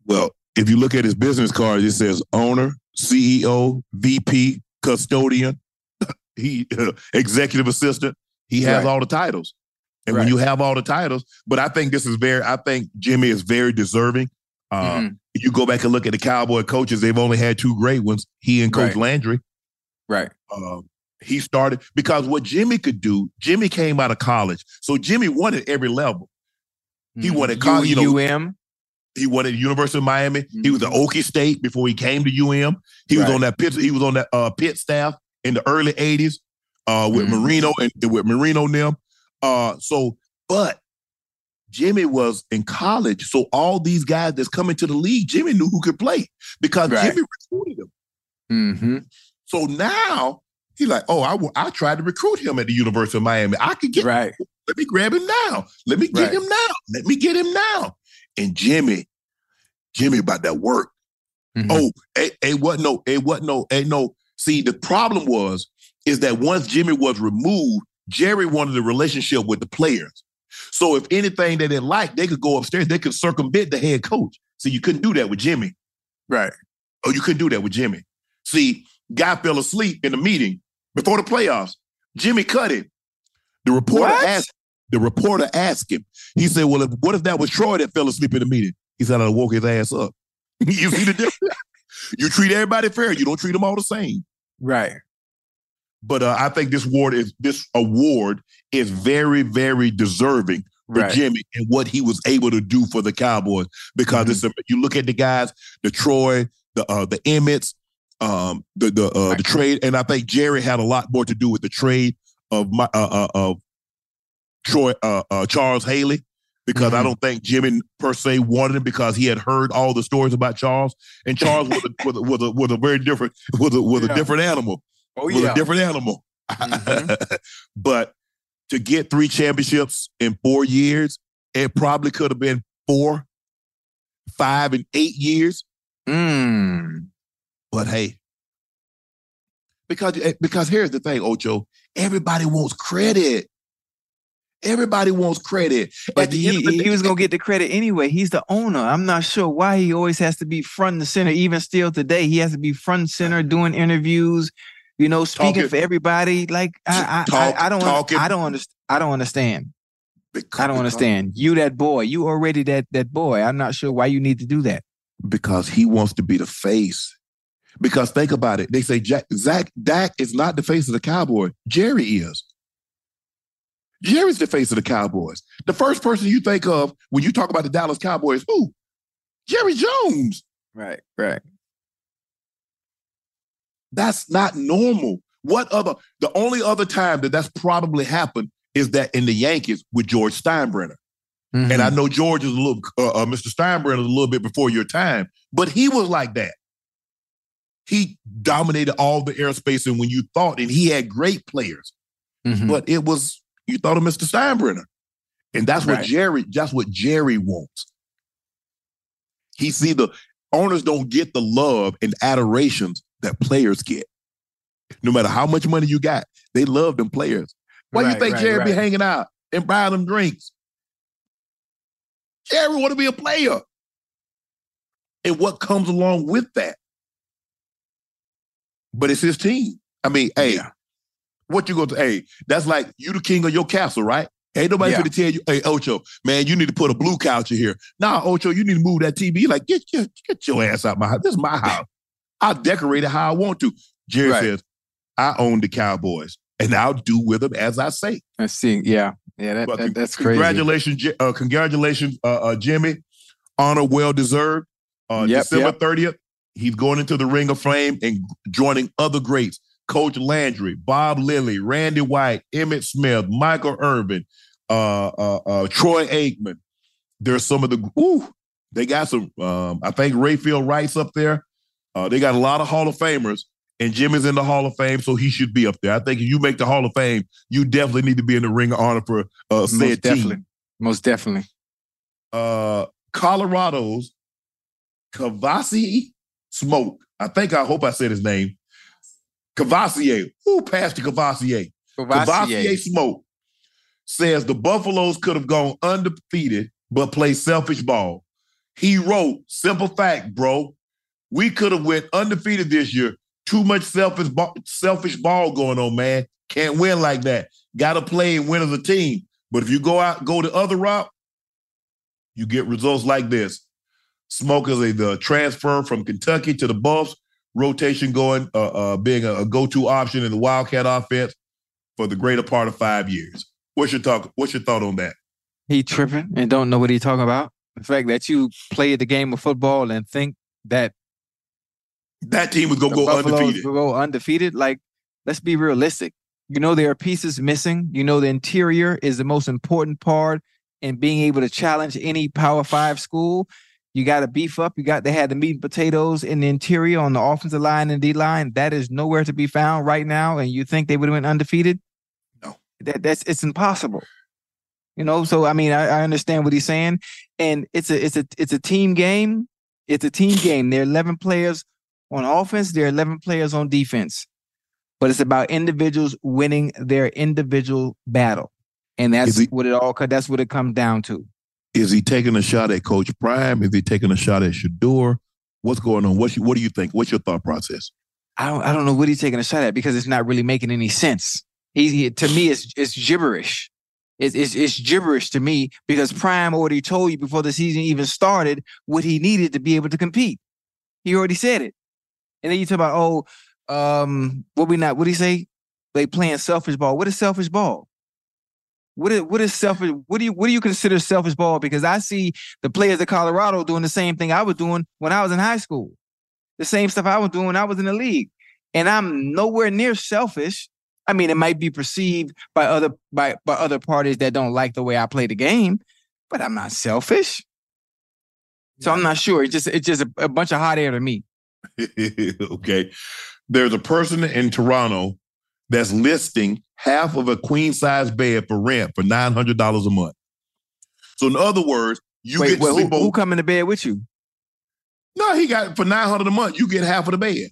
Well, if you look at his business card, it says owner, CEO, VP, custodian, he uh, executive assistant. He has Right. all the titles. And when you have all the titles, but I think this is very, I think Jimmy is very deserving. Uh, Mhm. If you go back and look at the Cowboy coaches, they've only had two great ones. He and Coach Right. Landry. Right. Uh, he started because what Jimmy could do, Jimmy came out of college. So Jimmy won at every level. He won at college, you know, UM. he won at University of Miami. He was at Okie State before he came to UM. He was on that pit, he was on that uh, Pitt staff in the early 80s uh, with Mhm. Marino and with Marino and them. Uh, so, but Jimmy was in college. So all these guys that's coming to the league, Jimmy knew who could play because Right. Jimmy recruited them. Mm-hmm. So now he's like, oh, I, wa- I tried to recruit him at the University of Miami. I could get Right. let me grab him now. Let me get Right. him now. Let me get him now. And Jimmy, Jimmy about that work. Mhm. Oh, it, it wasn't no, it wasn't no, ain't no. See, the problem was is that once Jimmy was removed, Jerry wanted a relationship with the players. So if anything they didn't like, they could go upstairs, they could circumvent the head coach. See, you couldn't do that with Jimmy. Right. Oh, you couldn't do that with Jimmy. See, guy fell asleep in the meeting before the playoffs. Jimmy cut him. The reporter What? asked. The reporter asked him. He said, "Well, if, what if that was Troy that fell asleep in the meeting?" He said, "I woke his ass up." you see the difference? you treat everybody fair. You don't treat them all the same. Right. But uh, I think this award is this award is very, very deserving for Right. Jimmy and what he was able to do for the Cowboys. Because Mm-hmm. it's a, you look at the guys, the Troy, the uh, the Emmitts, um, the the uh, the trade, and I think Jerry had a lot more to do with the trade of my uh, uh, of Troy uh, uh, Charles Haley. Because I Mhm. don't think Jimmy per se wanted him because he had heard all the stories about Charles, and Charles was a, was a, was a, was a very different was a, was Yeah. a different animal Oh was yeah. a different animal. Mhm. but to get three championships in four years, it probably could have been four, five, and eight years. Mm. But hey, because eh, because here's the thing, Ocho, everybody wants credit. Everybody wants credit. But he, the he was gonna get the credit anyway. He's the owner. I'm not sure why he always has to be front and center. Even still today, he has to be front and center doing interviews. You know, speaking Talking- for everybody. Like I, I, Talk- I, I don't, talking- I don't understand. I don't understand. because- I don't understand. You that boy. You already that that boy. I'm not sure why you need to do that. because he wants to be the face. Because think about it, they say Jack, Zach Dak is not the face of the Cowboy. Jerry is. Jerry's the face of the Cowboys. The first person you think of when you talk about the Dallas Cowboys, who? Jerry Jones. Right. Right. That's not normal. What other? The only other time that that's probably happened is that in the Yankees with George Steinbrenner. Mm-hmm. And I know George is a little, uh, uh, Mr. Steinbrenner is a little bit before your time, but he was like that. He dominated all the airspace, and when you thought, and he had great players, Mhm. but it was you thought of Mr. Steinbrenner, and that's what Jerry. That's what Jerry wants. He see the owners don't get the love and adorations that players get. No matter how much money you got, they love them players. Why you think right, Jerry be hanging out and buying them drinks? Jerry want to be a player. And what comes along with that? But it's his team. I mean, hey, Yeah. what you going to, hey, that's like you the king of your castle, right? Ain't nobody Yeah. gonna tell you, hey, Ocho, man, you need to put a blue couch in here. Nah, Ocho, you need to move that TV. Like, get, get, get your ass out my house. This is my house. I'll decorate it how I want to. Jerry Right. says, I own the Cowboys, and I'll do with them as I say. Let's see. Yeah. Yeah. That, that- that's crazy. Congratulations, uh, congratulations, uh, uh, Jimmy. Honor well deserved. Uh, Yep, December yep. 30th, he's going into the Ring of Fame and joining other greats. Coach Landry, Bob Lilly, Randy White, Emmitt Smith, Michael Irvin, uh, uh, uh, Troy Aikman. There's some of the, ooh, they got some, um, I think Rayfield Wright's up there. Uh, they got a lot of Hall of Famers, and Jim is in the Hall of Fame, so he should be up there. I think if you make the Hall of Fame, you definitely need to be in the Ring of Honor for uh, Most said definitely. team. Most definitely. Uh, Colorado's Kavosiey Smoke. I think I hope I said his name. Kavosiey. Who passed to Kavosiey? Kavosiey Smoke says the Buffaloes could have gone undefeated but play selfish ball. He wrote, simple fact, bro. We could have went undefeated this year. Too much selfish ball, selfish ball going on, man. Can't win like that. Got to play and win as a team. But if you go out, go the other route, you get results like this. Smoke is a the transfer from Kentucky to the Buffs, rotation going, uh, uh, being a, a go-to option in the Wildcat offense for the greater part of five years. What's your talk? What's your thought on that? He tripping and don't know what he's talking about. The fact that you play the game of football and think that that team would go go Buffaloes undefeated. Go undefeated. Like, let's be realistic. You know there are pieces missing. You know the interior is the most important part in being able to challenge any Power Five school. You got to beef up. You got to have the meat and potatoes in the interior on the offensive line and D line. That is nowhere to be found right now. And you think they would have been undefeated? No. That that's it's impossible. You know, so I mean, I, I understand what he's saying, and it's a it's a it's a team game. It's a team game. There are eleven players on offense. There are eleven players on defense, but it's about individuals winning their individual battle, and that's what it all. That's what it comes down to. Is he taking a shot at Coach Prime? Is he taking a shot at Shedeur? What's going on? What what do you think? What's your thought process? I don't I don't know what he's taking a shot at because it's not really making any sense. He, he- to me it's it's gibberish. It's, it's it's gibberish to me because Prime already told you before the season even started what he needed to be able to compete. He already said it. And then you talk about oh um what we not what do you say? They playing selfish ball. What is selfish ball? What is what is selfish? What do you what do you consider selfish ball? Because I see the players of Colorado doing the same thing I was doing when I was in high school the same stuff I was doing when I was in the league. And I'm nowhere near selfish. I mean, it might be perceived by other by, by other parties that don't like the way I play the game, but I'm not selfish. So I'm not sure. It's just it's just a, a bunch of hot air to me. okay. There's a person in Toronto that's listing half of a queen size bed for rent for nine hundred dollars a month. So in other words, you Wait, get to wait, who, sleep who over. come into bed with you? No, he got for nine hundred a month. You get half of the bed.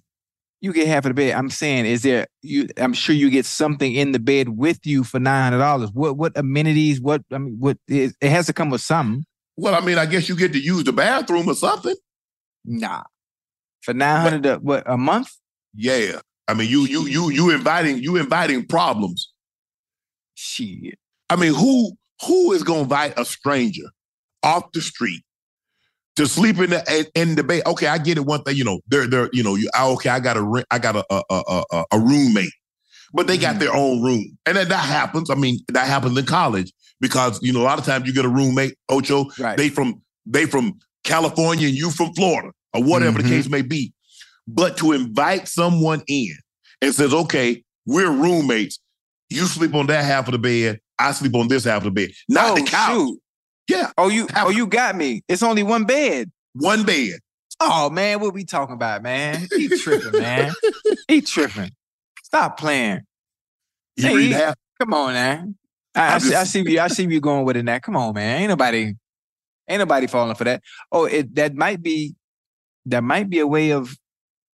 You get half of the bed. I'm saying, is there you? I'm sure you get something in the bed with you for nine hundred dollars. What what amenities? What I mean, what it, it has to come with something. Well, I mean, I guess you get to use the bathroom or something. Nah, for nine hundred what a month? Yeah. I mean, you you you you inviting you inviting problems. Shit. I mean, who who is gonna invite a stranger off the street to sleep in the in the bed? Okay, I get it. One thing, you know, they're they're you know, you ah, okay. I got a rent- I got a a a, a, a roommate, but they got their own room, and that, that happens. I mean, that happens in college because you know a lot of times you get a roommate, Ocho. Right. They from they from California and you from Florida or whatever Mhm. the case may be. But to invite someone in and says, okay, we're roommates. You sleep on that half of the bed. I sleep on this half of the bed. Not oh, the couch. shoot. Yeah, Oh, you oh you got me. It's only one bed. one bed. Oh man, what we talking about, man? He tripping, man. He tripping. Stop playing. You Hey, read he- half. Come on, man. I, I, see, I see you. I see you going with it now. Come on, man. Ain't nobody, ain't nobody falling for that. Oh, it that might be, that might be a way of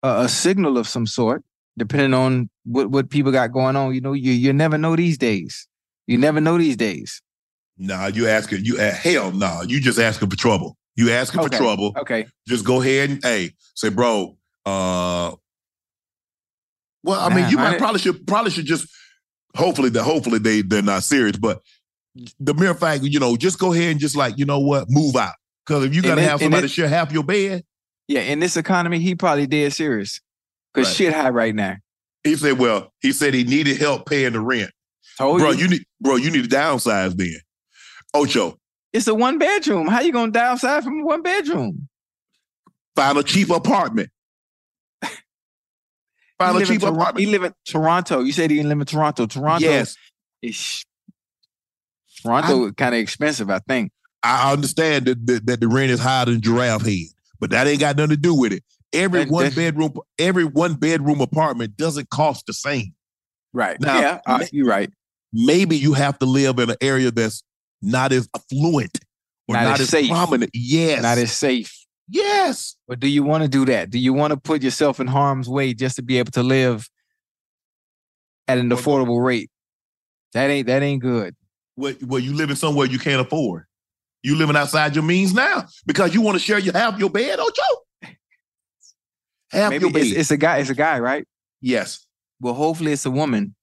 uh, a signal of some sort, depending on what what people got going on. You know, you you never know these days. You never know these days. Nah, you asking you uh, hell nah. You just asking for trouble. You asking Okay. for trouble. Okay. Just go ahead and hey, say, bro, uh well, I mean, you might probably should probably should just hopefully that hopefully they they're not serious, but the mere fact, you know, just go ahead and just like, you know what, move out. Because if you gotta it- have somebody it- share half your bed, Yeah, in this economy, he probably dead serious. Cause Right. shit high right now. he said, well, he said he needed help paying the rent. Told bro, you. you need bro, you need to downsize then. Ocho, It's a one bedroom. How you gonna downsize from a one bedroom? find a cheap apartment. Find he a cheap Tor- apartment. He live in Toronto. You said he didn't live in Toronto. Toronto Yes, is Toronto kind of expensive, I think. I understand that, that that the rent is higher than Giraffe Head, but that ain't got nothing to do with it. Every That- one bedroom, every one bedroom apartment doesn't cost the same. Right. Now, yeah, uh, you're right. Maybe you have to live in an area that's not as affluent or Not not, as safe. prominent. Yes, Not as safe. yes. But do you want to do that? Do you want to put yourself in harm's way just to be able to live at an affordable rate? That ain't that ain't good. Well, well, you living somewhere you can't afford. You living outside your means now because you want to share your half your bed, Ocho. Half Maybe your bed. it's, it's a guy. It's a guy, right? yes. Well, hopefully it's a woman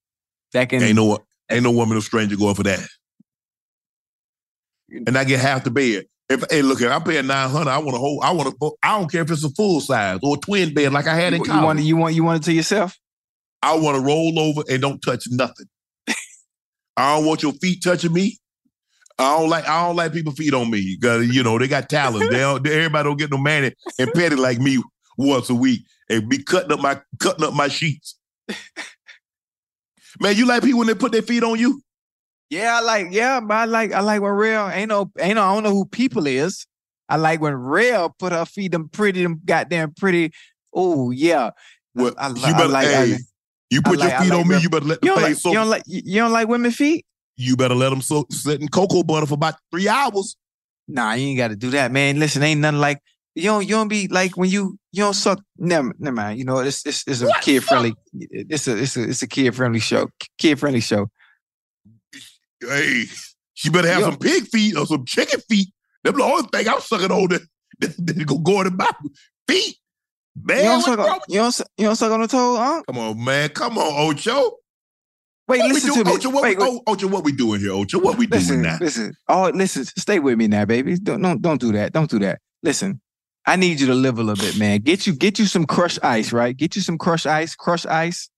that can. Ain't no ain't no woman or stranger going for that. And I get half the bed. If hey, look, if I'm paying nine hundred, I want to hold. I want to. I don't care if it's a full size or a twin bed like I had in you, college. you want you want you want it to yourself. I want to roll over and don't touch nothing. I don't want your feet touching me. I don't like I don't like people feed on me because you know they got talent. they don't, they- everybody don't get no manny and petty like me once a week and be cutting up my cutting up my sheets. Man, you like people when they put their feet on you? Yeah, I like yeah, but I like I like when real ain't no ain't no I don't know who people is. I like when real put her feet them pretty them goddamn pretty. Oh yeah. Well, I, you I better like- hey, I- you put like- your I feet like on me. You better let the You don't, like, face so you don't like you you don't like women feet? You better let them so sit in cocoa butter for about three hours. Nah, you ain't got to do that, man. Listen, ain't nothing like you don't you don't be like when you you don't suck. Never, never mind. You know, it's it's, it's a kid friendly. It's a it's a it's a kid friendly show. Kid friendly show. Hey, she better have Yo. some pig feet or some chicken feet. Them the only thing I'm sucking on that, that, go go in my feet. Man, You don't suck on, you don't you don't suck on the toe, huh? Come on, man. Come on, Ocho. Wait, What listen do- to me. Ocho, what wait, we, wait, Ocho, what we doing here, Ocho? What we listen, doing now? listen. Oh, listen. Stay with me now, baby. Don't don't don't do that. Don't do that. Listen. I need you to live a little bit, man. Get you get you some crushed ice, right? Get you some crushed ice, crushed ice.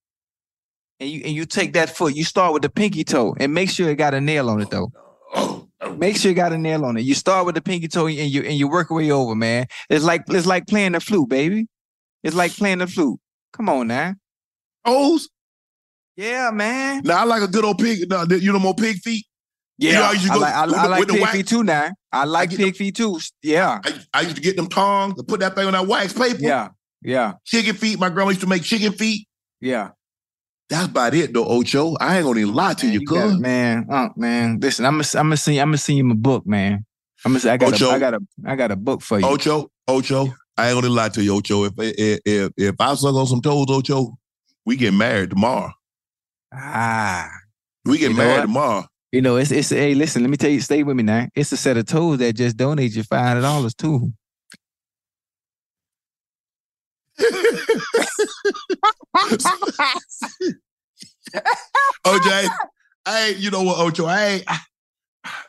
And you and you take that foot. You start with the pinky toe and make sure it got a nail on it though. Oh, oh. Make sure you got a nail on it. You start with the pinky toe and you and you work your way over, man. It's like it's like playing the flute, baby. It's like playing the flute. Come on now. O's? Yeah, man. Now I like a good old pig. No, you know more pig feet. You know, I I like, I, I like pig wax. feet too now. I like get pig feet too. Yeah. I, I used to get them tongs to put that thing on that wax paper. Yeah. Yeah. Chicken feet. My grandma used to make chicken feet. Yeah. That's about it, though, Ocho. I ain't gonna even lie to Man, you, you cuz. man. Oh, man. Listen, I'm gonna I'm gonna send you, I'm gonna send you my book, man. I'm gonna say I got Ocho. a, I got a I got a book for you. Ocho, Ocho. I ain't gonna lie to you, Ocho. If if if, if I suck on some toes, Ocho, we get married tomorrow. Ah. We get You know married what? tomorrow. You know, it's it's hey, listen, let me tell you, stay with me now. It's a set of toes that just donate you five hundred dollars too. OJ, I ain't, you know what, Ocho, I ain't, I,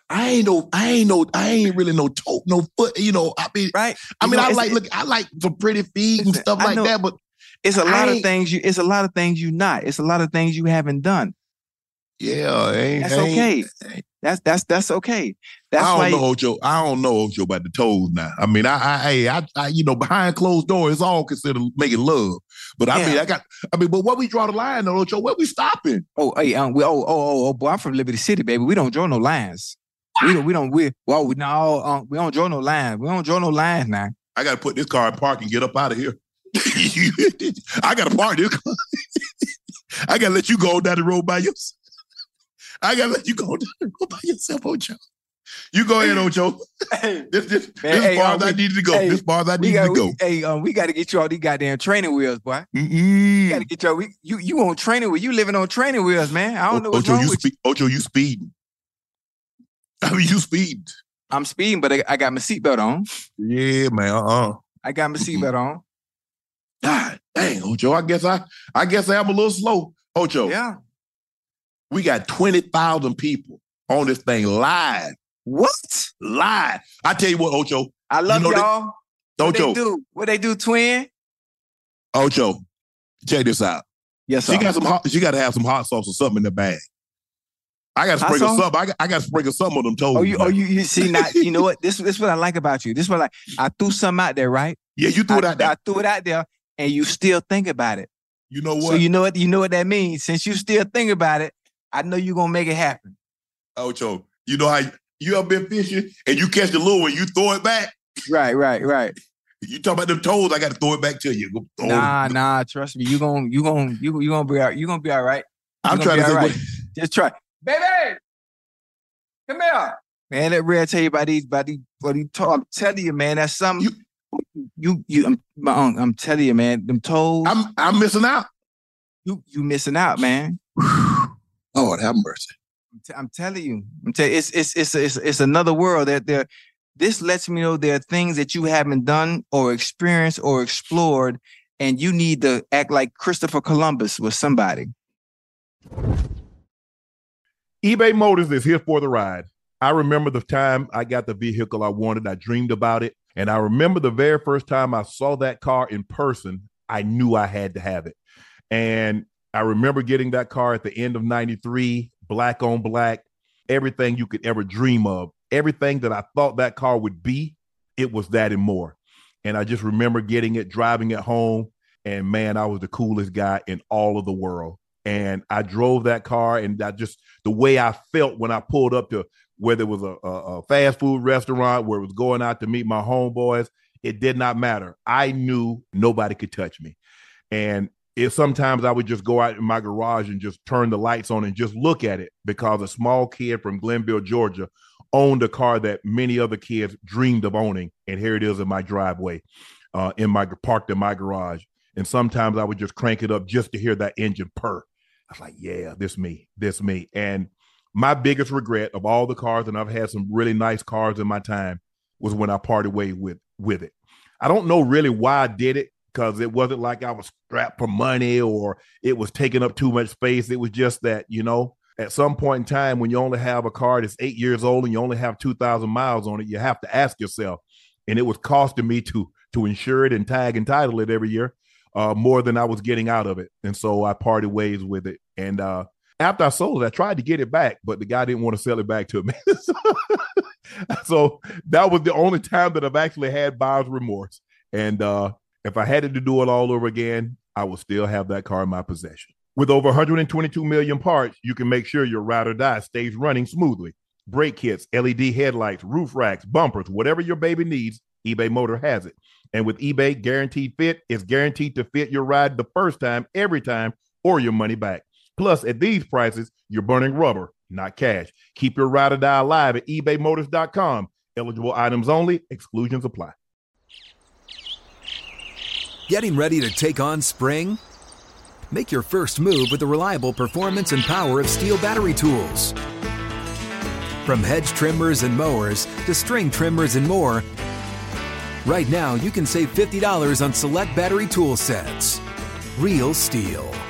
I ain't no, I ain't no, I ain't really no toe, no foot, you know. I mean, Right? I You mean, know, I like, look, I like some pretty feet and stuff I like know- that, but It's a lot I of things you it's a lot of things you not. It's a lot of things you haven't done. yeah, ain't, That's ain't- okay. That's that's that's okay. That's I don't why know, Ocho. I don't know, Ocho, about the toes now. I mean, I, I, I, I, you know, behind closed doors, it's all considered making love. But I mean, I got, I mean, but what we draw the line, though, Ocho? Where we stopping? Oh, hey, um, we, oh, oh, oh, oh, boy, I'm from Liberty City, baby. We don't draw no lines. We don't, we don't, we, well, we, no, um, we don't draw no lines. We don't draw no lines now. I got to put this car in park and get up out of here. I got a park this. I got to let you go down the road by yourself. I got to let you go down the road by yourself, Ocho. You go ahead, Ocho. This, this, Man, this hey, far uh, as I needed to go. hey, this far as I needed to go. we, hey, um, we got to get you all these goddamn training wheels, boy. We Mm-mm. got to get you, we, you, you on training wheels? You living on training wheels, man. I don't know what's Ocho, wrong you with you. Ocho, you speeding. I mean, you speeding. I'm speeding, but I, I got my seatbelt on. Yeah, man. Uh-uh. I got my seatbelt on. Dang, Ocho. I guess I I guess I am a little slow. Ocho, Yeah. we got 20,000 people on this thing live. What? Live. I tell you what, Ocho. I love know that- y'all. What they Ocho. do? What they do, twin? Ocho. Check this out. Yes, sir. She got some hot, she gotta have some hot sauce or something in the bag. I gotta sprinkle something. I got, I gotta sprinkle something on them toes. Oh, you, oh, you, you see, not, you know what? This, this is what I like about you. This is what I, I threw some out there, right? yeah, you threw it out there. I threw it out there, and you still think about it. You know what? So you know what? You know what that means. Since you still think about it, I know you're gonna make it happen. Ocho, you know how you, ever been fishing and you catch the lure and you throw it back? Right, right, right. You talk about them toes, I gotta throw it back to you. Throw it- Nah, nah. Trust me, you gonna, you gonna, you, you gonna be, all, you gonna be all right. I'm trying to think be what, Just try, baby. Come here, man. Let Red tell you about these, about these, what he told. I'm telling you, man. That's something. You, you, you. I'm, my, unc, I'm telling you, man. Them toes. I'm I'm missing out. you, you missing out, man. Lord have mercy. I'm, t- I'm telling you, I'm tell- it's it's it's it's it's another world that there. This lets me know there are things that you haven't done or experienced or explored, and you need to act like Christopher Columbus with somebody. eBay Motors is here for the ride. I remember the time I got the vehicle I wanted. I dreamed about it. And I remember the very first time I saw that car in person, I knew I had to have it. And I remember getting that car at the end of 93, black on black, everything you could ever dream of, everything that I thought that car would be, it was that and more. And I just remember getting it, driving it home. And man, I was the coolest guy in all of the world. And I drove that car, and I just the way I felt when I pulled up to whether it was a, a, a fast food restaurant where it was going out to meet my homeboys, it did not matter. I knew nobody could touch me. And if sometimes I would just go out in my garage and just turn the lights on and just look at it because a small kid from Glennville, Georgia, owned a car that many other kids dreamed of owning, and here it is in my driveway, uh, in my parked in my garage. And sometimes I would just crank it up just to hear that engine purr. I was like, yeah, this me, this me. And my biggest regret of all the cars, and I've had some really nice cars in my time, was when I parted way with with it. I don't know really why I did it because it wasn't like I was strapped for money or it was taking up too much space. It was just that, you know, at some point in time when you only have a car that's eight years old and you only have 2,000 miles on it, you have to ask yourself. And it was costing me to to insure it and tag and title it every year uh, more than I was getting out of it. And so I parted ways with it. And uh, after I sold it, I tried to get it back, but the guy didn't want to sell it back to me. so, that was the only time that I've actually had buyer's remorse. And uh, if I had to do it all over again, I would still have that car in my possession. With over 122 million parts, you can make sure your ride or die stays running smoothly. Brake kits, LED headlights, roof racks, bumpers, whatever your baby needs, eBay Motor has it. And with eBay Guaranteed Fit, it's guaranteed to fit your ride the first time, every time, or your money back. Plus, at these prices, you're burning rubber, not cash. Keep your ride or die alive at ebaymotors.com. Eligible items only, exclusions apply. Getting ready to take on spring? Make your first move with the reliable performance and power of STIHL battery tools. From hedge trimmers and mowers to string trimmers and more, right now you can save $50 on select battery tool sets. Real STIHL.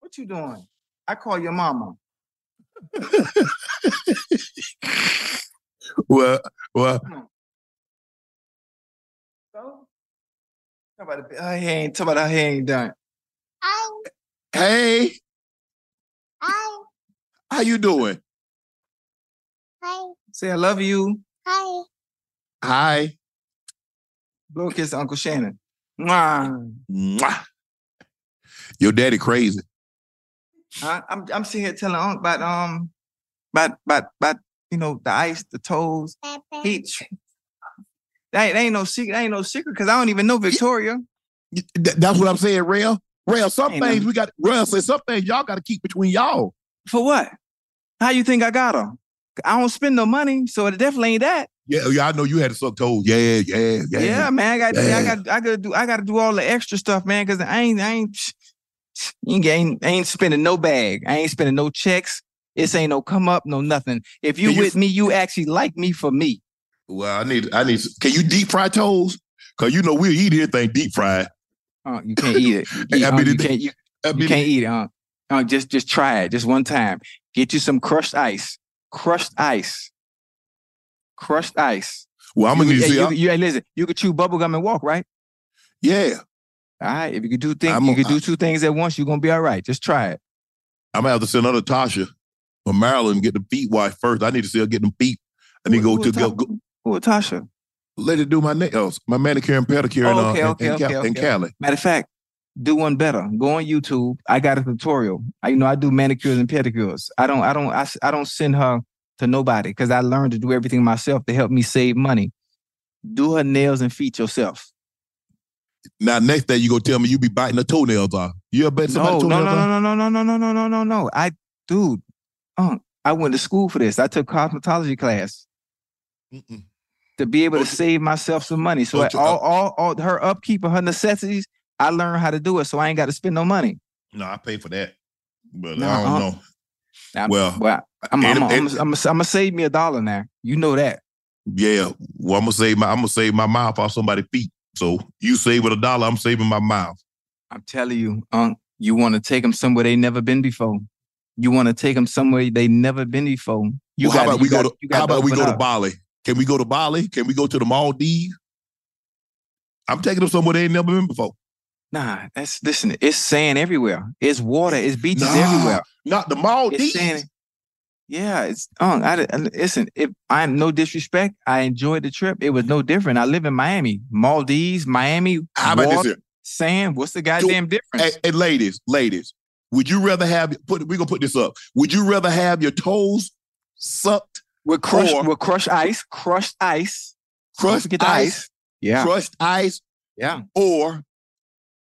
What you doing? I call your mama. Well, well, So, talk about it. Her hair ain't talk about her hair ain't done. hey, Hi. how you doing? Hi. Say I love you. Hi. Hi. Blow kiss to Uncle Shannon. Mwah. Mwah. Your daddy crazy. I, I'm I'm sitting here telling Unc about um about about about you know the ice, the toes. He that ain't, that ain't no secret. That ain't no secret because I don't even know Victoria. Th- That's what I'm saying, Rail. Rail, some Ain't things nothing. we got. Rail said some things y'all got to keep between y'all. For what? How you think I got her? I don't spend no money, so it definitely ain't that. Yeah, yeah, I know you had to suck toes. Yeah, yeah, yeah. Yeah, man. I got I Yeah. got I gotta do I gotta do all the extra stuff, man, because I ain't I ain't you ain't, ain't spending no bag. I ain't spending no checks. This ain't no come up, no nothing. If you you- with me, you actually like me for me. Well, I need, I need. Can you deep fry toes? Cause you know we'll eat anything deep fried. Uh, you can't eat it. I You, uh, mean, you can't you, I you can't eat it. Uh, uh, just just try it. Just one time. Get you some crushed ice. Crushed ice. Crushed ice. well, I'm gonna you, need to see. you, I- you, hey, listen, you could chew bubble gum and walk, right? yeah, All right. If you could do things, I'm you a- could do two things at once, you're gonna be all right. Just try it. I'm gonna have to send another Tasha or Maryland get the feet washed first. I need to see her get them feet I need to go to who go, Ta- go Who Tasha? let it do my nails, my manicure and pedicure Oh, uh, okay, in- okay, in, okay, in okay. Cali. Matter of fact, do one better. Go on YouTube. I got a tutorial. I you know I do manicures and pedicures. I don't I don't I, I don't send her to nobody because I learned to do everything myself to help me save money. Do her nails and feet yourself. Now next day you go tell me you be biting the toenails off. You ever bite No, somebody no, no, off? no, no, no, no, no, no, no, no, no. I dude, uh, I went to school for this. I took cosmetology class Mm-mm. to be able to Don't you- save myself some money. So Don't you- all, all, all her upkeep of her necessities, I learned how to do it, so I ain't got to spend no money. No, I pay for that. But No, I don't uh, know. I'm- Well, well, I'm, I'm, I'm, I'm, I'm, I'm gonna save me a dollar now. You know that. Yeah. Well, I'm gonna save my I'm gonna save my mouth off somebody's feet. So you save with a dollar, I'm saving my mouth. I'm telling you, Unc, you want to take them somewhere they never been before. You want to take them somewhere they never been before. You Well, how about we go to how about we go to. Bali? Can we go to Bali? Can we go to the Maldives? I'm taking them somewhere they ain't never been before. Nah, that's listen. It's sand everywhere. It's water. It's beaches Nah, everywhere. Not the Maldives. Yeah, it's um. I, I listen. If I'm no disrespect, I enjoyed the trip. It was no different. I live in Miami, Maldives, Miami. How about this here? Sand. What's the goddamn difference? Hey, hey, ladies, ladies, would you rather have put we're gonna put this up? Would you rather have your toes sucked, with crushed, or- with crushed ice, crushed ice. Crushed the ice, Yeah, crushed ice, yeah. or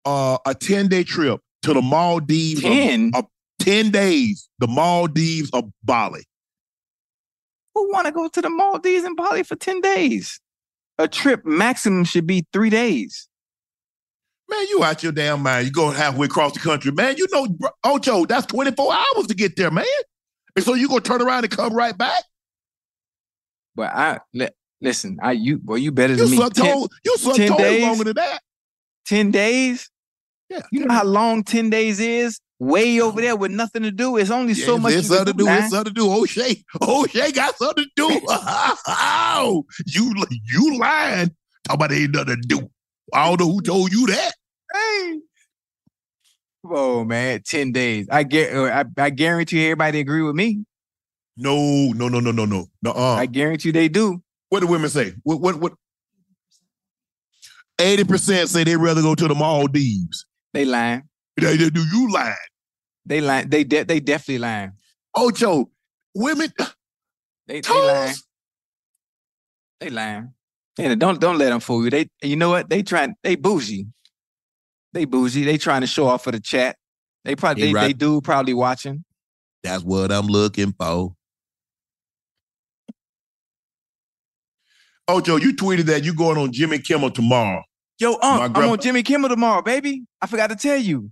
uh, a 10-day trip to the Maldives? Ten. 10 days, the Maldives of Bali. Who want to go to the Maldives and Bali for ten days? A trip maximum should be three days. Man, you out your damn mind. You going halfway across the country. Man, you know, Ocho, that's 24 hours to get there, man. And so you gonna turn around and come right back? But I li- listen. I you boy, you better You than me. suck 10 toes, you suck 10 toes days? longer than that. 10 days. Yeah. You know how long 10 days is? Way over there with nothing to do. It's only so It's- much It's you can something to do. now. It's something to do. O'Shea, O'Shea got something to do. oh, you you lying? Talk about ain't nothing to do. I don't know who told you that. Hey. On, man. 10 days. I get I, I guarantee everybody agree with me. No, no, no, no, no, no. No, I uh. guarantee they do. What do women say? What what what? Eighty percent say they'd rather go to the Maldives. They lying. They, they do you lying? They lying. They de- they definitely lying. Ocho, women. They, they lying. They lying. And don't don't let them fool you. They you know what? They trying they bougie. They bougie. They trying to show off for the chat. They probably they, right. they do probably watching. That's what I'm looking for. Ocho, you tweeted that you going on Jimmy Kimmel tomorrow. Yo, um, My Unc, I'm grandpa- on Jimmy Kimmel tomorrow, baby. I forgot to tell you.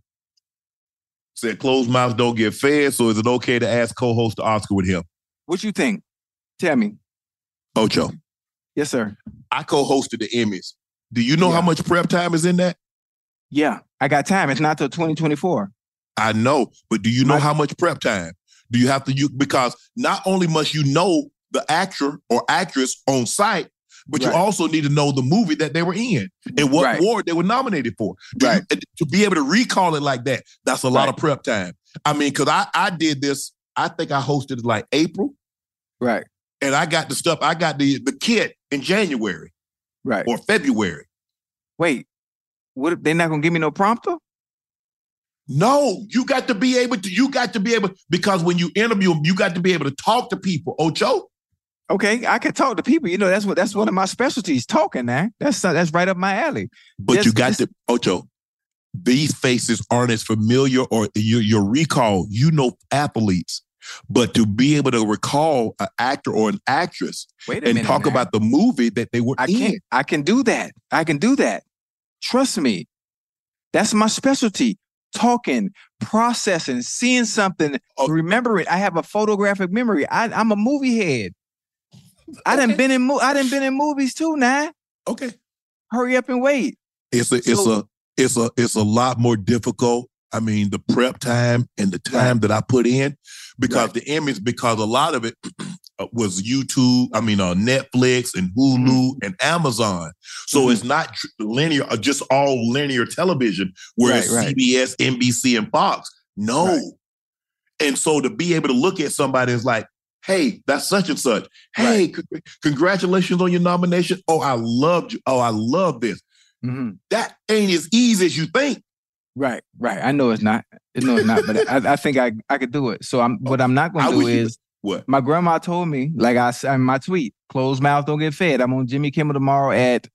Said closed mouths don't get fed, so is it okay to ask co-host the Oscar with him? What you think? Tell me. Ocho, Yes, sir. I co-hosted the Emmys. Do you know Yeah. how much prep time is in that? Yeah, I got time. It's not till 2024. I know, but do you know My- how much prep time? Do you have to you because not only must you know the actor or actress on site, but you also need to know the movie that they were in and what Right. award they were nominated for. You- Right. to be able to recall it like that, that's a lot Right. of prep time. I mean, because I I did this. I think I hosted it like April, Right, and I got the stuff. I got the the kit in January right. or February. Wait, what? if They not gonna give me no prompter? No, you got to be able to. You got to be able because when you interview them, you got to be able to talk to people. Ocho. Okay, I can talk to people. You know, that's what that's one of my specialties. Talking, man. That's that's right up my alley. But you got to, Ocho, these faces aren't as familiar or your, your recall, you know athletes. But to be able to recall an actor or an actress and minute. talk now. about the movie that they were I in. can't. I can do that. I can do that. Trust me. That's my specialty. Talking, processing, seeing something, Oh. remember it. I have a photographic memory. I, I'm a movie head. I done Okay. been in mo- I done been in movies too. Now, Okay. hurry up and wait. It's a it's So- a it's a it's a lot more difficult. I mean, the prep time and the time that I put in, because Right. the image, because a lot of it uh, was YouTube, I mean, uh, Netflix and Hulu Mm-hmm. and Amazon. So Mhm. it's not tr- linear, uh, just all linear television, where it's Right, right. CBS, NBC, and Fox. No. Right. And so to be able to look at somebody is like, Hey, that's such and such. Hey, c- congratulations on your nomination. Oh, I loved you. Oh, I love this. hmm That ain't as easy as you think. Right, right. I know it's not. I know it's not, but I, I think I, I could do it. So I'm what I'm not gonna do wish you is What? my grandma told me, like I said in my tweet, closed mouth don't get fed. I'm on Jimmy Kimmel tomorrow at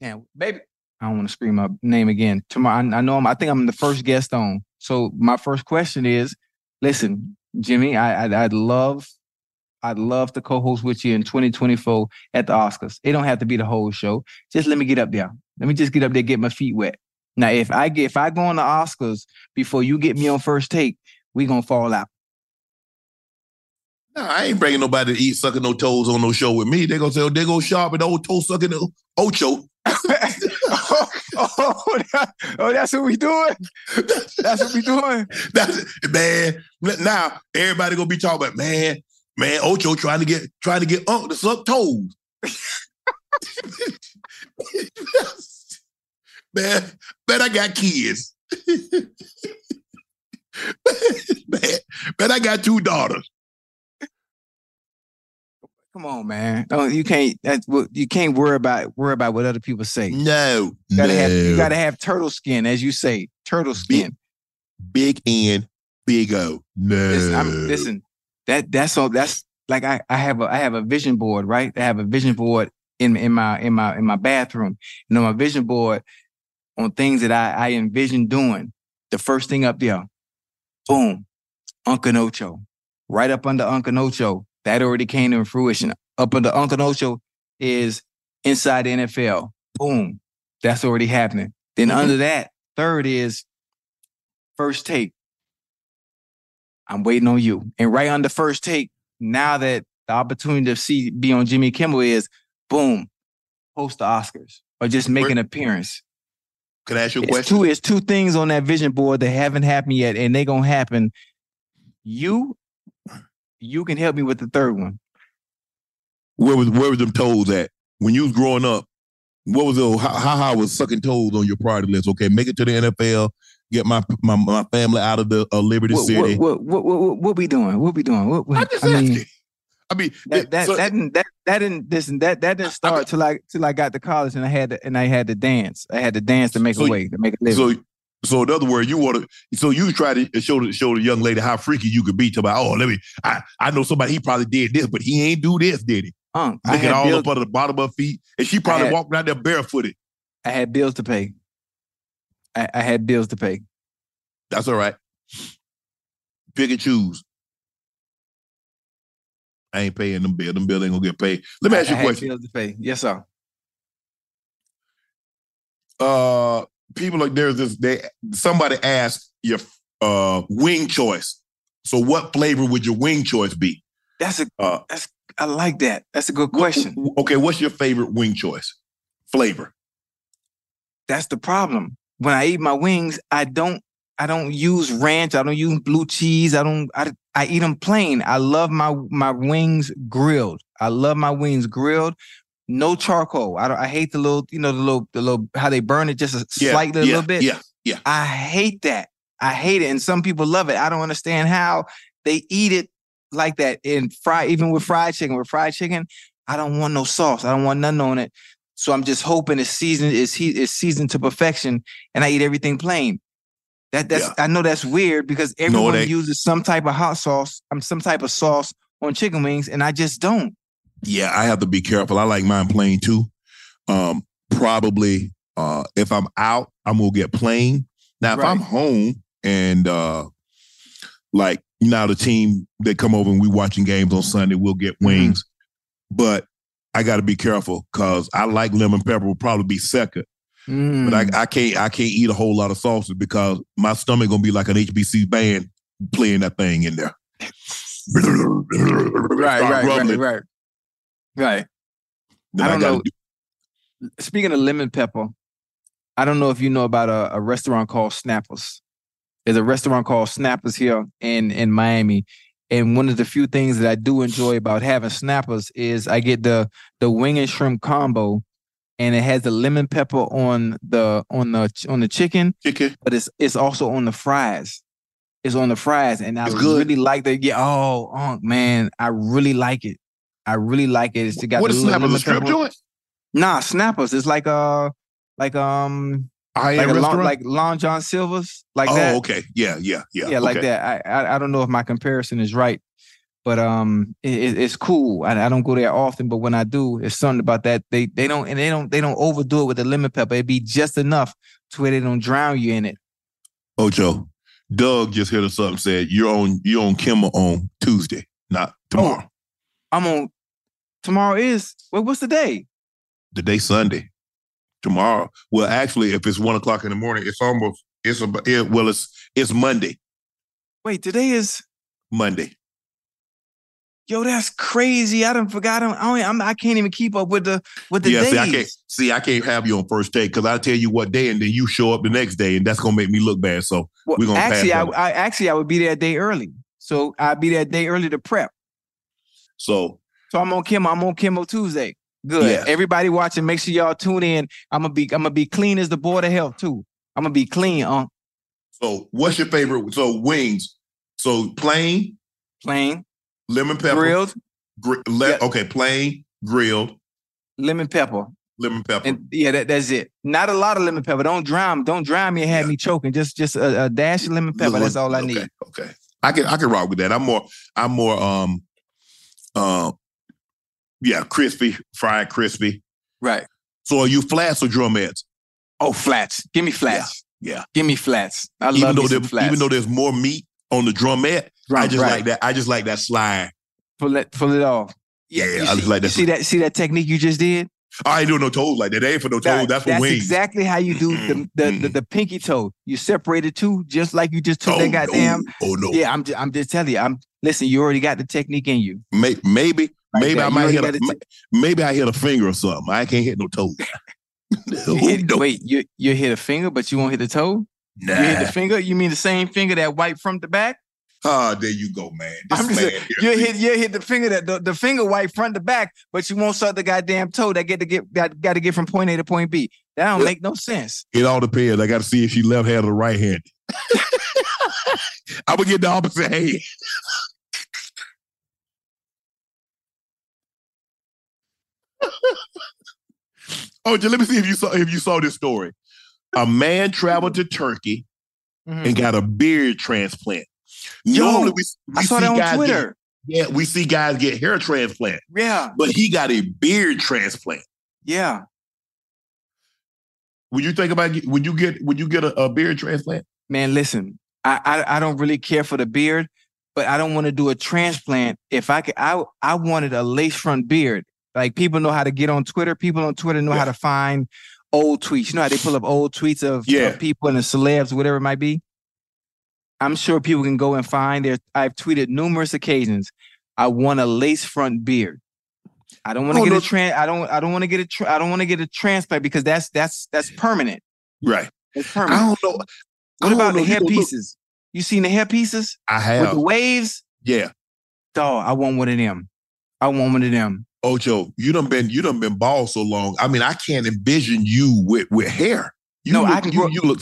damn baby. I don't want to scream my name again. Tomorrow, I, I know I'm I think I'm the first guest on. So my first question is, listen, Jimmy, I I'd, I'd love I'd love to co-host with you in 2024 at the Oscars. It don't have to be the whole show. Just let me get up there. Let me just get up there, get my feet wet. Now, if I get if I go on the Oscars before you get me on first take, we gonna fall out. No, I ain't bringing nobody to eat sucking no toes on no show with me. They gonna say, oh, they go sharp and old toe sucking the ocho. oh, oh, that- oh, that's what we doing. That's what we doing. That's man. Now everybody gonna be talking about man, man. Ocho trying to get trying to get Unc to suck toes. man, man, I got kids. man, man, I got two daughters. Come on, man. No, you can't. That's what you can't worry about. Worry about what other people say. You No, gotta no. have. You gotta have turtle skin, as you say. Turtle skin. big N, big O. No. Listen, I'm, listen. That that's all. That's like I, I have a I have a vision board, right? I have a vision board in in my in my in my bathroom. You know, my vision board on things that I I envision doing. The first thing up there, boom, Uncle Ocho. Right up under Uncle Ocho, that already came to fruition. Up under Uncle Ocho is inside the NFL. Boom, that's already happening. Then mm-hmm. under that, third is first take. I'm waiting on you. And right on the first take, now that the opportunity to see be on Jimmy Kimmel is boom, host the Oscars or just make an appearance. Can I ask you a It's question? two, it's two things on that vision board that haven't happened yet, and they're gonna happen. You, you can help me with the third one. Where was where was them toes at when you was growing up? What was the how how, how was sucking toes on your priority list? Okay, make it to the NFL, get my my, my family out of the uh, Liberty What, City. what, what, what, what, what we doing? What we doing? What, what, I'm just I mean. I mean, that that so- that didn't that that didn't listen that that didn't start till I till I got to college and I had to and I had to dance. I had to dance to make So- a way to make a living. so so in other words, you want to so you try to show the show the young lady how freaky you could be to about oh let me I I know somebody he probably did this but he ain't do this did he I looking all bills, up under the bottom of her feet and she probably had- walking out there barefooted. I had bills to pay. I, I had bills to pay. That's all right. Pick and choose. I ain't paying them bills. Them bills ain't gonna get paid. Let me ask you I a had question. Bills to pay. Yes, sir. uh people like there's this they somebody asked your uh wing choice so what flavor would your wing choice be That's a uh that's I like that. That's a good question. okay what's your favorite wing choice flavor That's the problem. When I eat my wings, I don't I don't use ranch. I don't use blue cheese. I don't I I eat them plain. I love my my wings grilled. I love my wings grilled. No charcoal. I don't I hate the little, you know, the little the little how they burn it just a yeah slightly a yeah, little bit. yeah yeah I hate that. I hate it. And some people love it. I don't understand how they eat it like that. In fry, even with fried chicken. With fried chicken, I don't want no sauce. I don't want nothing on it. So I'm just hoping it's seasoned, it's he it's seasoned to perfection, and I eat everything plain. That that's Yeah. I know that's weird because everyone ain't. uses some type of hot sauce, um, some type of sauce on chicken wings, and I just don't. yeah i have to be careful i like mine plain too um probably uh if i'm out i'm gonna get plain now if i'm home and uh like you know the team they come over and we watching games on sunday we'll get Mm-hmm. wings but i gotta be careful because i like lemon pepper will probably be second Mm. but I, I can't I can't eat a whole lot of sauces because my stomach gonna be like an HBC band playing that thing in there. right, right, right, rumbling. right, right. Then I don't gotta know. do- Speaking of lemon pepper, I don't know if you know about a, a restaurant called Snappers. There's a restaurant called Snappers here in in Miami, and one of the few things that I do enjoy about having Snappers is I get the the wing and shrimp combo, and it has the lemon pepper on the on the on the chicken, chicken. but it's it's also on the fries. It's on the fries, and I really like the yeah. Oh, oh, man, I really like it. I really like it. It's got What the is snappers? A strip joint? Nah, snappers. It's like uh, like um, High like long, like Long John Silver's, like that. oh, that. okay. Yeah, yeah, yeah. yeah, like that. I, I I don't know if my comparison is right, but um, it, it- it's cool. I, I don't go there often, but when I do, it's something about that. They they don't and they don't they don't overdo it with the lemon pepper. It'd be just enough to where they don't drown you in it. Ocho, Doug just hit us up and said you're on you're on Kimmel on Tuesday, not tomorrow. I'm on. Tomorrow is well, what's the day? The day Sunday. Tomorrow. Well, actually, if it's one o'clock in the morning, it's almost it's about it, well, it's it's Monday. Wait, today is Monday. yo. That's crazy. I don't forgot. I don't, I, I'm, I can't even keep up with the with the yeah, days. see, I can't see I can't have you on first day because I tell you what day and then you show up the next day and that's gonna make me look bad. So Well, we're gonna actually, I. I actually I would be there a day early, so I'd be there a day early to prep. so So I'm on Kimmel. I'm on Kimmel Tuesday. Good. Yeah. Everybody watching, make sure y'all tune in. I'm gonna be I'm gonna be clean as the board of health too. I'm gonna be clean on so what's your favorite? So wings. So plain, plain, lemon pepper, grilled, gri- le- Yeah. okay, plain, grilled, lemon pepper, lemon pepper. and yeah, that, that's it. Not a lot of lemon pepper. Don't drown. Don't drown me and have Yeah. me choking. Just just a, a dash of lemon pepper. That's all I okay, need. Okay. I can I can rock with that. I'm more I'm more um uh yeah, crispy, fried crispy. Right. So are you flats or drumettes? Oh, flats. Give me flats. Yeah. Give me flats. I even love though there, flats. even though there's more meat on the drumette, I just right. like that. I just like that slide. pull it pull it off. Yeah, you I see, just like that. see that see that technique you just did? I ain't doing no toes like that. They ain't for no toes. That- that's for that's wings. exactly how you do the the, the the pinky toe. You separate the two, just like you just took oh, that goddamn. no. Oh no. Yeah, I'm just, I'm just telling you. I'm listen. You already got the technique in you. May, maybe Right maybe there. I might hit got a, maybe I hit a finger or something. I can't hit no toe. You oh, hit- no. Wait, you you hit a finger, but you won't hit the toe. Nah. You hit the finger. You mean the same finger that white from the back? Ah, there you go, man. This I'm just man saying, you hit you hit the finger that the, the finger white front to back, but you won't start the goddamn toe that get to get got, got to get from point A to point B. That don't Yeah. make no sense. It all depends. I got to see if she left handed or right handed. I'm gonna get the opposite hand. Oh, just let me see if you saw if you saw this story. A man traveled mm-hmm. to Turkey mm-hmm. and got a beard transplant. Yo, Normally we, we I saw see that on guys Twitter. Get, yeah, we see guys get hair transplant, Yeah, but he got a beard transplant. yeah. Would you think about would you get would you get a, a beard transplant? Man, listen, I, I I don't really care for the beard, but I don't want to do a transplant. If I could, I I wanted a lace front beard. Like people know how to get on Twitter. People on Twitter know Yeah. how to find old tweets. You know how they pull up old tweets of, of people and the celebs, whatever it might be. I'm sure people can go and find there. I've tweeted numerous occasions. I want a lace front beard. I don't want to Oh, get no. a trans. I don't. I don't want to get a. Tra- I don't want to get a transplant because that's that's that's permanent. Right. It's permanent. I don't know. What don't about know. the You hair pieces? You seen the hair pieces I have with the waves? yeah. Dog, I want one of them. I want one of them. Ocho, you done been you done been bald so long. I mean, I can't envision you with with hair. You No, look, I can you, grow- you look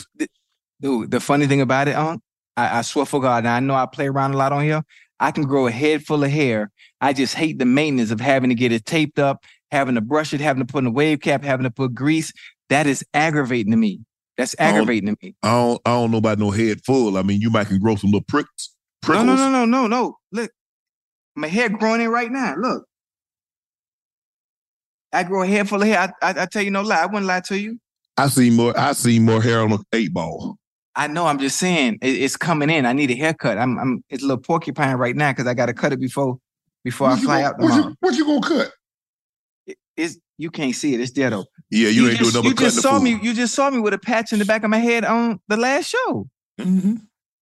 Dude, the funny thing about it, Unc, I, I swear for God, and I know I play around a lot on here. I can grow a head full of hair. I just hate the maintenance of having to get it taped up, having to brush it, having to put in a wave cap, having to put grease. That is aggravating to me. That's aggravating to me. I don't I don't know about no head full. I mean, you might can grow some little pricks. No, no, no, no, no, no. Look, my hair growing in right now. Look. I grow a head full of hair. I, I, I tell you no lie. I wouldn't lie to you. I see more. I see more hair on an eight ball. I know. I'm just saying it- it's coming in. I need a haircut. I'm. I'm. It's a little porcupine right now because I got to cut it before before I What you fly gonna- out what tomorrow. you, what you gonna cut? It- It's you can't see it. It's there though. Yeah, you, ain't just, doing nothing you just saw the me. You just saw me with a patch in the back of my head on the last show. Mhm.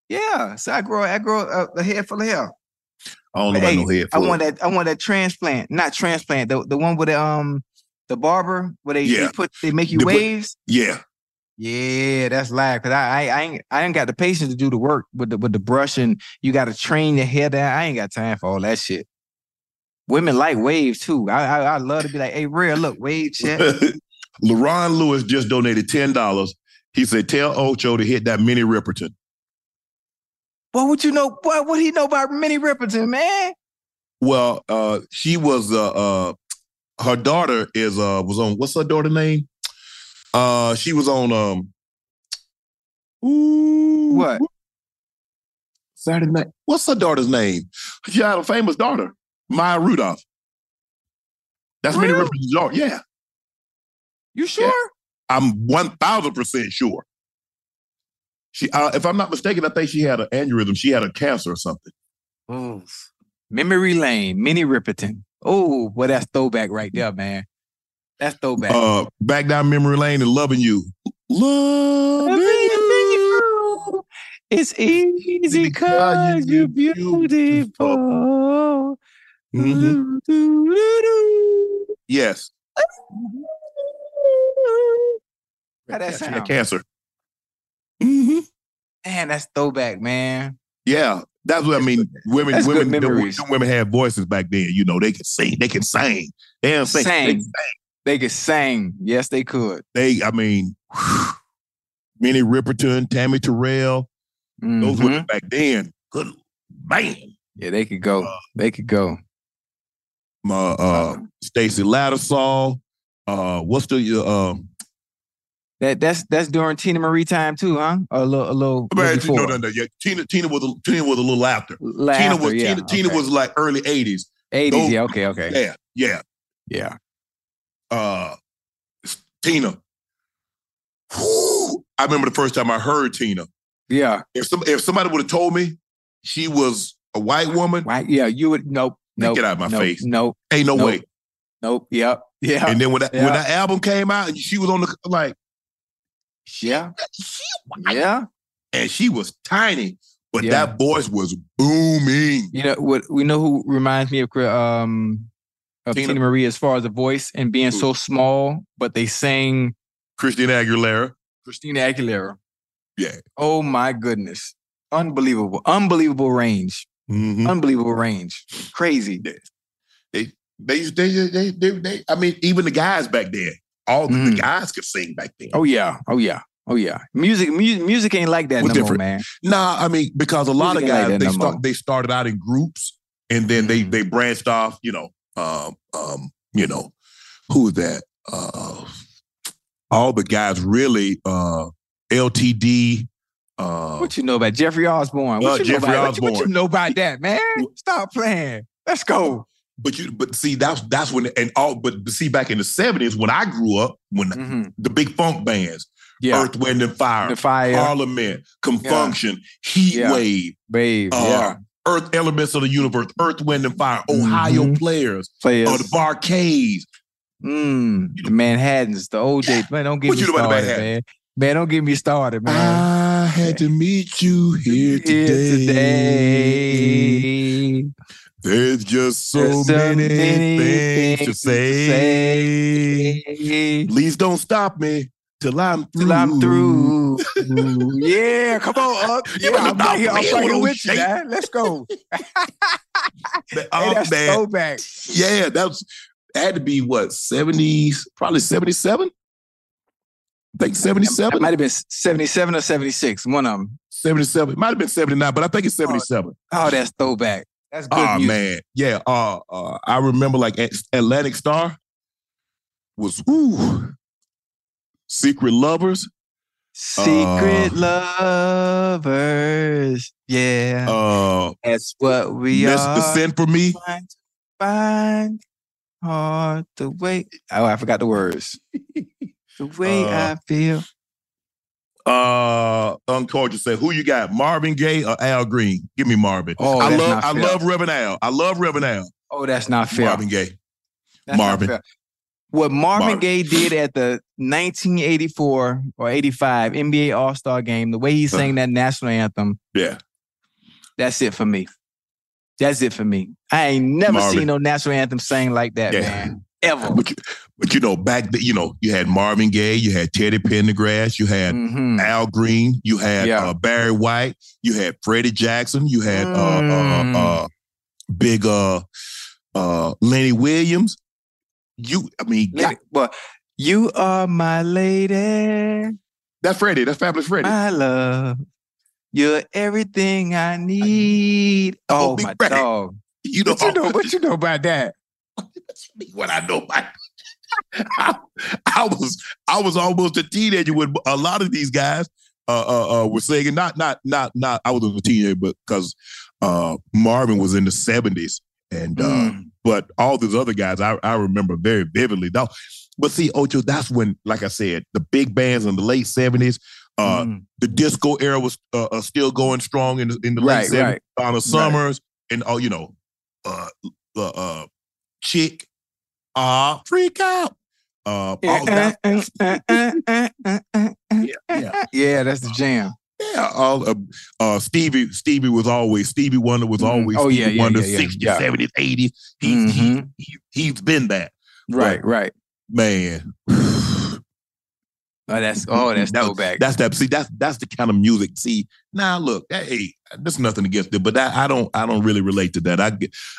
Yeah. So I grow. I grow a, a head full of hair. I don't know Hey, about no head I want that. I want that transplant. Not transplant. The the one with the um the barber where they, Yeah. they put they make you They put- waves. yeah, Yeah, that's live. Cause I, I I ain't I ain't got the patience to do the work with the with the brush and you got to train your hair down. I ain't got time for all that shit. Women like waves too. I I, I love to be like, hey, real look, wave check. LaRon Lewis just donated ten dollars. He said, "Tell Ocho to hit that Minnie Riperton." What would you know? What would he know about Minnie Riperton, man? Well, uh, she was uh, uh, her daughter is uh was on what's her daughter name? Uh, she was on um. Ooh, What? Saturday night? What's her daughter's name? She had a famous daughter, Maya Rudolph. That's Minnie Really? Riperton's daughter. Yeah, You sure? I'm one thousand percent sure. She, uh, if I'm not mistaken, I think she had an aneurysm. She had a cancer or something. Ooh. Memory Lane, Minnie Riperton. Oh, well, that's throwback right there, man. That's throwback. Uh, back down memory lane and loving you. Loving you. It's easy because you're beautiful. Mhm. Doo-doo-doo. Yes. How that She had sound? cancer. Hmm Man, that's throwback, man. Yeah, that's what I mean. Women, That's women, them, memories. women had voices back then. You know, they could sing. They can sing. They don't sing. They, Sing. They could sing. Yes, they could. they, I mean, Minnie Riperton, Tammy Terrell, those Mhm. women back then. Good man. Yeah, they could go. They could go. Uh, uh, Stacy Lattisaw. Uh, what's the uh, um? That that's that's during Teena Marie time too, huh? Or a little a little, Man, before. no, no, no. Yeah, Tina, Tina was a, Tina was a little after. Tina was yeah, Tina, Tina was like early '80s. 80s. Yeah, okay, okay. Yeah, yeah. Yeah. uh Tina. Whew. I remember the first time I heard Tina. Yeah. If some if somebody would have told me she was a white woman, Right. Yeah. You would nope. Nope. get out of my nope, face. Nope. ain't no Nope. way. Nope. Yep. Yeah. And then when that Yeah. when that album came out, and she was on the like, yeah. she, Yeah. and she was tiny, but Yeah. that voice was booming. You know what? We know who reminds me of um of Tina. Tina, Marie as far as the voice and being so small, but they sang Christina Aguilera. Christina Aguilera. Yeah. Oh my goodness. Unbelievable. Unbelievable range. Mhm. Unbelievable range. Crazy. They they they they they, they I mean, even the guys back then, all the, the Mm. guys could sing back then. Oh yeah. Oh yeah. Oh yeah. Music music, music ain't like that Was no different. more, man. Nah, I mean, because a lot of Music like guys that they no start more. they started out in groups and then they Mhm. they branched off, you know, um, um, you know, who is that? Uh all the guys really uh LTD, uh What you know about Jeffrey Osborne? What Uh, you Jeffrey know about, what you- What, you know about that, man? Stop playing. Let's go. But you but see that's that's when and all but see back in the 70s when I grew up, when Mhm. the big funk bands, Yeah. Earth, Wind and Fire, the fire, Parliament, Con Funk Shun, Heat Yeah. Wave, babe. uh, yeah. Earth Elements of the Universe, Earth, Wind and Fire, Ohio Mhm. Players, Players. uh, the Bar-Kays. Mm, the Manhattans, the OJ. Man, don't get What me you know about the started, man. Man, don't get me started, man. I had to meet you here Here today. There's just so, There's so many, many things, to things to say. say. Please don't stop me till I'm through. Till I'm through. yeah, come on, up. Yeah, I'm right here. I'm right here with you, man. Let's go. Hey, oh, that's man. throwback. Yeah, that was had to be what 70s, probably 77. I think It 77. might have been 77 or 76. One of them. 77. It might have been 79, but I think it's 77. Oh, that's throwback. That's good Oh music. man, yeah. Uh, uh, I remember like At- Atlantic Starr was ooh, Secret Lovers. Secret Uh, lovers. Yeah. Uh, that's what we Mess are. the Send for Me. Trying to find hard to wait. Oh, I forgot the words. the way Uh, I feel. Uh, Uncultured said, "Who you got, Marvin Gaye or Al Green? Give me Marvin. Oh, I love, I love Reverend Al. I love Reverend Al. Oh, that's not fair. Marvin Gaye. That's Marvin. What Marvin, Marvin. Gaye did at the 1984 or 85 NBA All Star game, the way he Uh. sang that national anthem, Yeah, that's it for me. That's it for me. I ain't never Marvin. seen no national anthem sang like that, Yeah. man. Ever. but you, but you know, back then, you know, you had Marvin Gaye, you had Teddy Pendergrass, you had Mhm. Al Green, you had Yeah. uh, Barry White, you had Freddie Jackson, you had uh, Mm. uh, uh, big uh, uh, Lenny Williams. You, I mean, Lady- Well, you are my lady, that's Freddie. That's Fabulous Freddie. my love. You're everything I need. Oh Big my Rat. dog. You know, What you know? What you know about that? what I know about I, I was I was almost a teenager when a lot of these guys uh uh, uh were singing not not not not I was a teenager but because uh Marvin was in the 70s and uh Mm. but all these other guys I, I remember very vividly now but see Ocho that's when like I said the big bands in the late 70s uh Mm. the disco era was still going strong in the, in the Right, late 70s right. Donna Summers and all you know uh chick uh freak out uh all that, yeah, yeah, Yeah, that's the jam. yeah, all uh, uh Stevie Stevie was always Stevie Wonder was Mhm. always Oh, yeah, Stevie yeah, Wonder yeah, yeah, 60s yeah. 70s 80s he, Mhm. he, he he's been that Right, right. man Oh, that's oh, that's That- throwback. That's that. See, that's that's the kind of music. See, now look, hey, there's nothing against it, but that, I don't, I don't really relate to that. I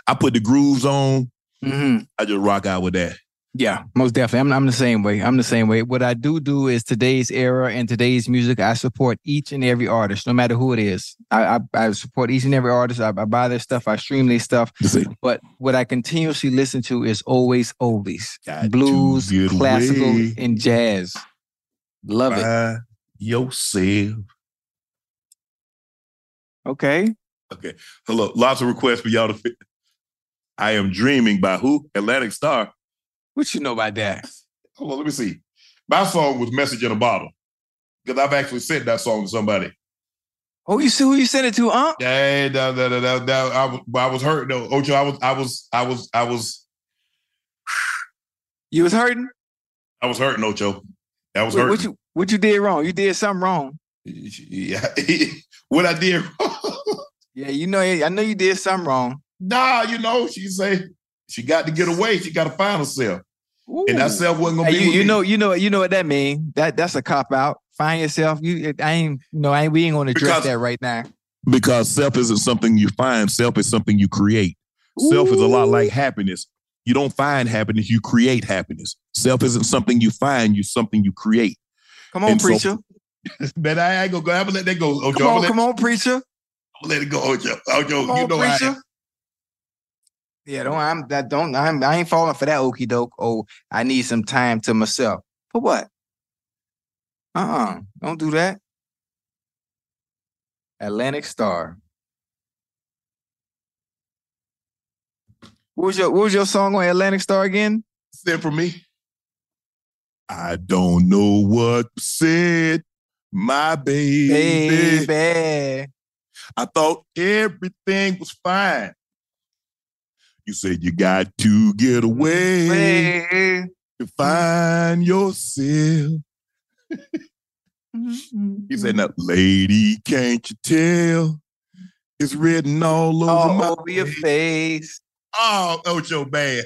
I put the grooves on. Hmm I just rock out with that. Yeah, most definitely. I'm, I'm the same way. I'm the same way. What I do do is today's era and today's music. I support each and every artist, no matter who it is. I I, I support each and every artist. I, I buy their stuff. I stream their stuff. But what I continuously listen to is always oldies, Got blues, classical, away. and jazz. Love it. by yourself. Okay. Okay. Hello. Lots of requests for y'all to fit. I am dreaming by who? Atlantic Starr. What you know about that? Hold on, let me see. My song was Message in a Bottle. Because I've actually sent that song to somebody. Oh, you see who you sent it to, huh? Yeah, that, that, that, that, that- I, was, I was hurt though. Ocho, I was, I was, I was, I was, You was hurting. I was hurting, Ocho. I was hurting. what you what you did wrong? You did something wrong. yeah. what I did Yeah, you know. I know you did something wrong. Nah, you know, she say she got to get away. She got to find herself. And that Ooh. self wasn't gonna Hey, be you, you know, you know, you know what that mean. That that's a cop out. Find yourself. You, I ain't, you know, I ain't. We ain't going to address Because- that right now. because self isn't something you find, self is something you create. Self is a lot like happiness. You don't find happiness, you create happiness. Self isn't something you find, you something you create. Come on, And so- preacher. Man, I ain't gonna go. I'm gonna let that go, Ojo. Come on, gonna come on, preacher. I'm gonna let it go, Ojo. Ojo, Come you on, know I preacher. Yeah, don't. I'm that. Don't. I'm. I ain't falling for that okey doke. Oh, I need some time to myself. For what? Uh. uh Don't do that. Atlantic Starr. What was your What was your song on Atlantic Starr again? said for me. I don't know what said, my baby. Baby. I thought everything was fine. You said you got to get away to find yourself. Mm-hmm. He said, "Now, lady, can't you tell? It's written all over All my over your face." Oh, Ocho bad.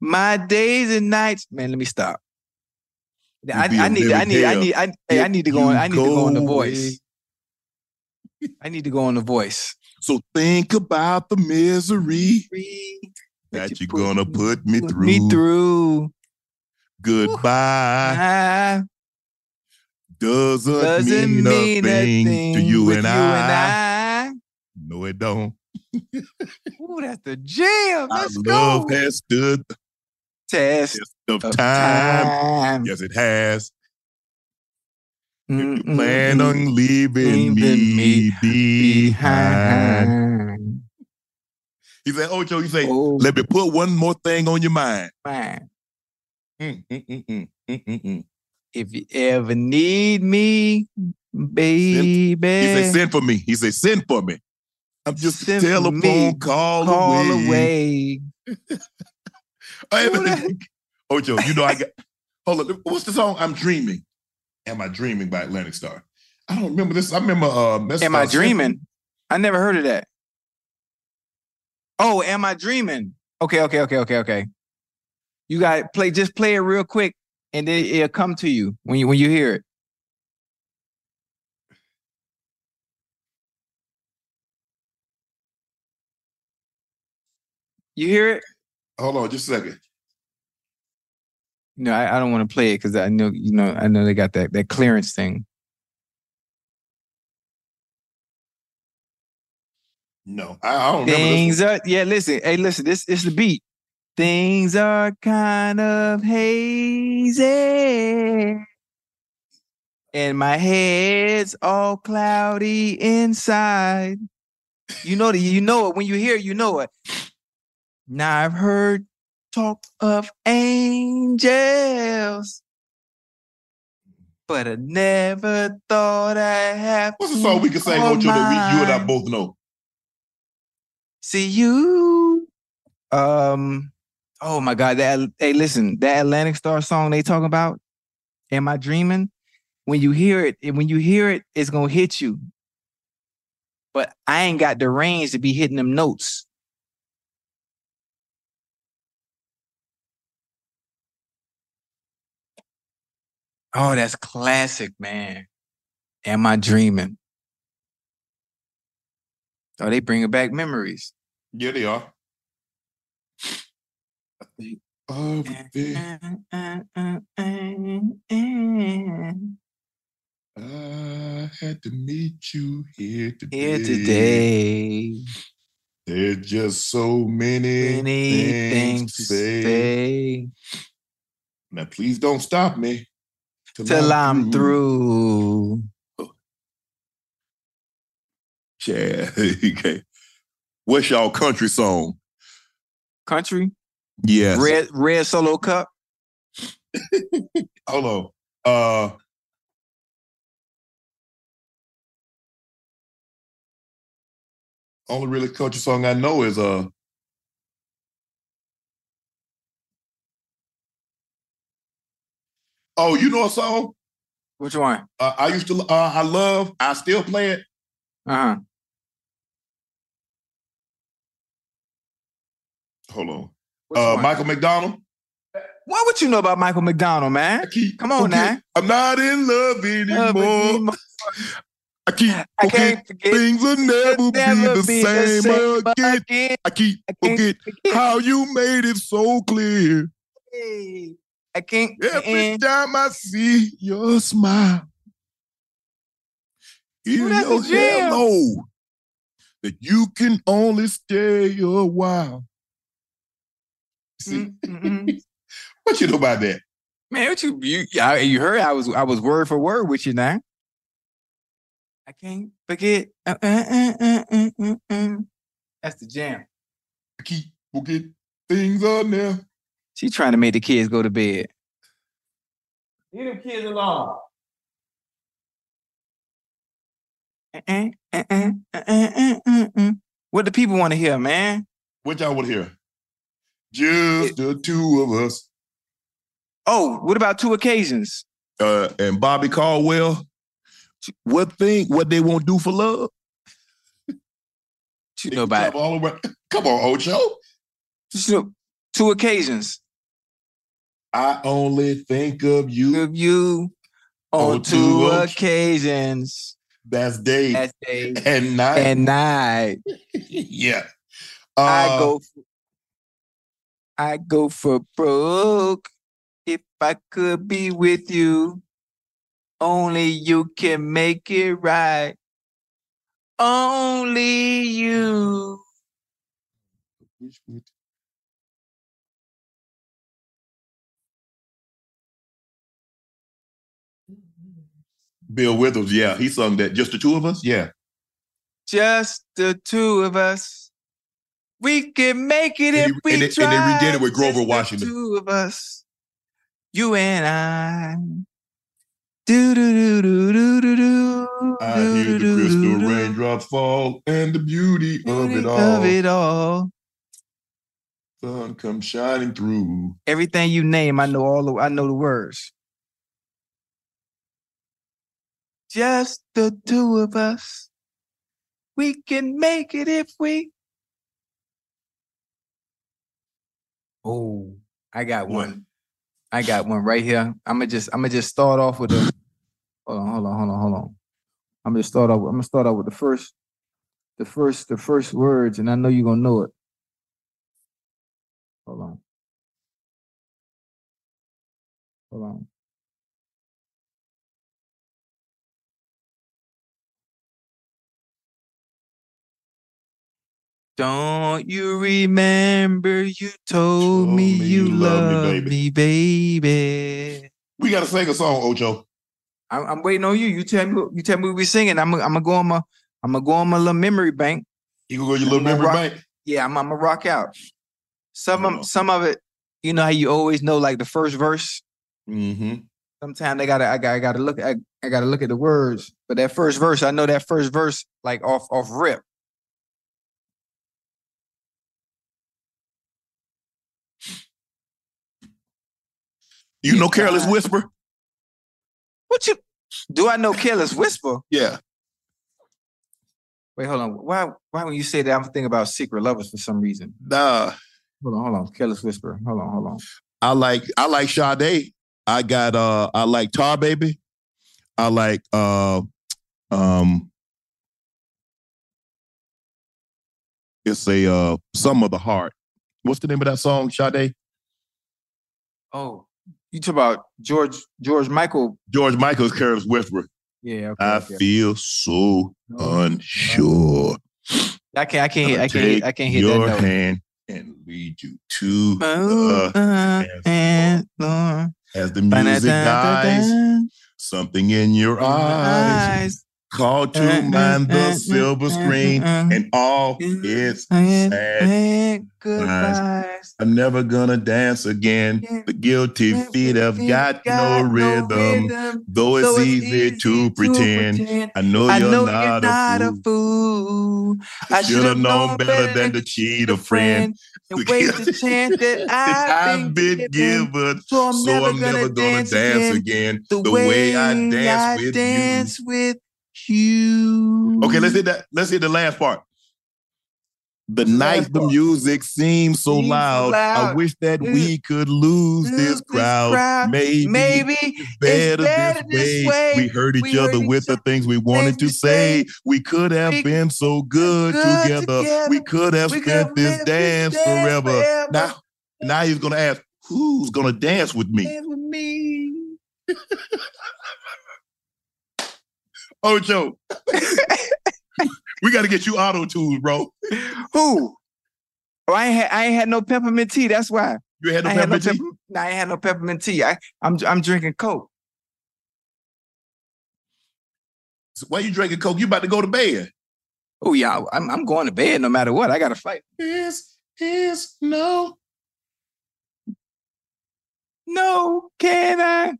My days and nights. Man, let me stop. I, I a need, I need, I need, I, hey, I need to go on. I need to go on the voice. I need to go on the voice. So think about the misery That that you you're put gonna put me Put through. Me through. Goodbye Ah, doesn't, doesn't mean, mean a thing, to you and you I. and No, it don't. I. Ooh, that's the jam. Our Let's love go. has stood Test test of of time. time. Yes, it has. You plan on leaving Leaving me, me behind. He said, Ocho, you say, Oh, let me put one more thing on your mind. man. Mm, mm, mm. If you ever need me, baby, He said, send for me. He said, send for me. I'm just a Send telephone me. call, call away. away. Hey, Ocho, you know I got. Hold on. What's the song? I'm dreaming. Am I dreaming by Atlantic Starr? I don't remember this. I remember. Uh, Mess- Am I dreaming? I never heard of that. Oh, am I dreaming? Okay, okay, okay, okay, okay. You got play. Just play it real quick, and then it'll come to you when you when you hear it. You hear it? Hold on, just a second. No, I, I don't want to play it because I know you know I know they got that that clearance thing. No, I, I don't. Things are yeah. Listen, hey, listen. This is the beat. Things are kind of hazy, and my head's all cloudy inside. You know the, you know it when you hear it. You know it. Now I've heard talk of angels, but I never thought I'd have. What's the song we can sing, Ocho, that we, you and I both know? See you. Um. Oh my God. That hey, listen. That Atlantic Starr song they talking about. Am I dreaming? When you hear it, and when you hear it, it's gonna hit you. But I ain't got the range to be hitting them notes. Oh, that's classic, man. Am I dreaming? Oh, they bringing back memories. Yeah, they are. I think oh, of it. I had to meet you here today. Here today, There's just so many, many things, things to to say. say Now, please don't stop me till I'm through. Yeah. okay. What's y'all country song? Country, Yes. red, red solo cup. Hold on. Uh only really country song I know is uh Oh, you know a song? Which one? Uh, I used to uh, I love, I still play it. Uh huh. Hold on. Which Uh one? Michael McDonald. What would you know about Michael McDonald, man? Keep Come on forget- now. I'm not in love anymore. I keep I forget. things will never, Never be the be the same, same again. again. I keep I can't forget forget. how you made it so clear. Hey, I can't. Every uh-uh. time I see your smile, in your hello, that you can only stay a while. See, what you know about that? Man, what you you I, you heard? I was I was word for word with you now. I can't forget. Uh, uh, uh, uh, uh, uh, uh. That's the jam. I keep forget things are now. She trying to make the kids go to bed. Leave them kids alone. Uh-uh, uh-uh, uh-uh. What do people want to hear, man? What y'all want to hear? Just the two of us. Oh, what about two occasions? Uh, and Bobby Caldwell. What thing? What they won't do for love? You know about All around. Come on, Ocho. Just know- two occasions. I only think of you. Of you on On two two occasions. That's day That's day and night. and night. yeah. I Uh, go for, I go for broke if I could be with you. Only you can make it right. Only you. Bill Withers, yeah, he sung that. Just the two of us, yeah. Just the two of us. We can make it And if he- we and they- and they redid it with Grover Just the Washington. two of us. You and I. Do do do do do do do. I hear the crystal raindrops fall and the beauty of it all. Of it all. Sun comes shining through. Everything you name, I know all the I know the words. Just the two of us. We can make it if we. Oh, I got What? one. I got one right here. I'm gonna just I'm gonna just start off with a. Hold on, hold on, hold on, hold on. I'm gonna start off. I'm gonna start off with the first, the first, the first words, and I know you're gonna know it. Hold on. Hold on. Don't you remember you told me you love me, baby? baby We got to sing a song, Ocho. I'm, I'm waiting on you. You tell me. You tell me we singing. I'm. I'm gonna go on my. I'm gonna go on my little memory bank. You gonna go your little I'm memory rock- bank? Yeah, I'm. I'm gonna rock out. Some of some of it. You know how you always know like the first verse. Mm-hmm. Sometimes I gotta. I got. I gotta look. I, I gotta look at the words. But that first verse, I know that first verse like off off rip. You know Careless Whisper? What you? Do I know Careless Whisper? Yeah. Wait, hold on. Why? Why when you say that, I'm thinking about Secret Lovers for some reason. Nah. Hold on. Hold on. Careless Whisper. Hold on. Hold on. I like I like Sade. I got uh I like Tar Baby. I like uh um it's a uh some of the heart. What's the name of that song, Sade? Oh, you talk about George George Michael. George Michael's Careless Whisper. Yeah. Okay, I okay. feel so unsure. I can't. I can't. I can't. Hit, I can't hit your that note. hand and lead you to Oh, the uh, and Lord. as the music dies. Something in your Eyes. Call to uh, mind the uh, uh, silver screen and all its sad. Goodbyes. I'm never gonna dance again. The guilty feet have got no rhythm. Though it's easy to pretend, I know you're not, a fool. I Should have known better than to cheat a friend. and waste the chance that I've I've been given. So I'm never gonna dance again. The way I dance with with you. Okay, let's hit that. Let's hit the last part. The night the music seems so Seems so loud. I wish that mm. we could lose this this crowd. crowd. Maybe, Maybe it's better, better this, this way. way. We hurt each We other with each the things we wanted to say. We could have We been so good, good together. together. We could have We spent have this lived this dance dance forever. forever. Now, now he's gonna ask, who's gonna dance with me? Dance with me. Ocho. we got to get you auto tools, bro. Who? Oh, I ain't had I ain't had no peppermint tea. That's why. You had no I ain't had no peppermint tea? pepper, no, I ain't had no peppermint tea. I, I'm I'm drinking Coke. So Why you drinking Coke? You about to go to bed. Oh yeah, I'm I'm going to bed no matter what. I got to fight. Is is no. No, can I?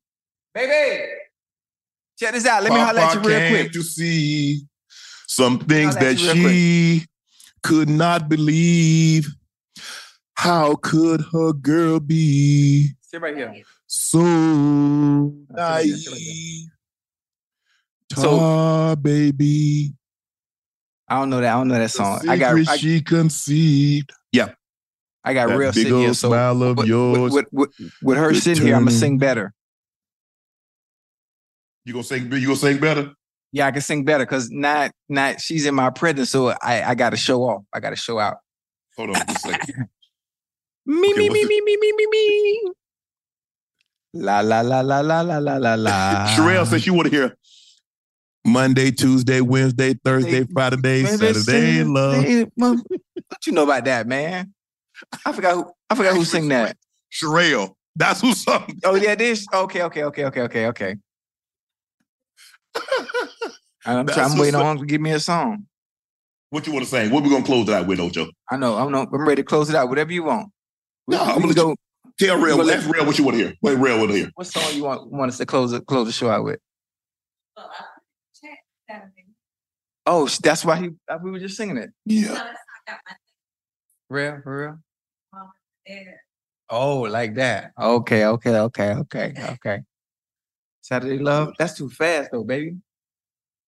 Baby. Check this out. Let me holler at you Papa real quick. to see some things that real quick. she could not believe. How could her girl be Sit right here. so here, naive? So- baby. I don't know that. I don't know that song. I got I, she conceived. Yeah. I got that real big sitting here. old So smile of with, yours. with, with, with her sitting here, I'm gonna sing better. You gonna sing? You gonna sing better? Yeah, I can sing better because not not she's in my presence, so I I got to show off. I got to show out. Hold on just a second. Me me me me me me me me. La la la la la la la la la. Cherrelle says she want to hear Monday, Tuesday, Wednesday, Thursday, Friday, Saturday, love. Hey, mom, What you know about that, man? I forgot who I forgot who sang that. Cherrelle. That's who sung. Oh yeah, this. Okay, okay, okay, okay, okay, okay. I'm, trying, I'm waiting up. on to give me a song. What you want to sing? What we gonna close it out with, Ocho? I know. I'm no, I'm ready to close it out. Whatever you want. We, No, we I'm gonna go. Tell Real. gonna Real what you want to hear. Wait, Real want to hear. What song you want want us to close it close the show out with? Oh, that's why he. uh, We were just singing it. Yeah. Real, for real. Oh, like that. Okay, okay, okay, okay, okay. Saturday love. That's too fast though, baby.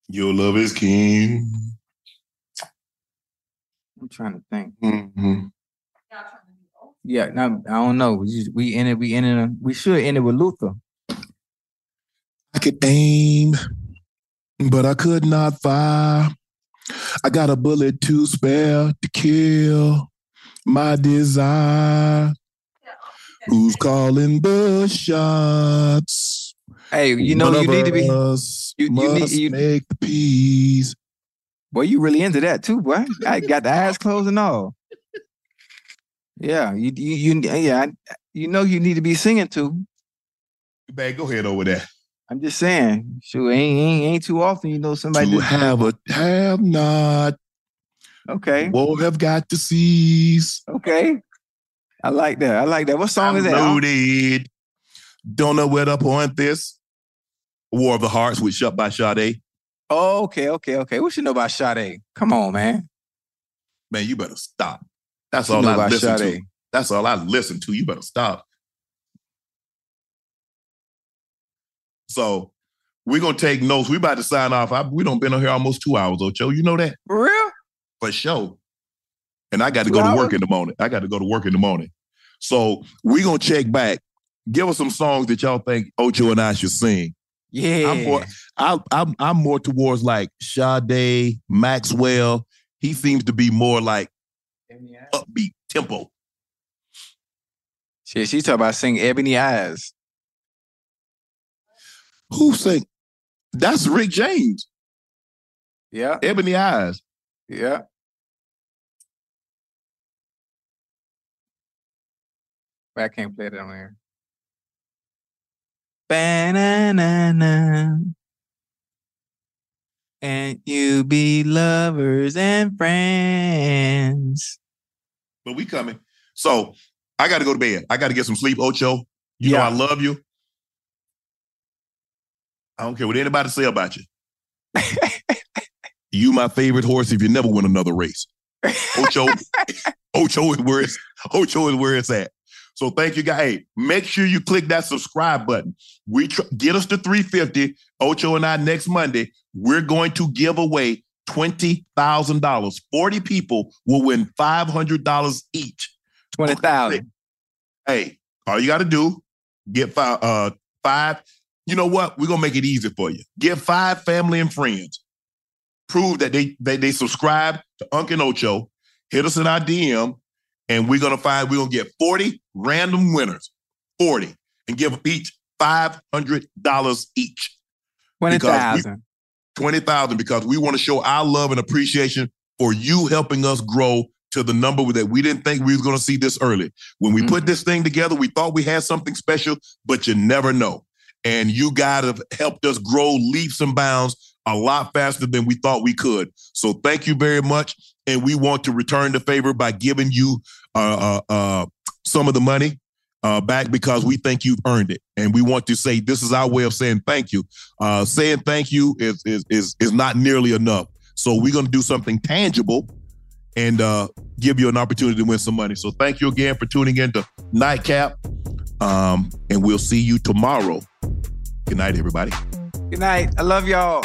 Your love is king. I'm trying to think. Mhm. Yeah, now I don't know. We just, we ended. We ended. We should end it with Luther. I could aim, but I could not fire. I got a bullet to spare to kill my desire. Who's calling the shots? Hey, you know you need to be. us you- you need- must you- make the peace. Boy, you really into that too, boy. I got the eyes closed and all. Yeah, you you, you yeah, you know you need to be singing too. Man, go ahead over there. I'm just saying, sure, ain't ain't, ain't too often you know somebody to just- have a have not. Okay, Won't have got to seize. okay. I like that. I like that. What song is I'm that? loaded. Don't know where to point this. War of the Hearts with Shut by Sade. Oh, okay, okay, okay. What you know about Sade? Come on, man. Man, you better stop. That's all I listen Sade? to. That's all I listen to. You better stop. So we're gonna take notes. We about to sign off. I, we don't been on here almost two hours, Ocho. You know that For real? for sure. And I got to go to work in the morning. I got to go to work in the morning. So we're gonna check back. Give us some songs that y'all think Ocho and I should sing. Yeah. I'm more, I, I'm I'm more towards like Sade, Maxwell. He seems to be more like upbeat tempo. Shit, she talking about singing Ebony Eyes. Who sing? That's Rick James. Yeah, Ebony Eyes. yeah. But I can't play that on here. Ba-na-na-na. And you be lovers and friends. But we coming. So I got to go to bed. I got to get some sleep, Ocho. You know Yeah. I love you. I don't care what anybody say about you. you my favorite horse if you never win another race. Ocho, Ocho is where it's Ocho is where it's at. So thank you, guys. Hey, make sure you click that subscribe button. We tr- get us to 350. Ocho and I next Monday, we're going to give away $20,000. 40 people will win $500 each. 20,000. Hey, all you got to do, get five, uh, five. You know what? We're gonna make it easy for you. Get five family and friends. Prove that they they, they subscribe to Uncle Ocho. Hit us in our DM, and we're gonna find we're gonna get 40 random winners. 40 and give each $500 each. Because we- 20,000. 20,000 because we want to show our love and appreciation for you helping us grow to the number that we didn't think we was going to see this early. When we put mm-hmm. this thing together, we thought we had something special, but you never know. And you guys have helped us grow leaps and bounds a lot faster than we thought we could. So thank you very much. And we want to return the favor by giving you uh, uh, uh, some of the money uh, back because we think you've earned it, and we want to say this is our way of saying thank you. Uh, saying thank you is is is is not nearly enough. So we're going to do something tangible and uh, give you an opportunity to win some money. So thank you again for tuning in to Nightcap, um, and we'll see you tomorrow. Good night, everybody. Good night. I love y'all.